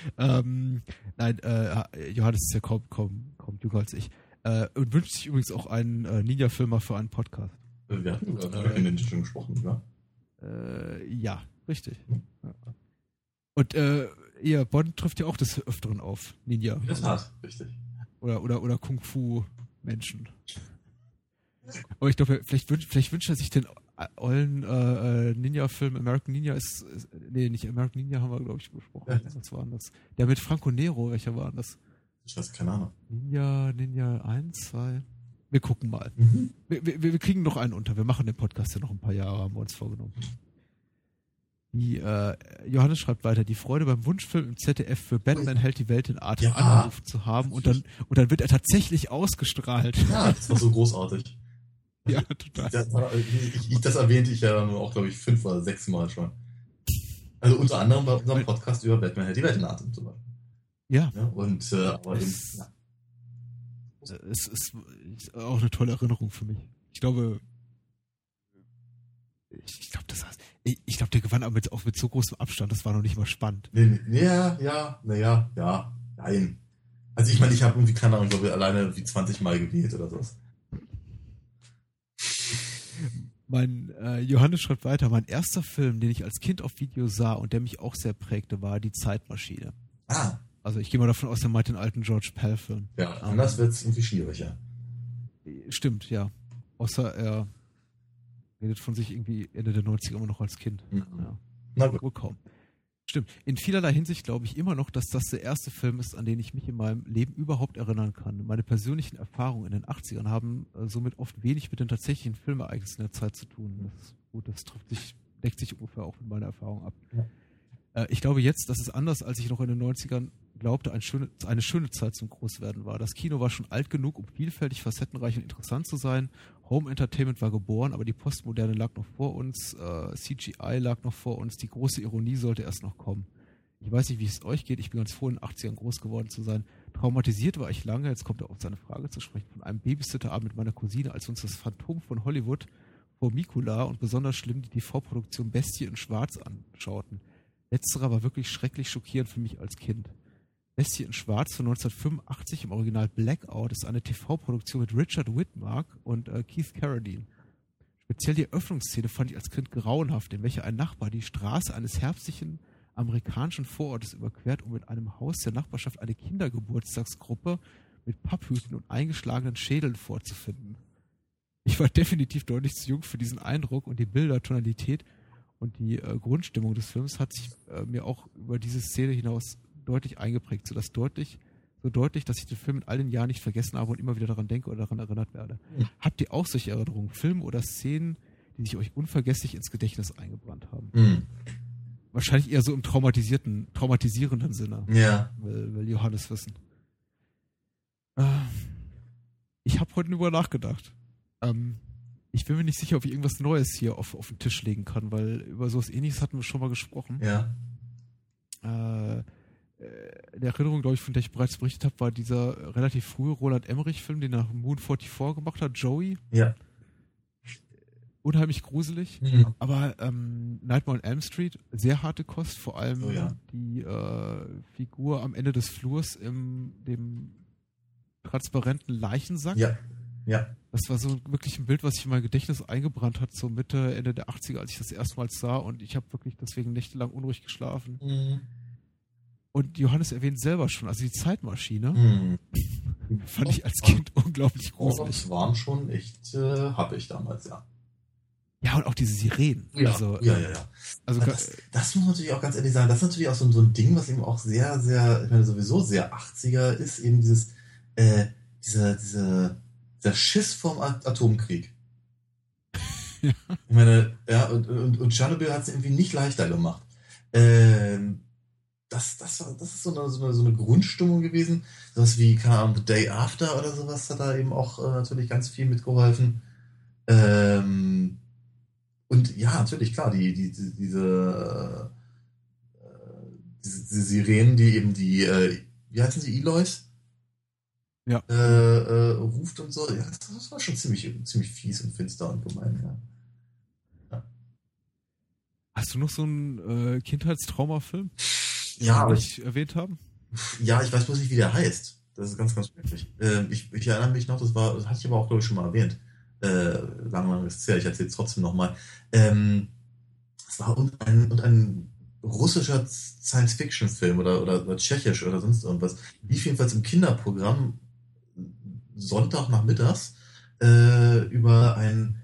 ähm, nein, äh, Johannes ist ja kaum, kaum, kaum jünger als ich. Äh, und wünscht sich übrigens auch einen äh, Ninja-Filmer für einen Podcast. Wir hatten gerade über den schon gesprochen, oder? Äh, ja, richtig. Hm. Ja. Und äh, ihr Bond trifft ja auch des Öfteren auf Ninja. In der Tat, richtig. Oder, oder, oder Kung-Fu-Menschen. Aber ich glaube, vielleicht, wünsch, vielleicht wünscht er sich den ollen äh, äh, Ninja-Film American Ninja ist, ist. Nee, nicht American Ninja haben wir, glaube ich, besprochen. Ja. Was war das? Der mit Franco Nero, welcher war das? Ich weiß keine Ahnung. Ninja, Ninja 1, 2. Wir gucken mal. Mhm. Wir, wir, wir kriegen noch einen unter. Wir machen den Podcast ja noch ein paar Jahre, haben wir uns vorgenommen. Die, äh, Johannes schreibt weiter, die Freude beim Wunschfilm im ZDF für Batman hält die Welt in Atem Ja. angerufen zu haben und dann, und dann wird er tatsächlich ausgestrahlt. Ja, das war so großartig. ja, total. Das, war, ich, das erwähnte ich ja nur auch, glaube ich, fünf oder sechs Mal schon. Also unter anderem bei unserem Podcast über Batman hält die Welt in Atem zum Beispiel. Ja, Ja, und äh, aber eben, Es- ja. es ist, ist auch eine tolle Erinnerung für mich. Ich glaube, ich, ich glaube, das heißt, ich, ich glaube, der gewann aber mit, auch mit so großem Abstand, das war noch nicht mal spannend. Nee, nee, ja, ja, naja, ja, nein. Also ich meine, ich habe irgendwie, keine Ahnung, glaube ich, alleine wie 20 Mal gewählt oder sowas. Mein äh, Johannes schreibt weiter, mein erster Film, den ich als Kind auf Video sah und der mich auch sehr prägte, war Die Zeitmaschine. Ah, Also ich gehe mal davon aus, der meint den alten George Pell-Film. ja, anders wird's irgendwie schwieriger. Stimmt, ja. Außer er redet von sich irgendwie Ende der 90er immer noch als Kind. Mhm. Ja. Na gut. Wohl kaum. Stimmt. In vielerlei Hinsicht glaube ich immer noch, dass das der erste Film ist, an den ich mich in meinem Leben überhaupt erinnern kann. Meine persönlichen Erfahrungen in den 80ern haben äh, somit oft wenig mit den tatsächlichen Filmereignissen der Zeit zu tun. Das ist gut, das trifft sich, deckt sich ungefähr auch mit meiner Erfahrung ab. Äh, ich glaube jetzt, dass es anders, als ich noch in den 90ern glaubte, ein schöne, eine schöne Zeit zum Großwerden war. Das Kino war schon alt genug, um vielfältig, facettenreich und interessant zu sein. Home Entertainment war geboren, aber die Postmoderne lag noch vor uns, äh, CGI lag noch vor uns, die große Ironie sollte erst noch kommen. Ich weiß nicht, wie es euch geht, ich bin ganz froh, in den 80ern groß geworden zu sein. Traumatisiert war ich lange, jetzt kommt er auf seine Frage zu sprechen, von einem Babysitterabend mit meiner Cousine, als uns das Phantom von Hollywood vor Mikula und besonders schlimm die TV-Produktion Bestie in Schwarz anschauten. Letzterer war wirklich schrecklich schockierend für mich als Kind. Bestie in Schwarz von 1985 im Original Blackout ist eine TV-Produktion mit Richard Whitmark und äh, Keith Carradine. Speziell die Eröffnungsszene fand ich als Kind grauenhaft, in welcher ein Nachbar die Straße eines herbstlichen amerikanischen Vorortes überquert, um in einem Haus der Nachbarschaft eine Kindergeburtstagsgruppe mit Papphüten und eingeschlagenen Schädeln vorzufinden. Ich war definitiv deutlich zu jung für diesen Eindruck und die Bilder, Tonalität und die äh, Grundstimmung des Films hat sich äh, mir auch über diese Szene hinaus deutlich eingeprägt, so dass deutlich, so deutlich, dass ich den Film in all den Jahren nicht vergessen habe und immer wieder daran denke oder daran erinnert werde. Mhm. Habt ihr auch solche Erinnerungen, Filme oder Szenen, die sich euch unvergesslich ins Gedächtnis eingebrannt haben? Mhm. Wahrscheinlich eher so im traumatisierten, traumatisierenden Sinne, Ja. will, will Johannes wissen. Äh, Ich habe heute darüber nachgedacht. Ähm, ich bin mir nicht sicher, ob ich irgendwas Neues hier auf, auf den Tisch legen kann, weil über sowas ähnliches hatten wir schon mal gesprochen. Ja. Äh, in der Erinnerung, glaube ich, von der ich bereits berichtet habe, war dieser relativ frühe Roland Emmerich-Film, den er nach Moon 44 gemacht hat, Joey. Ja. Unheimlich gruselig. Mhm. Aber ähm, Nightmare on Elm Street, sehr harte Kost, vor allem Oh ja. die äh, Figur am Ende des Flurs im dem transparenten Leichensack. Ja. Ja. das war so wirklich ein Bild, was sich in mein Gedächtnis eingebrannt hat, so Mitte, Ende der 80er, als ich das erstmals sah und ich habe wirklich deswegen nächtelang unruhig geschlafen. Mhm. Und Johannes erwähnt selber schon, also die Zeitmaschine Mhm. fand ich als Kind unglaublich gruselig. das waren schon echt äh, hab ich damals, ja. Ja, und auch diese Sirenen. Also, ja, ja, ja. also Das, das muss man natürlich auch ganz ehrlich sagen, das ist natürlich auch so, so ein Ding, was eben auch sehr, sehr, ich meine, sowieso sehr 80er ist, eben dieses, äh, dieser, dieser, dieser Schiss vorm At- Atomkrieg. Ja. Ich meine, ja, und, und, und Tschernobyl hat es irgendwie nicht leichter gemacht. Ähm, das, das, war, das ist so eine, so, eine, so eine Grundstimmung gewesen. Sowas wie, keine Ahnung, The Day After oder sowas hat da eben auch äh, natürlich ganz viel mitgeholfen. Ähm, und ja, natürlich, klar, die, die, die diese, äh, diese, diese Sirenen, die eben die, äh, wie heißen sie, Eloys? Ja. Äh, äh, ruft und so. Ja, das, das war schon ziemlich, ziemlich fies und finster und gemein, ja. Hast du noch so einen äh, Kindheitstraumafilm, Ja, aber ich, erwähnt haben? ja, ich weiß bloß nicht, wie der heißt. Das ist ganz, ganz wirklich. Ähm, ich, ich erinnere mich noch, das war, das hatte ich aber auch, glaube ich, schon mal erwähnt. Äh, lang, lang ist es her, ich erzähle es trotzdem nochmal. Ähm, es war und ein, und ein russischer Science-Fiction-Film oder, oder, oder tschechisch oder sonst irgendwas. Lief jedenfalls im Kinderprogramm Sonntagnachmittags äh, über ein,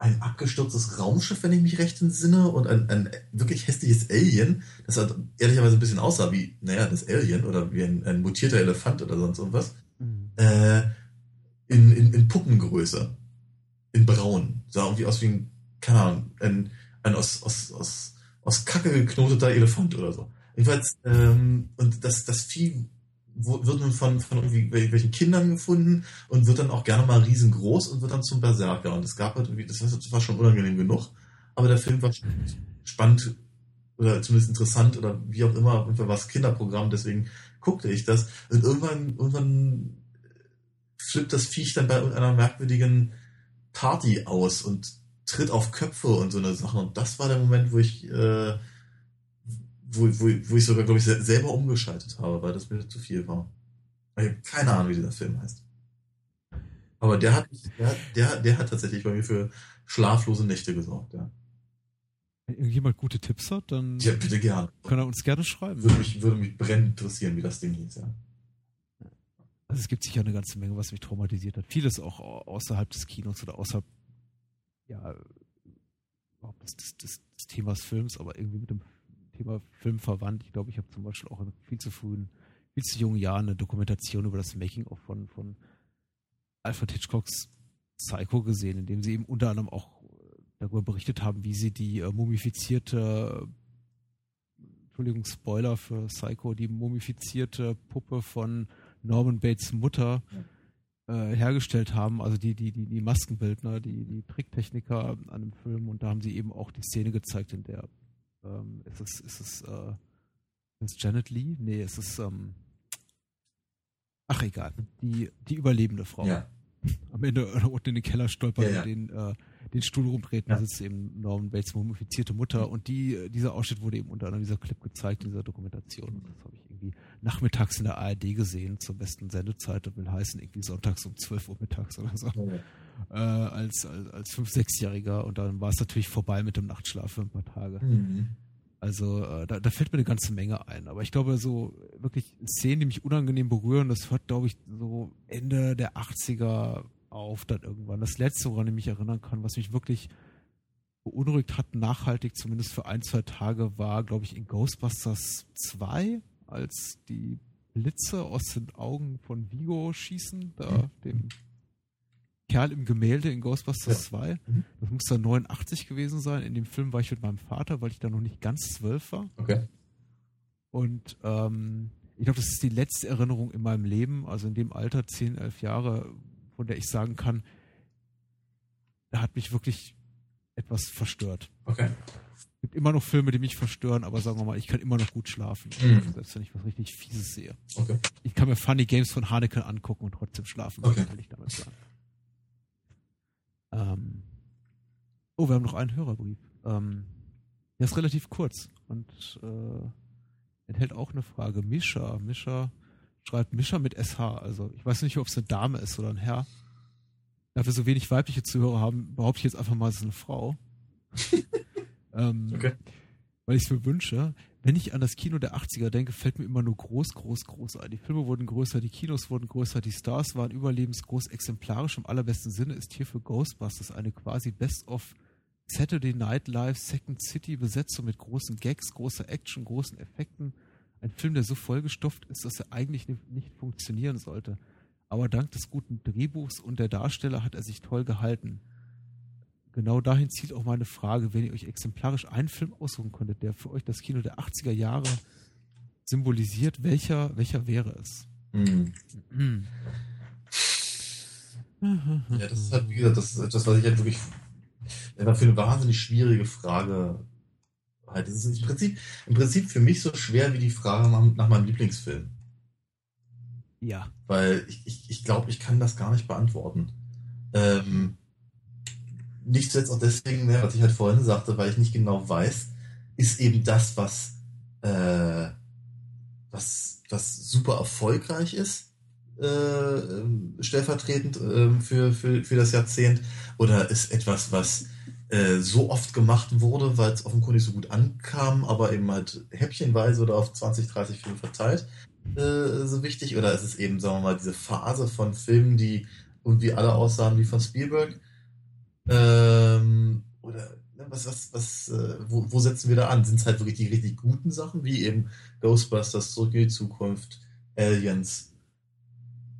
ein abgestürztes Raumschiff, wenn ich mich recht entsinne, und ein, ein wirklich hässliches Alien, das halt ehrlicherweise ein bisschen aussah wie, naja, das Alien oder wie ein, ein mutierter Elefant oder sonst irgendwas, äh, in, in, in Puppengröße. In Braun. Sah irgendwie aus wie ein, keine Ahnung, ein, ein aus, aus, aus, aus Kacke geknoteter Elefant oder so. Jedenfalls, ähm, und das, das Vieh wird nun von, von irgendwie welchen Kindern gefunden und wird dann auch gerne mal riesengroß und wird dann zum Berserker. Und es gab halt irgendwie, das war- schon unangenehm genug, aber der Film war spannend oder zumindest interessant oder wie auch immer, Fall war es Kinderprogramm, deswegen guckte ich das. Und irgendwann, irgendwann flippt das Viech dann bei irgendeiner merkwürdigen Party aus und tritt auf Köpfe und so eine Sachen. Und das war der Moment, wo ich, äh, wo, wo, wo ich sogar, glaube ich, se- selber umgeschaltet habe, weil das mir zu viel war. Ich habe keine Ahnung, wie dieser Film heißt. Aber der hat, der, der, der hat tatsächlich bei mir für schlaflose Nächte gesorgt, ja. Wenn irgendjemand gute Tipps hat, dann Ja, bitte gern. kann er uns gerne schreiben. Würde mich, würde mich brennend interessieren, wie das Ding hieß, ja. Also es gibt sicher eine ganze Menge, was mich traumatisiert hat. Vieles auch au- außerhalb des Kinos oder außerhalb, ja, des, des, des Themas Films, aber irgendwie mit dem Thema Film verwandt. Ich glaube, ich habe zum Beispiel auch in viel zu frühen, viel zu jungen Jahren eine Dokumentation über das Making-of von, von Alfred Hitchcocks Psycho gesehen, in dem sie eben unter anderem auch äh, darüber berichtet haben, wie sie die äh, mumifizierte Entschuldigung, Spoiler für Psycho, die mumifizierte Puppe von Norman Bates Mutter äh, hergestellt haben, also die, die, die, die Maskenbildner, die, die Tricktechniker an dem Film. Und da haben sie eben auch die Szene gezeigt, in der ähm, ist es, ist es, äh, ist es Janet Lee? Nee, es ist ähm, ach egal, die, die überlebende Frau. Ja. Am Ende äh, unten in den Keller stolpert Ja, ja. den, äh, den Stuhl rumtreten, Ja. da sitzt eben Norman Bates mumifizierte Mutter und die, dieser Ausschnitt wurde eben unter anderem dieser Clip gezeigt, in dieser Dokumentation. Und das habe ich irgendwie nachmittags in der ARD gesehen, zur besten Sendezeit, das will heißen, irgendwie sonntags um 12 Uhr mittags oder so, äh, als, als, als 5-, 6-Jähriger und dann war es natürlich vorbei mit dem Nachtschlaf für ein paar Tage. Mhm. Also äh, da, da fällt mir eine ganze Menge ein. Aber ich glaube, so wirklich Szenen, die mich unangenehm berühren, das hört, glaube ich, so Ende der 80er auf dann irgendwann. Das letzte, woran ich mich erinnern kann, was mich wirklich beunruhigt hat, nachhaltig, zumindest für ein, zwei Tage, war, glaube ich, in Ghostbusters 2, als die Blitze aus den Augen von Vigo schießen, da dem Kerl im Gemälde in Ghostbusters 2. Mhm. Das muss dann 89 gewesen sein. In dem Film war ich mit meinem Vater, weil ich da noch nicht ganz zwölf war. Okay. Und ähm, ich glaube, das ist die letzte Erinnerung in meinem Leben, also in dem Alter, 10, 11 Jahre, von der ich sagen kann, da hat mich wirklich etwas verstört. Okay. Es gibt immer noch Filme, die mich verstören, aber sagen wir mal, ich kann immer noch gut schlafen. Mhm. Selbst wenn ich was richtig Fieses sehe. Okay. Ich kann mir Funny Games von Haneke angucken und trotzdem schlafen. Okay. will ich damit sagen. Ähm, oh, wir haben noch einen Hörerbrief. Ähm, der ist relativ kurz und äh, enthält auch eine Frage. Mischa, Mischa schreibt Mischa mit SH. Also ich weiß nicht, ob es eine Dame ist oder ein Herr. da wir so wenig weibliche Zuhörer haben, behaupte ich jetzt einfach mal, es ist eine Frau. ähm, Okay. Weil ich es mir wünsche. Wenn ich an das Kino der 80er denke, fällt mir immer nur groß, groß, groß ein. Die Filme wurden größer, die Kinos wurden größer, die Stars waren überlebensgroß, exemplarisch im allerbesten Sinne ist hier für Ghostbusters eine quasi Best-of Saturday Night Live Second City Besetzung mit großen Gags, großer Action, großen Effekten. Ein Film, der so vollgestopft ist, dass er eigentlich nicht, funktionieren sollte. Aber dank des guten Drehbuchs und der Darsteller hat er sich toll gehalten. Genau dahin zielt auch meine Frage, wenn ihr euch exemplarisch einen Film aussuchen könntet, der für euch das Kino der 80er Jahre symbolisiert, welcher, welcher wäre es? Hm. Ja, das ist halt, wie gesagt, das ist etwas, was ich halt wirklich einfach für eine wahnsinnig schwierige Frage halt. Das ist im Prinzip, im Prinzip für mich so schwer wie die Frage nach, nach meinem Lieblingsfilm. Ja. Weil ich, ich, ich glaube, ich kann das gar nicht beantworten. Ähm, nicht zuletzt auch deswegen, ne, was ich halt vorhin sagte, weil ich nicht genau weiß, ist eben das, was, äh, was, was super erfolgreich ist, äh, ähm, stellvertretend äh, für, für, für das Jahrzehnt, oder ist etwas, was äh, so oft gemacht wurde, weil es offenkundig so gut ankam, aber eben halt häppchenweise oder auf 20, 30 Filme verteilt äh, so wichtig? Oder ist es eben, sagen wir mal, diese Phase von Filmen, die irgendwie alle aussahen wie von Spielberg? Ähm, oder ne, was, was, was, äh, wo, wo setzen wir da an? Sind es halt wirklich die richtig guten Sachen, wie eben Ghostbusters, Zurück in die Zukunft, Aliens,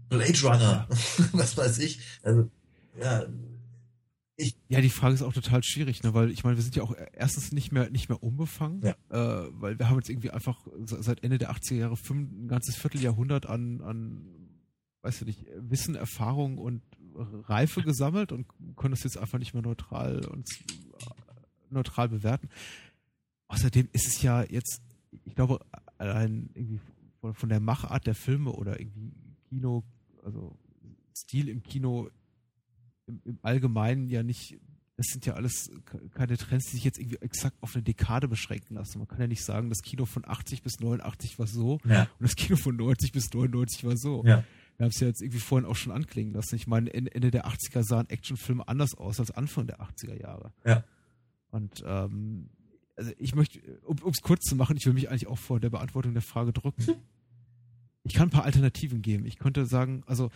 Blade Runner, was weiß ich? Also, ja, Ja, die Frage ist auch total schwierig, ne? weil ich meine, wir sind ja auch erstens nicht mehr nicht mehr unbefangen, Ja. äh, weil wir haben jetzt irgendwie einfach seit Ende der 80er Jahre fünf, ein ganzes Vierteljahrhundert an, an, weißt du nicht, Wissen, Erfahrung und Reife gesammelt und können das jetzt einfach nicht mehr neutral und neutral bewerten. Außerdem ist es ja jetzt, ich glaube, allein irgendwie von, von der Machart der Filme oder irgendwie Kino, also Stil im Kino im, im Allgemeinen ja nicht, das sind ja alles ke- keine Trends, die sich jetzt irgendwie exakt auf eine Dekade beschränken lassen. Man kann ja nicht sagen, das Kino von 80 bis 89 war so ja, und das Kino von 90 bis 99 war so. ja. Wir haben es ja jetzt irgendwie vorhin auch schon anklingen lassen. Ich meine, Ende Ende der 80er sahen Actionfilme anders aus als Anfang der 80er Jahre. Ja. Und ähm, also ich möchte, um es kurz zu machen, ich will mich eigentlich auch vor der Beantwortung der Frage drücken. Ich kann ein paar Alternativen geben. Ich könnte sagen, also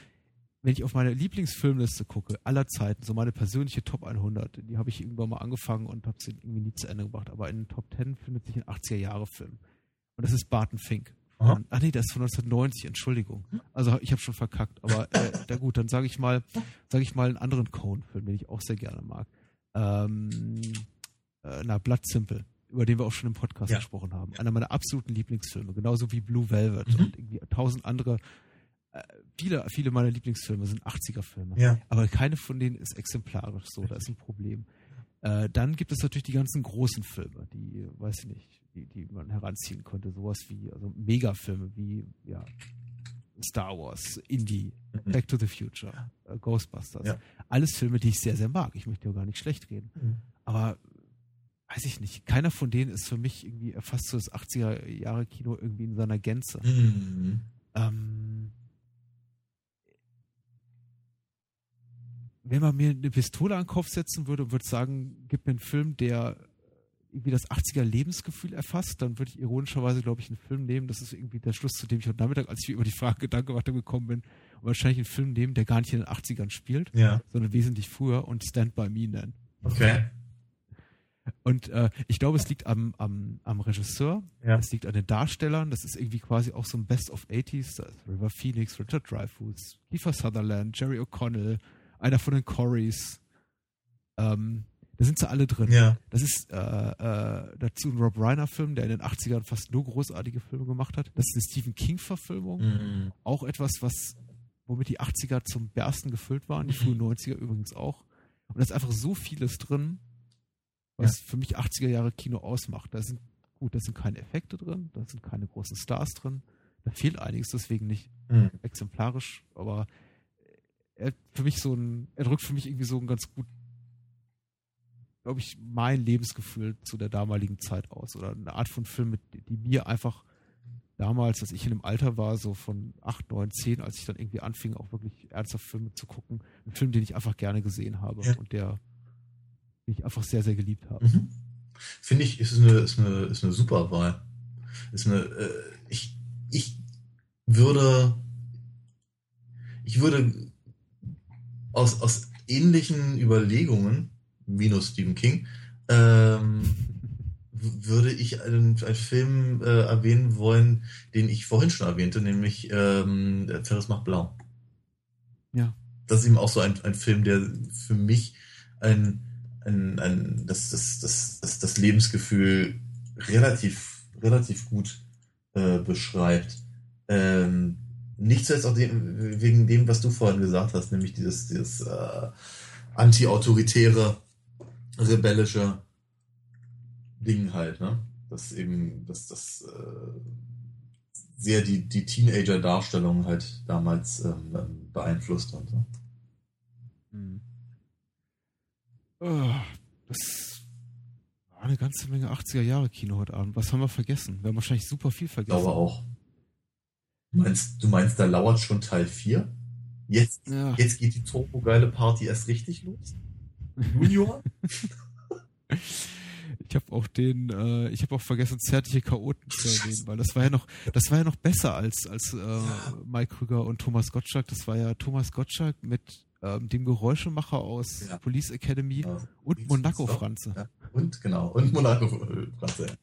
wenn ich auf meine Lieblingsfilmliste gucke, aller Zeiten, so meine persönliche Top 100, die habe ich irgendwann mal angefangen und habe sie irgendwie nie zu Ende gebracht, aber in den Top 10 findet sich ein 80er-Jahre-Film. Und das ist Barton Fink. Von, ach nee, das ist von 1990, Entschuldigung. Also ich habe schon verkackt, aber äh, na gut, dann sage ich mal, sage ich mal einen anderen Cohen-Film, den ich auch sehr gerne mag. Ähm, äh, na, Blood Simple, über den wir auch schon im Podcast Ja. gesprochen haben. Einer meiner absoluten Lieblingsfilme, genauso wie Blue Velvet Mhm. und irgendwie tausend andere. Viele, viele meiner Lieblingsfilme sind 80er-Filme. Ja. Aber keine von denen ist exemplarisch so, da ist ein Problem. Äh, dann gibt es natürlich die ganzen großen Filme, die, weiß ich nicht, die, die man heranziehen könnte. Sowas wie, also Megafilme wie, ja, Star Wars, Indie, Mhm. Back to the Future, äh, Ghostbusters. Ja. Alles Filme, die ich sehr, sehr mag. Ich möchte ja gar nicht schlecht reden. Mhm. Aber weiß ich nicht, keiner von denen ist für mich irgendwie erfasst so das 80er Jahre Kino irgendwie in seiner Gänze. Mhm. Ähm, wenn man mir eine Pistole an den Kopf setzen würde und würde sagen, gib mir einen Film, der irgendwie das 80er Lebensgefühl erfasst, dann würde ich ironischerweise, glaube ich, einen Film nehmen. Das ist irgendwie der Schluss, zu dem ich heute Nachmittag, als ich über die Frage Gedanken gemacht habe, gekommen bin, und wahrscheinlich einen Film nehmen, der gar nicht in den 80ern spielt, Ja, sondern wesentlich früher und Stand By Me nennen. okay. Und äh, ich glaube, es liegt am, am, am Regisseur, Ja. es liegt an den Darstellern, das ist irgendwie quasi auch so ein Best of 80s, da ist River Phoenix, Richard Dreyfuss, Kiefer Sutherland, Jerry O'Connell, einer von den Corys, ähm, da sind sie alle drin. Ja. Das ist äh, äh, dazu ein Rob Reiner-Film, der in den 80ern fast nur großartige Filme gemacht hat. Das ist eine Stephen King-Verfilmung. Mhm. Auch etwas, was, womit die 80er zum Bersten gefüllt waren, die frühen 90er übrigens auch. Und da ist einfach so vieles drin, was für mich 80er Jahre Kino ausmacht. Da sind, gut, da sind keine Effekte drin, da sind keine großen Stars drin. Da fehlt einiges, deswegen nicht Mhm. exemplarisch, aber er für mich so ein, er drückt für mich irgendwie so ein ganz gut, glaube ich, mein Lebensgefühl zu der damaligen Zeit aus. Oder eine Art von Film, die mir einfach damals, als ich in einem Alter war, so von 8, 9, 10, als ich dann irgendwie anfing, auch wirklich ernsthaft Filme zu gucken, ein Film, den ich einfach gerne gesehen habe Ja. und der den ich einfach sehr, sehr geliebt habe. Mhm. Finde ich, ist eine, ist eine, ist eine super Wahl. Ist eine, äh, ich, ich würde, ich würde aus, aus ähnlichen Überlegungen, minus Stephen King, ähm, würde ich einen, einen Film äh, erwähnen wollen, den ich vorhin schon erwähnte, nämlich ähm, Ferris macht blau. Ja. Das ist eben auch so ein, ein Film, der für mich ein, ein, ein das, das, das, das, das Lebensgefühl relativ, relativ gut äh, beschreibt. Ähm, nicht zuletzt auch dem, wegen dem, was du vorhin gesagt hast, nämlich dieses, dieses äh, anti-autoritäre, rebellische Ding halt, ne? Das eben, dass das äh, sehr die, die Teenager-Darstellung halt damals ähm, ähm, beeinflusst hat. So. Mhm. Ah, Das war eine ganze Menge 80er Jahre Kino heute Abend. Was haben wir vergessen? Wir haben wahrscheinlich super viel vergessen. glaube auch. Du meinst, du meinst, da lauert schon Teil 4? Jetzt, Ja. jetzt geht die turbogeile Party erst richtig los? Junior? Ich habe auch den, äh, ich habe auch vergessen, zärtliche Chaoten zu erwähnen, weil das war ja noch, das war ja noch besser als als äh, Mike Krüger und Thomas Gottschalk. Das war ja Thomas Gottschalk mit ähm, dem Geräuschemacher aus Ja. Police Academy Ja. und Monaco Franze. Ja. Und genau, und Monaco Franze.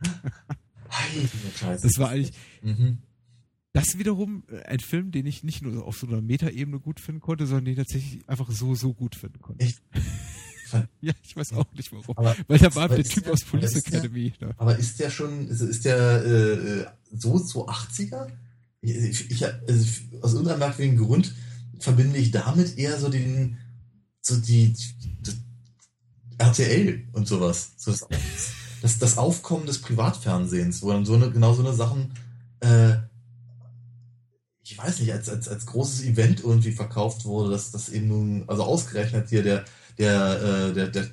Heilige Scheiße. Das war eigentlich, Mhm. Das wiederum äh, ein Film, den ich nicht nur auf so einer Metaebene gut finden konnte, sondern den ich tatsächlich einfach so, so gut finden konnte. Echt? Ja, ich weiß auch nicht warum. Aber, Weil da war der Typ der- aus Police der- Academy. Ne? aber ist der schon, ist, ist der äh, äh, so, so 80er? Ich, ich, also aus irgendeinem merkwürdigen Grund verbinde ich damit eher so den, so die, die RTL und sowas. So das, das, das Aufkommen des Privatfernsehens, wo dann so eine, genau so eine Sachen, äh, ich weiß nicht, als, als, als großes Event irgendwie verkauft wurde, dass das eben nun, also ausgerechnet hier der, der, äh, der, der,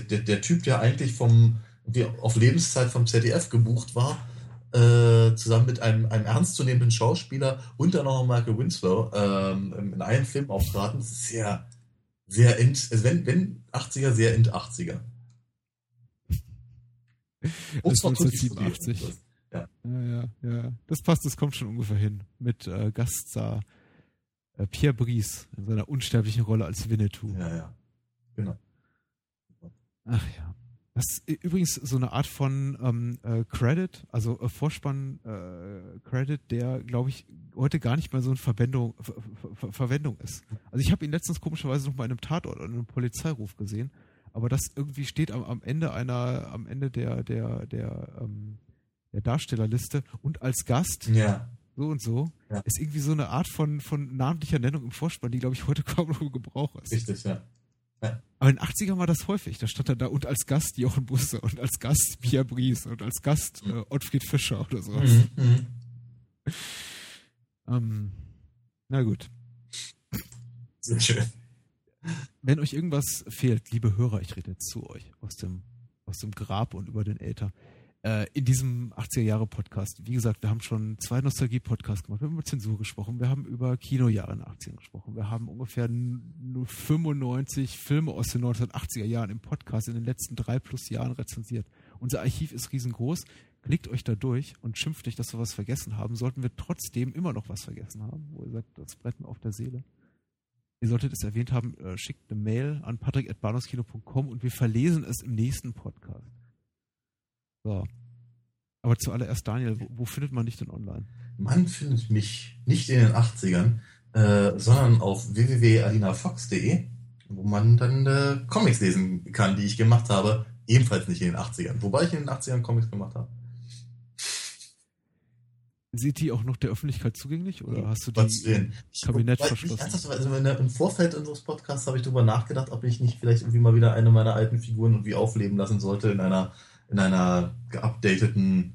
der, der, Typ, der eigentlich vom, wie auf Lebenszeit vom ZDF gebucht war, äh, zusammen mit einem, einem ernstzunehmenden Schauspieler und dann auch Michael Winslow ähm, in einem Film auftraten, das ist sehr, sehr end, also wenn, wenn 80er, sehr end 80er. Das von 80. Ja. ja, ja, ja. Das passt, das kommt schon ungefähr hin. Mit äh, Gaststar äh, Pierre Brice in seiner unsterblichen Rolle als Winnetou. Ja, ja. Genau. Ach ja. Das ist übrigens so eine Art von ähm, äh, Credit, also äh, Vorspann-Credit, äh, der, glaube ich, heute gar nicht mehr so in Verwendung, Ver Ver Verwendung ist. Also ich habe ihn letztens komischerweise noch mal in einem Tatort oder in einem Polizeiruf gesehen, aber das irgendwie steht am, am Ende einer, am Ende der, der, der ähm, der Darstellerliste und als Gast Ja. so und so, Ja. ist irgendwie so eine Art von, von namentlicher Nennung im Vorspann, die, glaube ich, heute kaum noch im Gebrauch ist. Richtig, ja. Aber in den 80ern war das häufig. Da stand er da und als Gast Jochen Busse und als Gast Pia Bries und als Gast äh, Ottfried Fischer oder so. Mhm, mhm. Ähm, na gut. Sehr schön. Wenn euch irgendwas fehlt, liebe Hörer, ich rede jetzt zu euch aus dem, aus dem Grab und über den Äther. Äh, in diesem 80er Jahre Podcast, wie gesagt, wir haben schon zwei Nostalgie-Podcasts gemacht, wir haben über Zensur gesprochen, wir haben über Kinojahre in den 80ern gesprochen, wir haben ungefähr n- nur 95 Filme aus den 1980er Jahren im Podcast in den letzten drei plus Jahren rezensiert. Unser Archiv ist riesengroß. Klickt euch da durch und schimpft nicht, dass wir was vergessen haben. Sollten wir trotzdem immer noch was vergessen haben, wo ihr sagt, das brennt mir auf der Seele. Ihr solltet es erwähnt haben, äh, schickt eine Mail an patrick.bahnhofskino.com und wir verlesen es im nächsten Podcast. So. Aber zuallererst, Daniel, wo, wo findet man dich denn online? Man findet mich nicht in den 80ern, äh, sondern auf www.alinafox.de, wo man dann äh, Comics lesen kann, die ich gemacht habe. Ebenfalls nicht in den 80ern. Wobei ich in den 80ern Comics gemacht habe. Sind die auch noch der Öffentlichkeit zugänglich oder hast du die Kabinett verschlossen? Also Im Vorfeld unseres Podcasts habe ich darüber nachgedacht, ob ich nicht vielleicht irgendwie mal wieder eine meiner alten Figuren irgendwie aufleben lassen sollte in einer, in einer geupdateten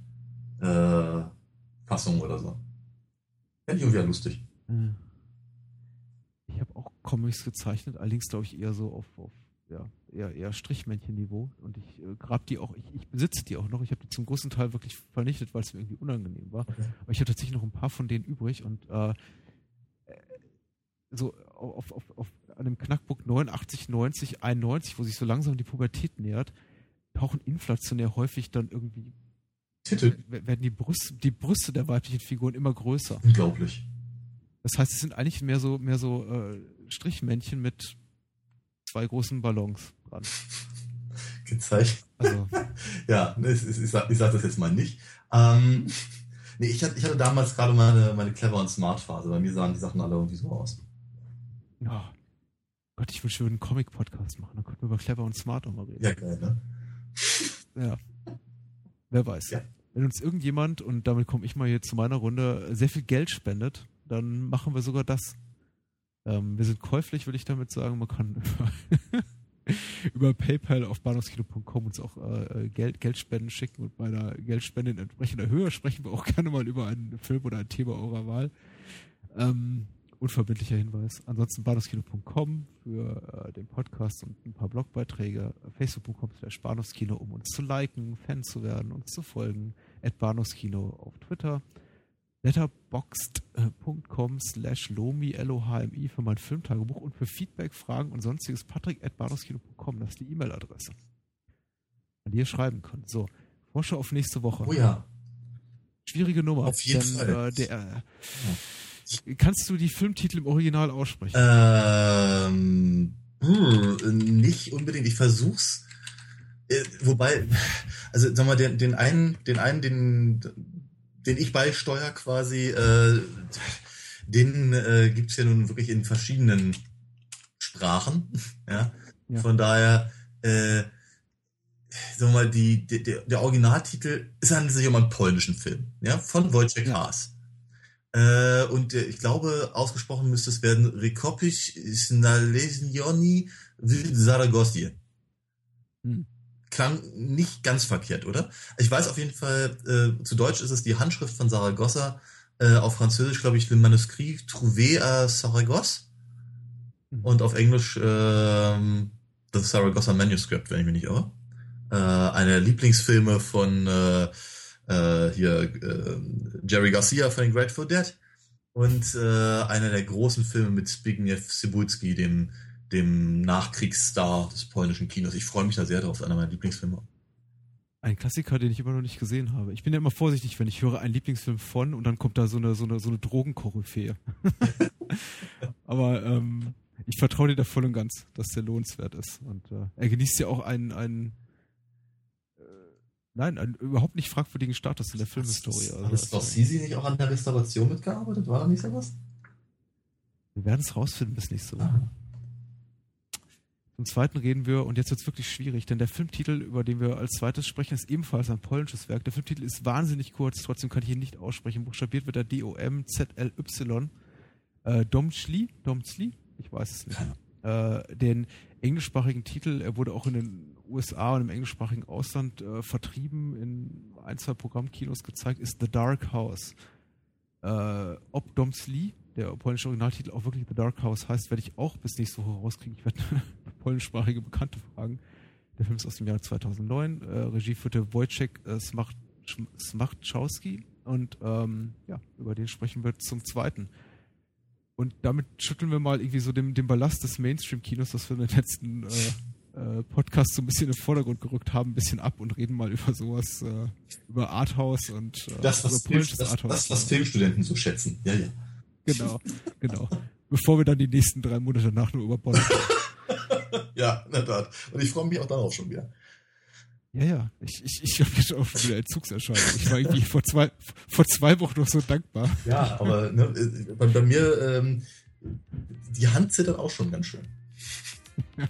äh, Fassung oder so. Fände ich irgendwie lustig. Hm. Ich habe auch Comics gezeichnet, allerdings glaube ich eher so auf, auf ja, eher, eher Strichmännchen-Niveau. Und ich äh, grab die auch, ich, ich besitze die auch noch. Ich habe die zum großen Teil wirklich vernichtet, weil es mir irgendwie unangenehm war. Okay. Aber ich habe tatsächlich noch ein paar von denen übrig und äh, so auf, auf, auf einem Knackpunkt 89, 90, 91, wo sich so langsam die Pubertät nähert, tauchen inflationär häufig dann irgendwie, Titel. werden die Brüste, die Brüste der weiblichen Figuren immer größer. Unglaublich. Das heißt, es sind eigentlich mehr so, mehr so äh, Strichmännchen mit zwei großen Ballons dran. Gezeigt. Also, Ja, ne, ich sag, ich sag das jetzt mal nicht. Ähm, nee, ich hatte, ich hatte damals gerade meine, meine Clever- und Smart-Phase. Bei mir sahen die Sachen alle irgendwie so aus. ja. Gott, ich wünsche, wir würden einen Comic-Podcast machen. Dann könnten wir über Clever und Smart auch mal reden. Ja, geil, ne? Ja. Wer weiß. Ja. Wenn uns irgendjemand, und damit komme ich mal hier zu meiner Runde, sehr viel Geld spendet, dann machen wir sogar das. Ähm, wir sind käuflich, will ich damit sagen. Man kann über, über PayPal auf bahnhofskino.com uns auch äh, Geld, Geldspenden schicken und bei einer Geldspende in entsprechender Höhe sprechen wir auch gerne mal über einen Film oder ein Thema eurer Wahl. Ähm, unverbindlicher Hinweis. Ansonsten bahnhofskino.com für äh, den Podcast und ein paar Blogbeiträge. Facebook.com slash bahnhofskino, um uns zu liken, Fan zu werden, uns zu folgen. At bahnhofskino auf Twitter. Letterboxd.com slash lomi, L-O-H-M-I für mein Filmtagebuch und für Feedback, Fragen und sonstiges patrick at bahnhofskino.com. Das ist die E-Mail-Adresse. An die ihr schreiben könnt. So, Vorschau auf nächste Woche. Oh ja. Schwierige Nummer. Auf jeden denn, Fall. Äh, der, äh, kannst du die Filmtitel im Original aussprechen? Ähm, hm, nicht unbedingt. Ich versuch's. Äh, wobei, also sag mal, den, den einen, den einen, den, den ich beisteuer quasi, äh, den äh, gibt's ja nun wirklich in verschiedenen Sprachen. Ja. Ja. Von daher, äh, sag mal, die, die, der, der Originaltitel, es handelt sich um einen polnischen Film, ja, von Wojciech Ja. Haas. Äh, und äh, ich glaube, ausgesprochen müsste es werden Rekopisch Znalezioni w Zaragozie. Hm. Klang nicht ganz verkehrt, oder? Ich weiß auf jeden Fall, äh, zu Deutsch ist es die Handschrift von Saragossa, äh, auf Französisch, glaube ich, Le Manuscrit Trouvé à Saragosse Mhm. und auf Englisch ähm, The Saragossa Manuscript, wenn ich mich nicht irre. Äh, einer der Lieblingsfilme von äh, hier äh, Jerry Garcia von den Grateful Dead und äh, einer der großen Filme mit Zbigniew Cybulski, dem dem Nachkriegsstar des polnischen Kinos. Ich freue mich da sehr drauf, einer meiner Lieblingsfilme. Ein Klassiker, den ich immer noch nicht gesehen habe. Ich bin ja immer vorsichtig, wenn ich höre einen Lieblingsfilm von und dann kommt da so eine, so eine, so eine Drogenkoryphäe. Aber ähm, ich vertraue dir da voll und ganz, dass der lohnenswert ist. Und äh, er genießt ja auch einen, einen nein, einen überhaupt nicht fragwürdigen Status in der Filmhistorie. Hat Also, Scorsese nicht auch an der Restauration mitgearbeitet? War da nicht sowas? wir werden es rausfinden bis nächste Woche. Ah. Zum zweiten reden wir, und jetzt wird es wirklich schwierig, denn der Filmtitel, über den wir als zweites sprechen, ist ebenfalls ein polnisches Werk. Der Filmtitel ist wahnsinnig kurz, trotzdem kann ich ihn nicht aussprechen. Buchstabiert wird er D-O-M-Z-L-Y. Äh, Domchli, Domchli, ich weiß es nicht. Äh, den englischsprachigen Titel, er wurde auch in den USA und im englischsprachigen Ausland äh, vertrieben, in ein, zwei Programmkinos gezeigt, ist The Dark House. Äh, ob Domsli, der polnische Originaltitel, auch wirklich The Dark House heißt, werde ich auch bis nächste Woche rauskriegen. Ich werde polnischsprachige Bekannte fragen. Der Film ist aus dem Jahr 2009. Äh, Regie führte Wojciech äh, Smach- Schm- Smachczowski und ähm, ja, über den sprechen wir zum zweiten. Und damit schütteln wir mal irgendwie so den, den Ballast des Mainstream-Kinos, das wir in den letzten äh, äh, Podcasts so ein bisschen in den Vordergrund gerückt haben, ein bisschen ab und reden mal über sowas, äh, über Arthouse und äh, Das, was, polnisches das, Arthouse. das, was Filmstudenten so schätzen. Ja, ja. Genau, genau. Bevor wir dann die nächsten drei Monate danach nur über Bonn. Ja, in der Tat. Und ich freue mich auch darauf schon wieder. Ja, ja. Ich, ich, ich habe jetzt auch wieder Entzugserscheinung. Ich war irgendwie vor zwei, vor zwei Wochen noch so dankbar. Ja, aber ne, äh, bei, bei mir, ähm, die Hand zittert auch schon ganz schön.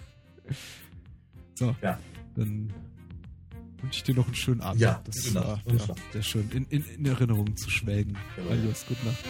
So, Ja. dann wünsche ich dir noch einen schönen Abend. Ja, das Nacht. war ja, sehr schön. In, in, in Erinnerung zu schwelgen. Jawohl. Adios, gute Nacht.